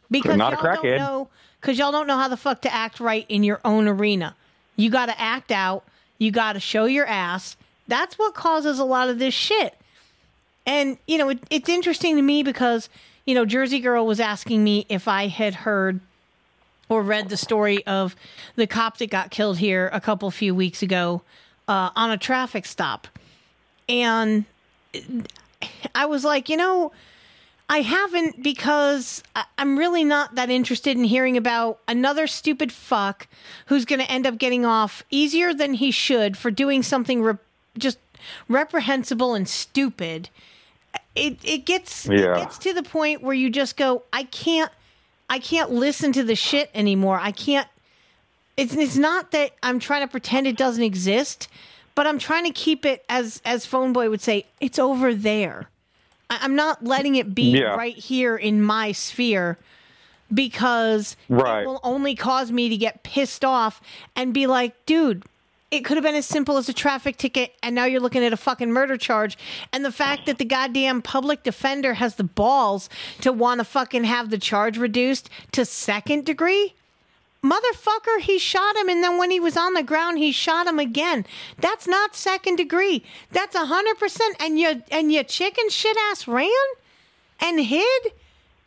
Because not a y'all don't crackhead. know, because y'all don't know how the fuck to act right in your own arena. You got to act out. You got to show your ass. That's what causes a lot of this shit. And you know, it, it's interesting to me because you know, Jersey Girl was asking me if I had heard or read the story of the cop that got killed here a couple few weeks ago uh, on a traffic stop, and I was like, you know, I haven't because I'm really not that interested in hearing about another stupid fuck who's going to end up getting off easier than he should for doing something re- just reprehensible and stupid. It it gets Yeah. it gets to the point where you just go, I can't I can't listen to the shit anymore. I can't it's it's not that I'm trying to pretend it doesn't exist, but I'm trying to keep it as as PhoneBoy would say, it's over there. I, I'm not letting it be Yeah. right here in my sphere because Right. it will only cause me to get pissed off and be like, dude, it could have been as simple as a traffic ticket, and now you're looking at a fucking murder charge. And the fact that the goddamn public defender has the balls to want to fucking have the charge reduced to second degree. Motherfucker, he shot him, and then when he was on the ground, he shot him again. That's not second degree. That's a hundred percent. And your and your chicken shit ass ran and hid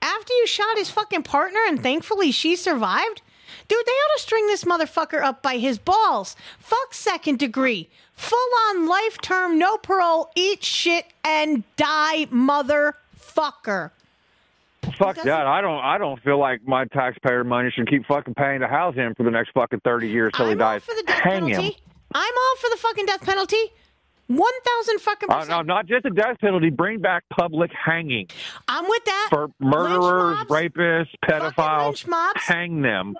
after you shot his fucking partner, and thankfully she survived. Dude, they ought to string this motherfucker up by his balls. Fuck second degree. Full on life term, no parole, eat shit and die, motherfucker. Fuck that. I don't I don't feel like my taxpayer money should keep fucking paying to house him for the next fucking thirty years till he dies. for the Hang him. I'm all for the fucking death penalty. One thousand fucking Uh, percent. no, not just a death penalty. Bring back public hanging I'm with that. for murderers, rapists, pedophiles. mobs. Hang them.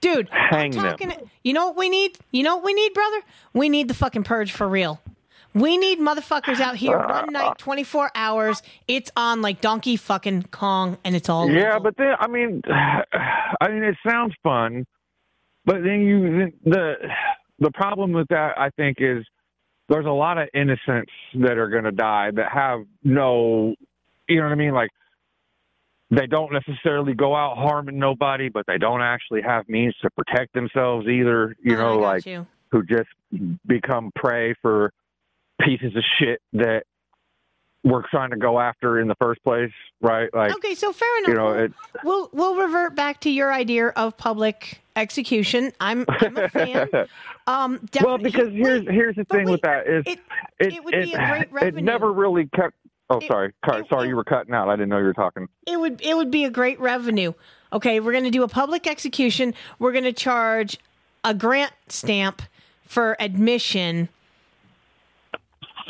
Dude, Hang I'm them. You know what we need? You know what we need, brother? We need the fucking purge for real. We need motherfuckers out here uh, one night, 24 hours. It's on like Donkey fucking Kong, and it's all Yeah, but then I mean, I mean, it sounds fun, but then you the the problem with that I think is there's a lot of innocents that are going to die that have no, you know what I mean, like. They don't necessarily go out harming nobody, but they don't actually have means to protect themselves either. You oh, know, like you. who just become prey for pieces of shit that we're trying to go after in the first place, right? Like, Okay, so fair enough. you know, it, We'll we'll revert back to your idea of public execution. I'm I'm a fan. Um, well, because here's here's the thing with that is it, it would be a great revenue. it never really kept. Oh, sorry, sorry, you were cutting out. I didn't know you were talking. it would it would be a great revenue. Okay, we're going to do a public execution. We're going to charge a grant stamp for admission.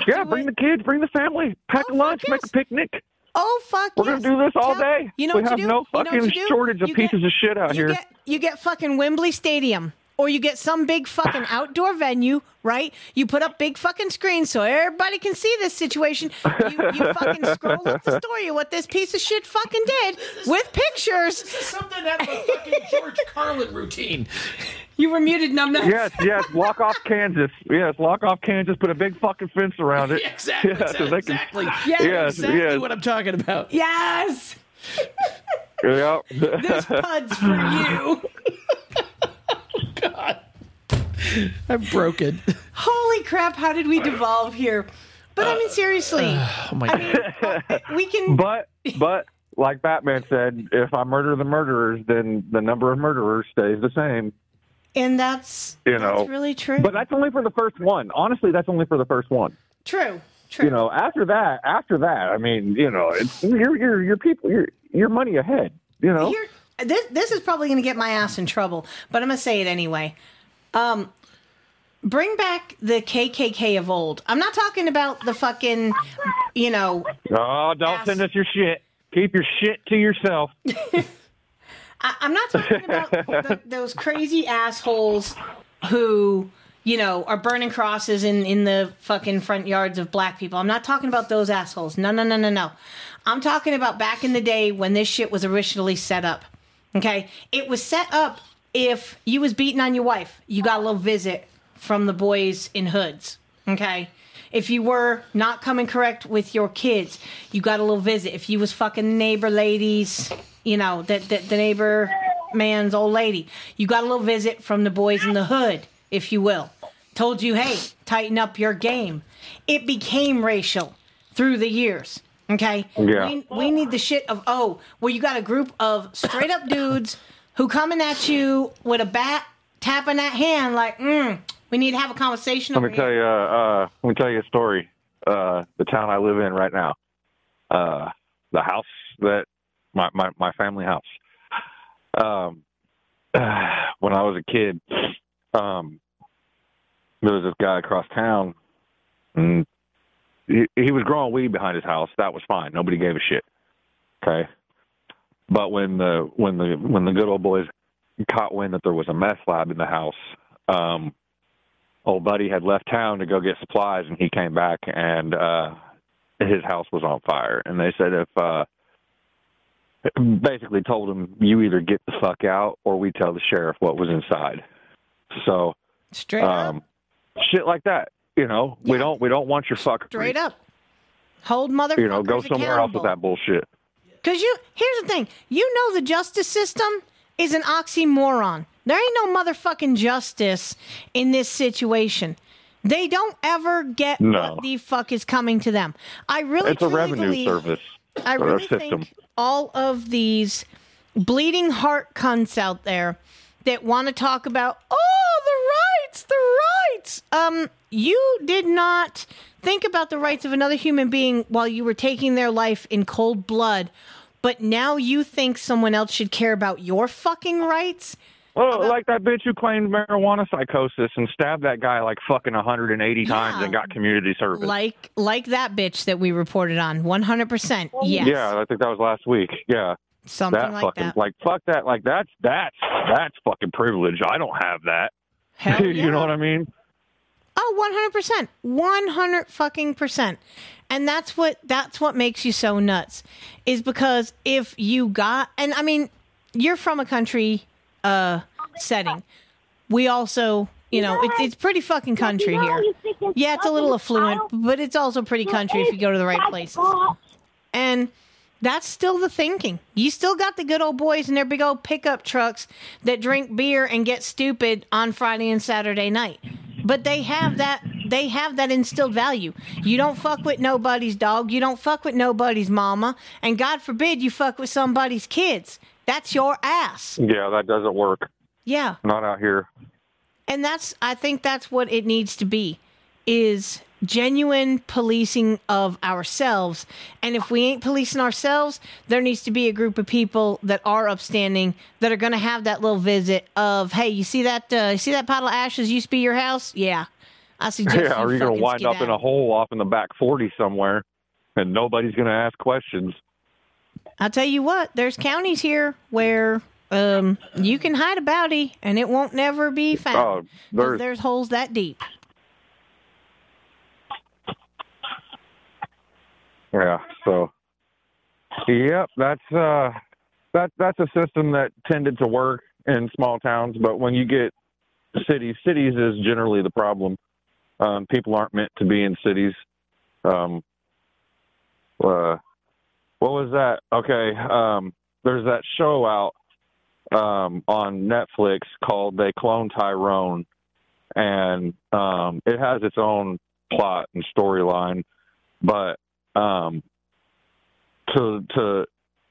Yeah, bring the kids, bring the family, pack oh, a lunch, make a picnic. Oh fuck! We're yes. gonna do this all Tell- day. You know we what have you do? no know fucking you do? shortage of You pieces get- of shit out you here. Get, you get fucking Wembley Stadium. Or you get some big fucking outdoor venue, right? You put up big fucking screens so everybody can see this situation. You, you fucking scroll up the story of what this piece of shit fucking did with pictures. This is Something out of a fucking George Carlin routine. You were muted, numbnuts. Yes, yes, lock off Kansas. Yes, lock off Kansas. Put a big fucking fence around it. Exactly. Yes, so they can- exactly. Yeah, yes, exactly yes. what I'm talking about. Yes. Yep. There's puds for you. I'm broken. Holy crap, how did we devolve here? But I mean, seriously, Oh my god. we can. but but like Batman said, if I murder the murderers, then the number of murderers stays the same. And that's You know, that's really true. But that's only for the first one. Honestly, that's only for the first one. true. True. You know, after that, after that, I mean, you know, it's your your your people, your your money ahead. You know, Here, this this is probably going to get my ass in trouble, but I'm going to say it anyway. Um, bring back the KKK of old. I'm not talking about the fucking, you know, oh, don't send us your shit. Keep your shit to yourself. I, I'm not talking about the, those crazy assholes who, you know, are burning crosses in, in the fucking front yards of black people. I'm not talking about those assholes. No, no, no, no, no. I'm talking about back in the day when this shit was originally set up. Okay? It was set up if you was beating on your wife, you got a little visit from the boys in hoods. Okay? If you were not coming correct with your kids, you got a little visit. If you was fucking neighbor ladies, you know, that the, the neighbor man's old lady, you got a little visit from the boys in the hood, if you will. Told you, hey, tighten up your game. It became racial through the years. Okay? Yeah. We, we need the shit of, oh, well, you got a group of straight up dudes who coming at you with a bat, tapping that hand like, mm, we need to have a conversation Let me here. tell you. Uh, uh, let me tell you a story. Uh, the town I live in right now. Uh, the house that my my my family house. Um, when I was a kid, um, there was this guy across town, and he, he was growing weed behind his house. That was fine. Nobody gave a shit. Okay. But when the when the when the good old boys caught wind that there was a meth lab in the house, um, old buddy had left town to go get supplies and he came back and uh his house was on fire and they said if uh basically told him you either get the fuck out or we tell the sheriff what was inside so Straight up. um shit like that you know we don't we don't want your fucker Straight up. Hold mother you know go somewhere else with that bullshit Because you, here's the thing. You know the justice system is an oxymoron. There ain't no motherfucking justice in this situation. They don't ever get No. what the fuck is coming to them. I really it's a revenue believe, service I really think all of these bleeding heart cunts out there that want to talk about oh the rights, the rights. Um, you did not think about the rights of another human being while you were taking their life in cold blood, but now you think someone else should care about your fucking rights. Oh, well, like that bitch who claimed marijuana psychosis and stabbed that guy like fucking 180 times and got community service. Like like that bitch that we reported on. 100%. Yes. Yeah, I think that was last week. Yeah. Something that like fucking that. like fuck that like that's that's that's fucking privilege. I don't have that. Hell you know what I mean? Oh, 100%. 100 fucking percent. And that's what that's what makes you so nuts is because if you got and I mean, you're from a country uh setting. We also, you know, it's it's pretty fucking country here. Yeah, it's a little affluent, but it's also pretty country if you go to the right places. And that's still the thinking. You still got the good old boys in their big old pickup trucks that drink beer and get stupid on Friday and Saturday night. But they have that they have that instilled value. You don't fuck with nobody's dog, you don't fuck with nobody's mama, and God forbid you fuck with somebody's kids. That's your ass. Yeah, that doesn't work. Yeah. Not out here. And that's I think that's what it needs to be is genuine policing of ourselves. And if we ain't policing ourselves, there needs to be a group of people that are upstanding that are going to have that little visit of, "Hey, you see that uh, you see that pile of ashes used to be your house? Yeah. I suggest Yeah, or you you're gonna wind up in a hole off in the back 40 somewhere, and nobody's gonna ask questions. I'll tell you what, there's counties here where Um, you can hide a bounty, and it won't never be found. Oh, there's- there's holes that deep. Yeah. So, yep, that's uh, that that's a system that tended to work in small towns, but when you get cities, cities is generally the problem. Um, people aren't meant to be in cities. Um, uh, what was that? Okay, um, there's that show out um, on Netflix called "They Clone Tyrone," and um, it has its own plot and storyline, but um, to to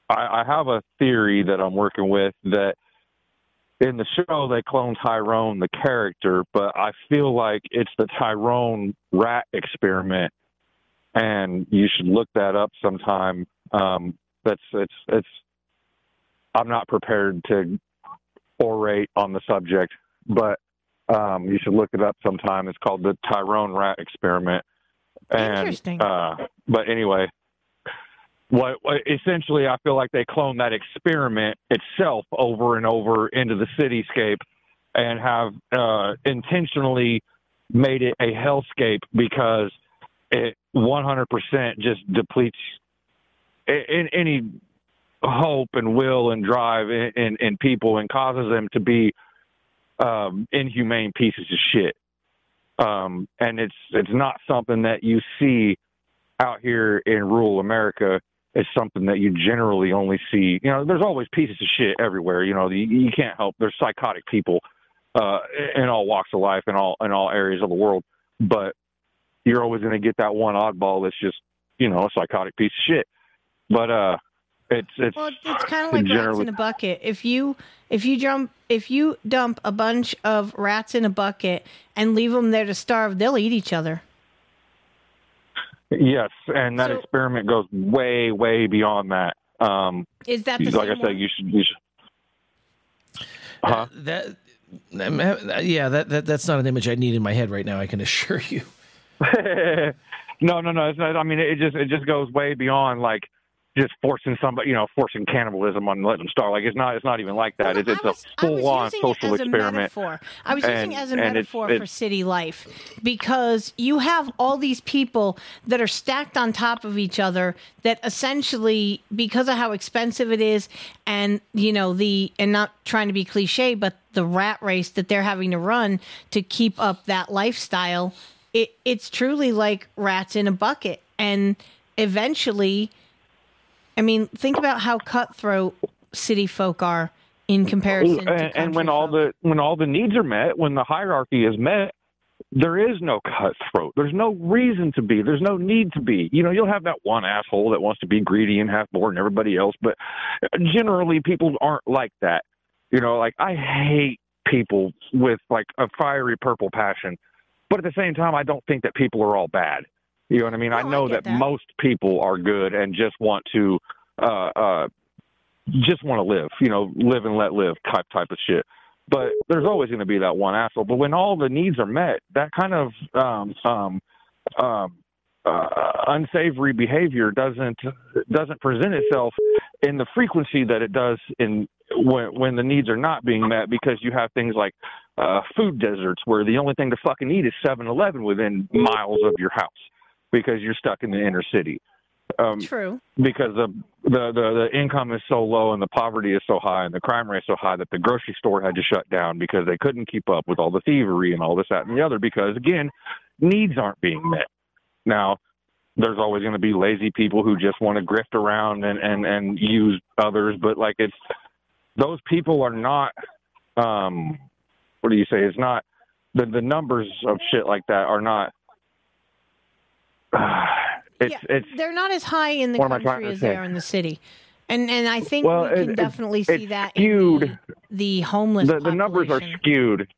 I, I have a theory that I'm working with that in the show they clone Tyrone the character, but I feel like it's the Tyrone rat experiment, and you should look that up sometime. Um, that's it's it's. I'm not prepared to orate on the subject, but um, you should look it up sometime. It's called the Tyrone rat experiment. And, Interesting. Uh, but anyway, what, what essentially I feel like they clone that experiment itself over and over into the cityscape and have uh, intentionally made it a hellscape because it 100% just depletes any hope and will and drive in, in, in people and causes them to be um, inhumane pieces of shit. Um, and it's it's not something that you see out here in rural America. It's something that you generally only see. You know, there's always pieces of shit everywhere. You know, you, you can't help. There's psychotic people uh, in all walks of life, in all in all areas of the world. But you're always going to get that one oddball that's just you know a psychotic piece of shit. But uh, it's it's Well, it's kind of like rats in a bucket. If you if you jump if you dump a bunch of rats in a bucket and leave them there to starve, they'll eat each other. Yes, and that experiment goes way, way beyond that. Um, Is that the like same I said, you should, you should. Huh? That, that- yeah, that, that that's not an image I need in my head right now. I can assure you. no, no, no. It's not, I mean, it just it just goes way beyond like just forcing somebody, you know, forcing cannibalism on letting them starve. Like it's not it's not even like that. it's it's a full on using it social as a experiment. metaphor. I was And- using it as a and it's- metaphor for it's- city life because you have all these people that are stacked on top of each other that essentially because of how expensive it is and you know the and not trying to be cliche but the rat race that they're having to run to keep up that lifestyle it it's truly like rats in a bucket and eventually I mean think about how cutthroat city folk are in comparison to and, and when all the when all the needs are met, when the hierarchy is met, there is no cutthroat. There's no reason to be. There's no need to be. You know, you'll have that one asshole that wants to be greedy and half bored and everybody else, but generally people aren't like that. You know, like I hate people with like a fiery purple passion, but at the same time, I don't think that people are all bad. You know what I mean? I know that, most people are good and just want to, uh, uh, just want to live. You know, live and let live type type of shit. But there's always going to be that one asshole. But when all the needs are met, that kind of um, um, um, uh, unsavory behavior doesn't doesn't present itself in the frequency that it does in when when the needs are not being met because you have things like uh, food deserts where the only thing to fucking eat is 7-Eleven within miles of your house because you're stuck in the inner city. Um, True. Because the, the the the income is so low and the poverty is so high and the crime rate is so high that the grocery store had to shut down because they couldn't keep up with all the thievery and all this that and the other because again needs aren't being met. Now there's always going to be lazy people who just want to grift around and and and use others, but like it's those people are not. um What do you say? It's not the the numbers of shit like that are not. it's it's they're not as high in the What am I trying country as they are in the city. And and I think Well, we can it- it- definitely see it's that in skewed. the homeless the, the numbers are skewed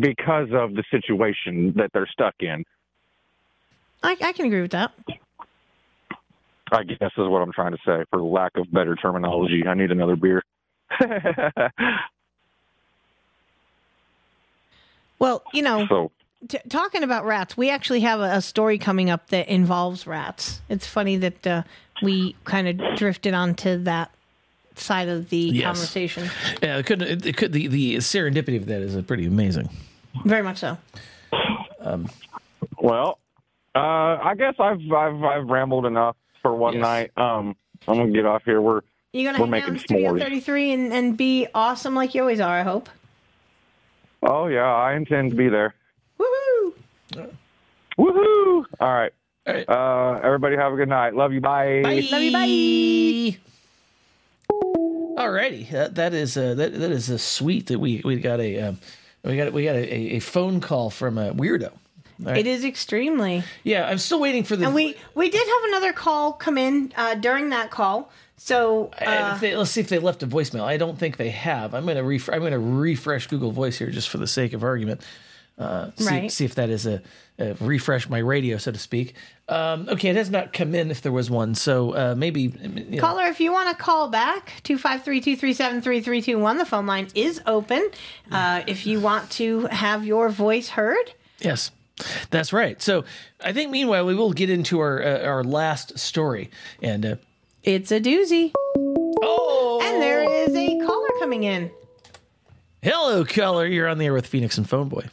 because of the situation that they're stuck in. I, I can agree with that. I guess is what I'm trying to say. For lack of better terminology, I need another beer. Well, you know, so t- talking about rats, we actually have a, a story coming up that involves rats. It's funny that uh, we kind of drifted onto that side of the Yes. conversation. Yeah, it could, it, it could the, the serendipity of that is uh, pretty amazing. Very much so. Um, Well, uh, I guess I've I've I've rambled enough for one night. Um, I'm gonna get off here. We're You gonna we're hang out making in Studio 33 and, and be awesome like you always are, I hope. Oh yeah, I intend to be there. Woohoo! Woohoo! All right. Uh, everybody have a good night. Love you. Bye. Love you, bye. Alrighty, that, that is a, that that is a sweet that we we got a um, we got we got a, a phone call from a weirdo. All right. It is extremely. Yeah, I'm still waiting for the. And we we did have another call come in uh, during that call. So Uh, uh, they, let's see if they left a voicemail. I don't think they have. I'm gonna ref- I'm gonna refresh Google Voice here just for the sake of argument. Uh, see, Right. see if that is a, a refresh my radio, so to speak. Um, okay, it has not come in if there was one. So uh, maybe you know, caller, if you want to call back, 253-237-3321, the phone line is open. Uh, if you want to have your voice heard, Yes, that's right. So I think meanwhile we will get into our uh, our last story, and uh, it's a doozy. Oh, and there is a caller coming in. hello, caller. You're on the air with Pheonix and PhoneBoy.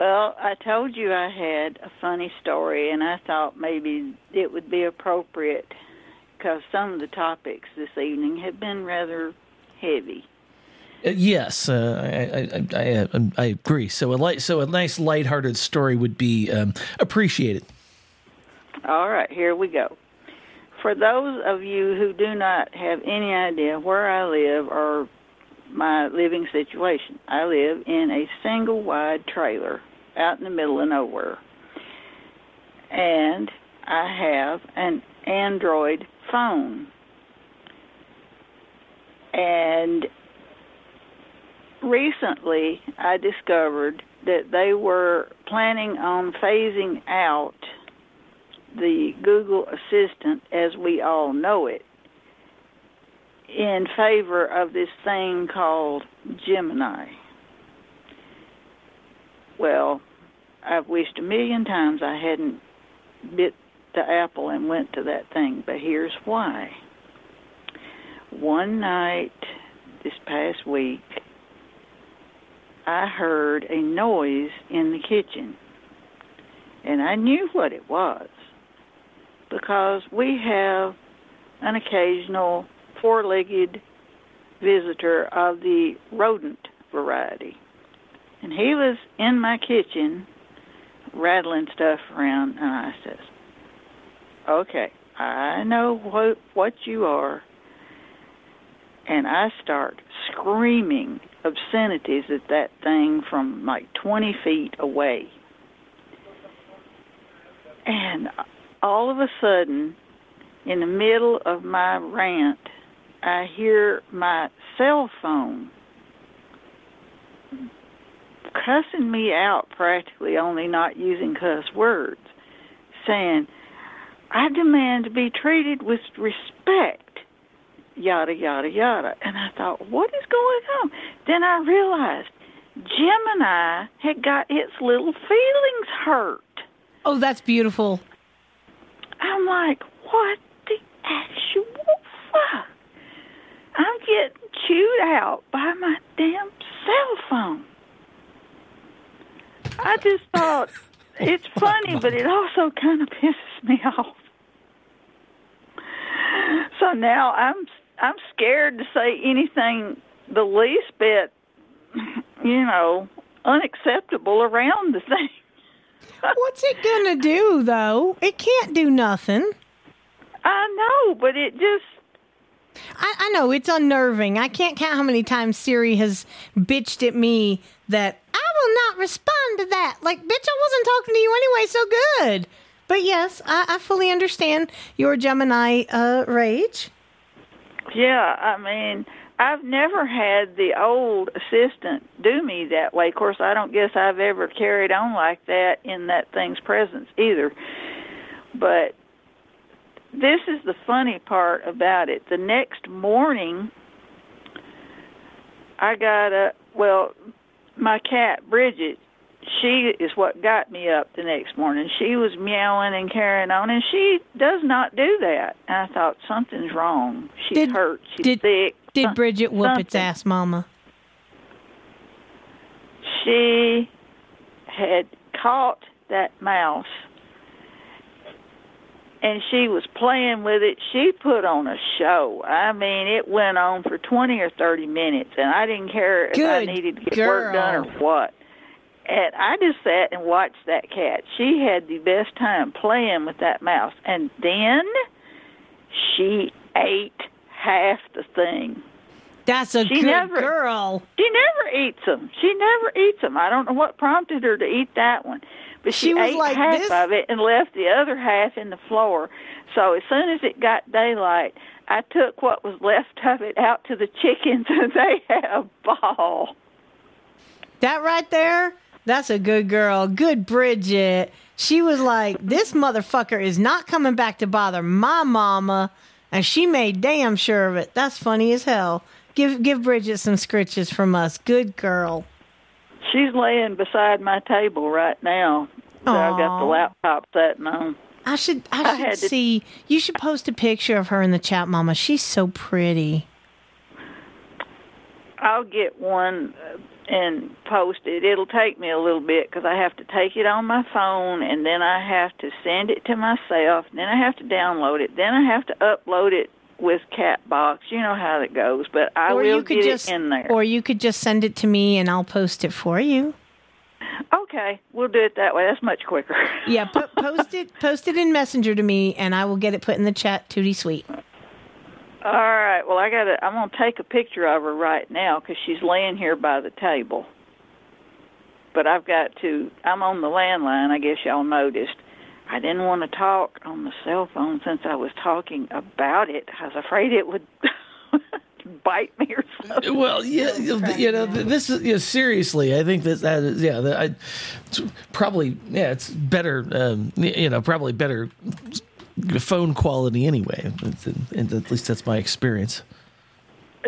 Well, I told you I had a funny story, and I thought maybe it would be appropriate because some of the topics this evening have been rather heavy. Uh, yes, uh, I I, I, I, I agree. So a light, so a nice lighthearted story would be um, appreciated. All right, here we go. For those of you who do not have any idea where I live or my living situation, I live in a single wide trailer out in the middle of nowhere. And I have an Android phone. And recently I discovered that they were planning on phasing out the Google Assistant as we all know it in favor of this thing called Gemini. Well, I've wished a million times I hadn't bit the apple and went to that thing, but here's why. One night this past week, I heard a noise in the kitchen, and I knew what it was because we have an occasional four legged visitor of the rodent variety. And he was in my kitchen rattling stuff around, and I says, Okay, I know what, what you are. And I start screaming obscenities at that thing from like 20 feet away. And all of a sudden, in the middle of my rant, I hear my cell phone cussing me out practically, only not using cuss words, saying, I demand to be treated with respect, yada, yada, yada. And I thought, what is going on? Then I realized Gemini had got its little feelings hurt. Oh, that's beautiful. I'm like, what the actual fuck? I'm getting chewed out by my damn cell phone. I just thought it's funny, but it also kind of pisses me off. So now I'm I'm scared to say anything the least bit, you know, unacceptable around the thing. What's it gonna do though? It can't do nothing. I know, but it just I, I know it's unnerving. I can't count how many times Siri has bitched at me that I will not respond to that. Like, bitch, I wasn't talking to you anyway, so good. But yes, I, I fully understand your Gemini uh, rage. Yeah, I mean, I've never had the old assistant do me that way. Of course, I don't guess I've ever carried on like that in that thing's presence either. But this is the funny part about it. The next morning, I got a well, my cat Bridget she is what got me up the next morning. She was meowing and carrying on, and she does not do that. And I thought something's wrong. She's Did- hurt. She's did- sick. Did Bridget whoop its ass, Mama? She had caught that mouse and she was playing with it. She put on a show. I mean, it went on for 20 or 30 minutes, and I didn't care if I needed to get work done or what. And I just sat and watched that cat. She had the best time playing with that mouse. And then she ate half the thing. That's a She good never- girl. She never eats them. She never eats them. I don't know what prompted her to eat that one, but she, She was ate like half this- of it and left the other half in the floor. So as soon as it got daylight, I took what was left of it out to the chickens, and they had a ball. That right there, that's a good girl. Good Bridget. She was like, this motherfucker is not coming back to bother my mama. And she made damn sure of it. That's funny as hell. Give give Bridget some scritches from us. Good girl. She's laying beside my table right now. So I've got the laptop sitting on. I should I I should to- see. You should post a picture of her in the chat, Mama. She's so pretty. I'll get one and post it. It'll take me a little bit because I have to take it on my phone and then I have to send it to myself. Then I have to download it. Then I have to upload it with cat box. You know how that goes. But I or will get just it in there. or you could just send it to me and I'll post it for you. okay, we'll do it that way. That's much quicker. Yeah, po- post it post it in Messenger to me and I will get it put in the chat. Tootie sweet. All right. Well, I got to. I'm gonna take a picture of her right now because she's laying here by the table. But I've got to. I'm on the landline. I guess y'all noticed. I didn't want to talk on the cell phone since I was talking about it. I was afraid it would bite me or something. Well, yeah, you know, th- this is yeah, seriously. I think that that is, yeah, that I, it's probably yeah, it's better. Um, you know, probably better phone quality anyway. It's- And at least that's my experience.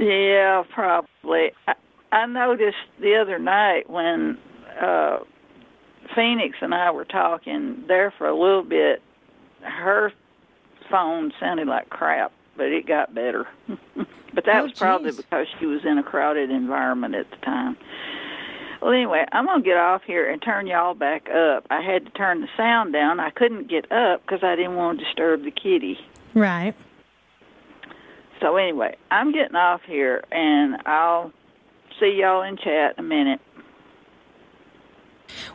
Yeah, probably. I, I noticed the other night when uh Pheonix and I were talking there for a little bit, her phone sounded like crap, but it got better. but that Oh, was probably geez. because she was in a crowded environment at the time. Well, anyway, I'm going to get off here and turn y'all back up. I had to turn the sound down. I couldn't get up because I didn't want to disturb the kitty. Right. So anyway, I'm getting off here, and I'll see y'all in chat in a minute.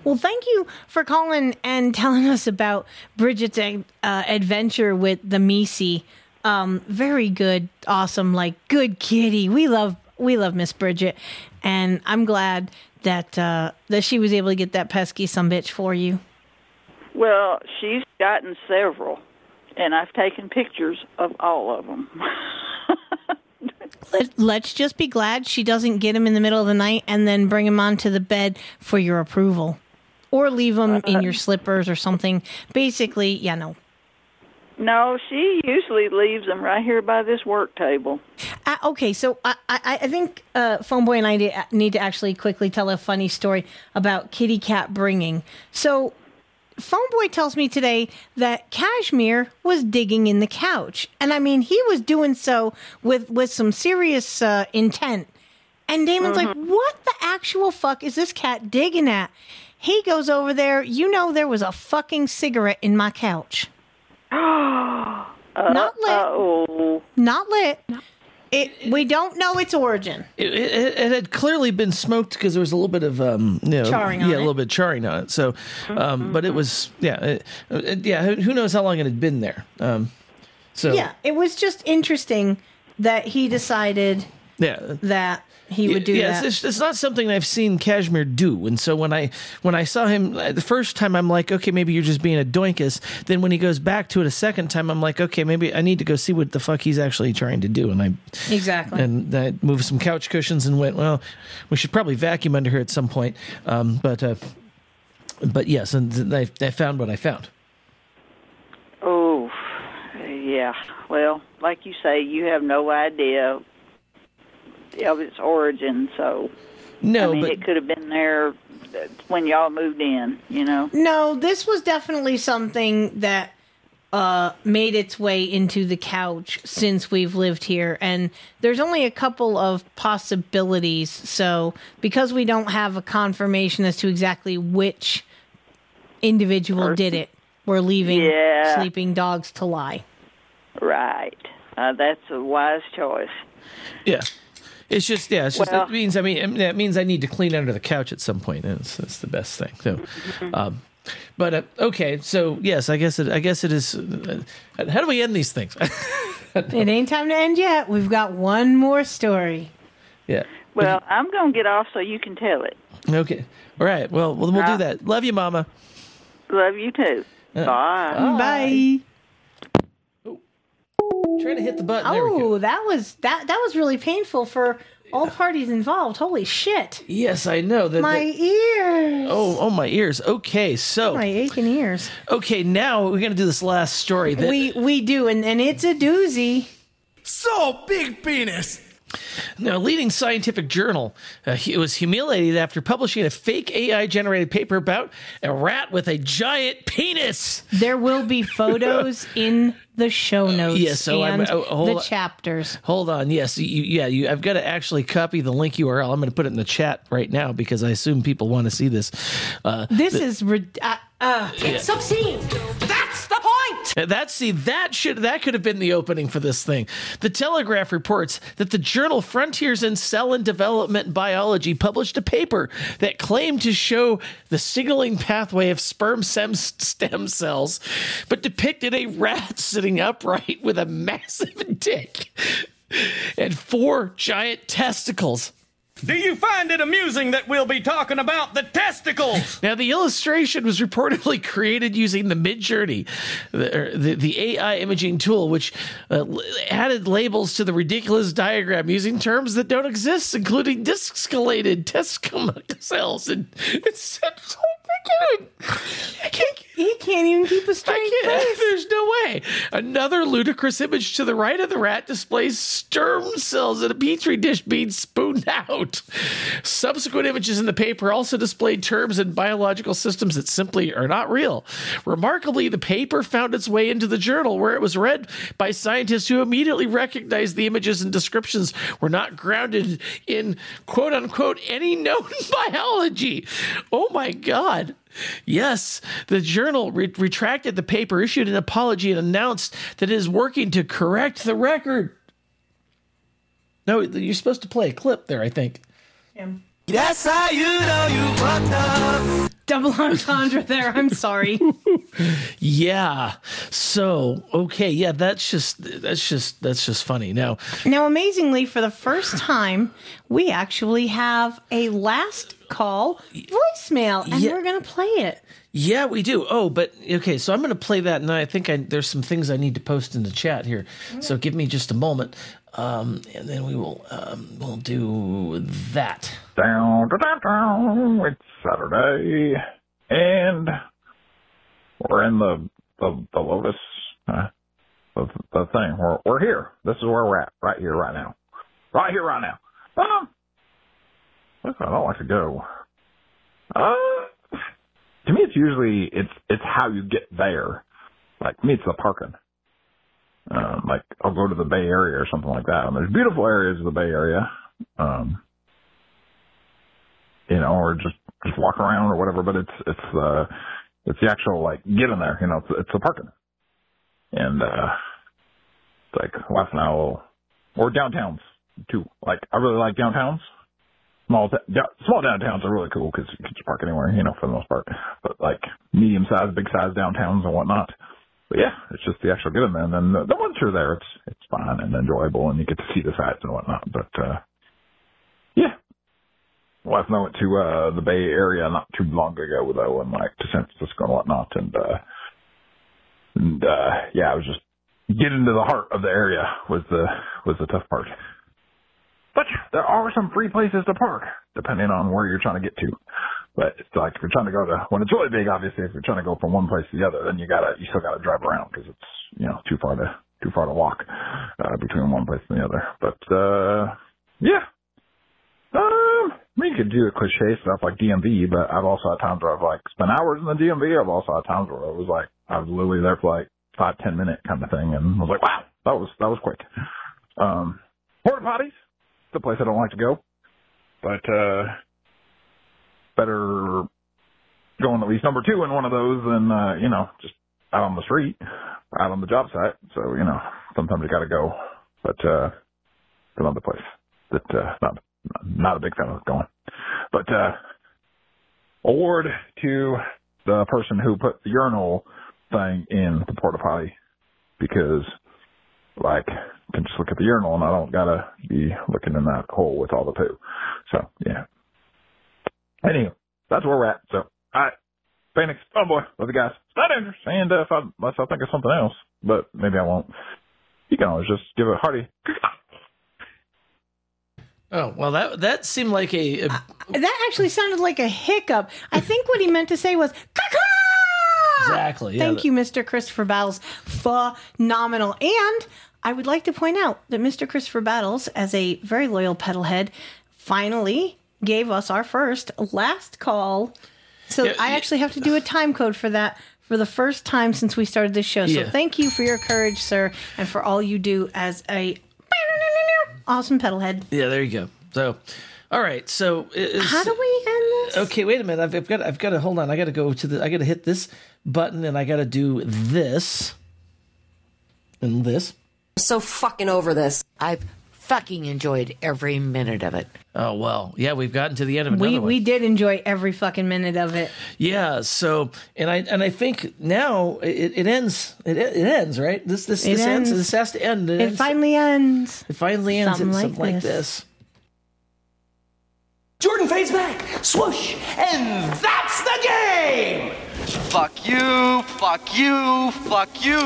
Well, thank you for calling and telling us about Bridget's uh, adventure with the Misi. Um, very good, awesome, like good kitty. We love we love Miss Bridget, and I'm glad that uh, that she was able to get that pesky some bitch for you. Well, she's gotten several, and I've taken pictures of all of them. Let, let's just be glad she doesn't get him in the middle of the night and then bring him onto the bed for your approval, or leave him in your slippers or something. Basically, yeah, no. no, she usually leaves them right here by this work table. Uh, okay, so I, I, I think uh, PhoneBoy and I need to actually quickly tell a funny story about kitty cat bringing. So, PhoneBoy tells me today that Cashmere was digging in the couch, and I mean he was doing so with with some serious uh, intent. And Damon's like, "What the actual fuck is this cat digging at?" He goes over there. You know there was a fucking cigarette in my couch. Not lit. Oh, Not lit. It. We don't know its origin. It, it, it had clearly been smoked because there was a little bit of um, you know, Charring yeah, a little bit charring on it. So, um, but it was yeah, yeah. Who who knows how long it had been there? Um, so Yeah, it was just interesting that he decided yeah. that he would do yeah, that. It's, it's not something I've seen Kashmir do, and so when I when I saw him uh, the first time, I'm like, okay, maybe you're just being a doinkus. Then when he goes back to it a second time, I'm like, okay, maybe I need to go see what the fuck he's actually trying to do. And I Exactly. and I moved some couch cushions and went, well, we should probably vacuum under here at some point. Um, but uh, but yes, and I, I found what I found. oh, yeah. Well, like you say, you have no idea of its origin. So, No, I mean, but it could have been there when y'all moved in. You know. No, this was definitely something that uh, made its way into the couch since we've lived here, and there's only a couple of possibilities. So, because we don't have a confirmation as to exactly which individual did it, we're leaving Yeah. sleeping dogs to lie. Right. Uh, that's a wise choice. yeah, it's just yeah. It's just Well- it means I mean that means I need to clean under the couch at some point. And it's, that's the best thing. So, um, but uh, okay, so yes, I guess it. I guess it is. Uh, how do we end these things? it ain't time to end yet. We've got one more story. yeah. Well, I'm gonna get off so you can tell it. Okay. All right. Well, we'll, we'll Uh, do that. Love you, Mama. Love you too. Uh, Bye. Bye. Try to hit the button. There we Oh, that was that that was really painful for all parties involved. Holy shit. Yes, I know that. My that- ears. oh, oh, my ears. Okay, so My aching ears. okay, now we're gonna do this last story. That, we we do, and, and it's a doozy. So big penis. Now, a leading scientific journal uh, he was humiliated after publishing a fake AI generated paper about a rat with a giant penis. There will be photos in the show notes yeah, so I'm- and oh, hold the on. chapters. Hold on. Yes, you, yeah, you, I've got to actually copy the link URL. I'm going to put it in the chat right now because I assume people want to see this. Uh, This the- is rid- uh, uh, It's obscene. That's the point. Uh, that see that should that could have been the opening for this thing. The Telegraph reports that the journal Frontiers in Cell and Development Biology published a paper that claimed to show the signaling pathway of sperm stem cells, but depicted a rat sitting upright with a massive dick and four giant testicles. Do you find it amusing that we'll be talking about the testicles? Now, the illustration was reportedly created using the Midjourney, the, the, the AI imaging tool, which uh, added labels to the ridiculous diagram using terms that don't exist, including discalated testicle cells. And it's so I can't, he can't even keep a straight face. There's no way. Another ludicrous image to the right of the rat displays sperm cells in a petri dish being spooned out. Subsequent images in the paper also displayed terms and biological systems that simply are not real. Remarkably, the paper found its way into the journal where it was read by scientists who immediately recognized the images and descriptions were not grounded in quote unquote any known biology. Oh my God. Yes, the journal re- retracted the paper, issued an apology, and announced that it is working to correct the record. No, you're supposed to play a clip there, I think. That's how you know you fucked up. Double entendre there. I'm sorry. Yeah. So, okay, yeah, that's just that's just that's just funny. Now, Now, amazingly, for the first time, we actually have a last call voicemail, and Yeah. we're going to play it. Yeah, we do. Oh, but okay, so I'm going to play that, and I think I, there's some things I need to post in the chat here. So give me just a moment, um, and then we will um, we'll do that. Down, down, down. It's Saturday, and we're in the the, the Lotus, uh, the, the thing. We're we're here. This is where we're at, right here, right now, right here, right now. Um, look, I don't like to go. Uh, to me, it's usually it's it's how you get there. Like me, it's the parking. Um, like I'll go to the Bay Area or something like that. And there's beautiful areas of the Bay Area. Um, you know, or just just walk around or whatever. But it's it's uh it's the actual like getting there. You know, it's, it's the parking. And uh, it's like last I'll, or downtowns too. Like I really like downtowns. Small da- small downtowns are really cool because you can just park anywhere. You know, for the most part. But like medium sized, big sized downtowns and whatnot. But yeah, it's just the actual getting there. And then the, once you're there, it's it's fun and enjoyable, and you get to see the sights and whatnot. But uh yeah, night I went to uh the Bay Area not too long ago though, and like to San Francisco and whatnot, and uh and uh yeah, I was just getting to the heart of the area was the was the tough part. But there are some free places to park, depending on where you're trying to get to. But it's like if you're trying to go to when it's really big, obviously, if you're trying to go from one place to the other, then you gotta you still gotta drive around because it's you know too far to too far to walk uh, between one place and the other. But uh yeah, um, I mean, could do the cliche stuff like DMV, but I've also had times where I've like spent hours in the DMV. I've also had times where it was like I was literally there for like five ten minute kind of thing, and I was like, wow, that was that was quick. Um, porta potties, the place I don't like to go, but uh, better going at least number two in one of those than uh, you know just out on the street, out on the job site. So you know sometimes you got to go, but uh, another place that uh, not not a big fan of going. But uh, award to the person who put the urinal thing in the porta potty because like I can just look at the urinal and I don't gotta be looking in that hole with all the poo. So yeah. Anyway, that's where we're at. So I Pheonix, oh boy, love you guys. Stay dangerous. And uh, if I unless I think of something else, but maybe I won't. You can always just give a hearty Oh well, that that seemed like a, a That actually sounded like a hiccup. I think what he meant to say was "Caw-caw!" exactly. Yeah, Thank that- you, Mr. Christopher Battles. Phenomenal. And I would like to point out that Mr. Christopher Battles, as a very loyal pedal head, finally gave us our first last call. So Yeah, I actually have to do a time code for that for the first time since we started this show. So Yeah. thank you for your courage, sir, and for all you do as a awesome pedal head. Yeah, there you go. So, all right. So, is, How do we end this? okay, wait a minute. I've, I've got I've got to hold on. I got to go to the. I got to hit this button and I got to do this and this. I'm so fucking over this. I've fucking enjoyed every minute of it. Oh well, yeah. We've gotten to the end of another We, one. we did enjoy every fucking minute of it. Yeah. So, and I and I think now it, it ends. It, it ends right. This this It this ends. ends. This has to end. It ends- finally ends. It finally ends. Something It's like something like this. this. Jordan fades back, swoosh, and that's the game! Fuck you, fuck you, fuck you.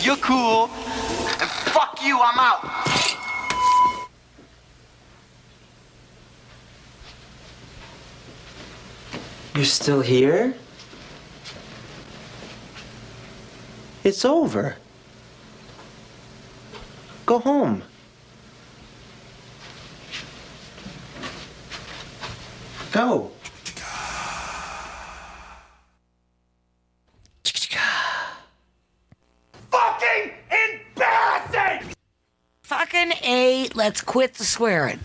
You're cool. And fuck you, I'm out. You're still here? It's over. Go home. Go. Fucking embarrassing! Fucking A, let's quit the swearing.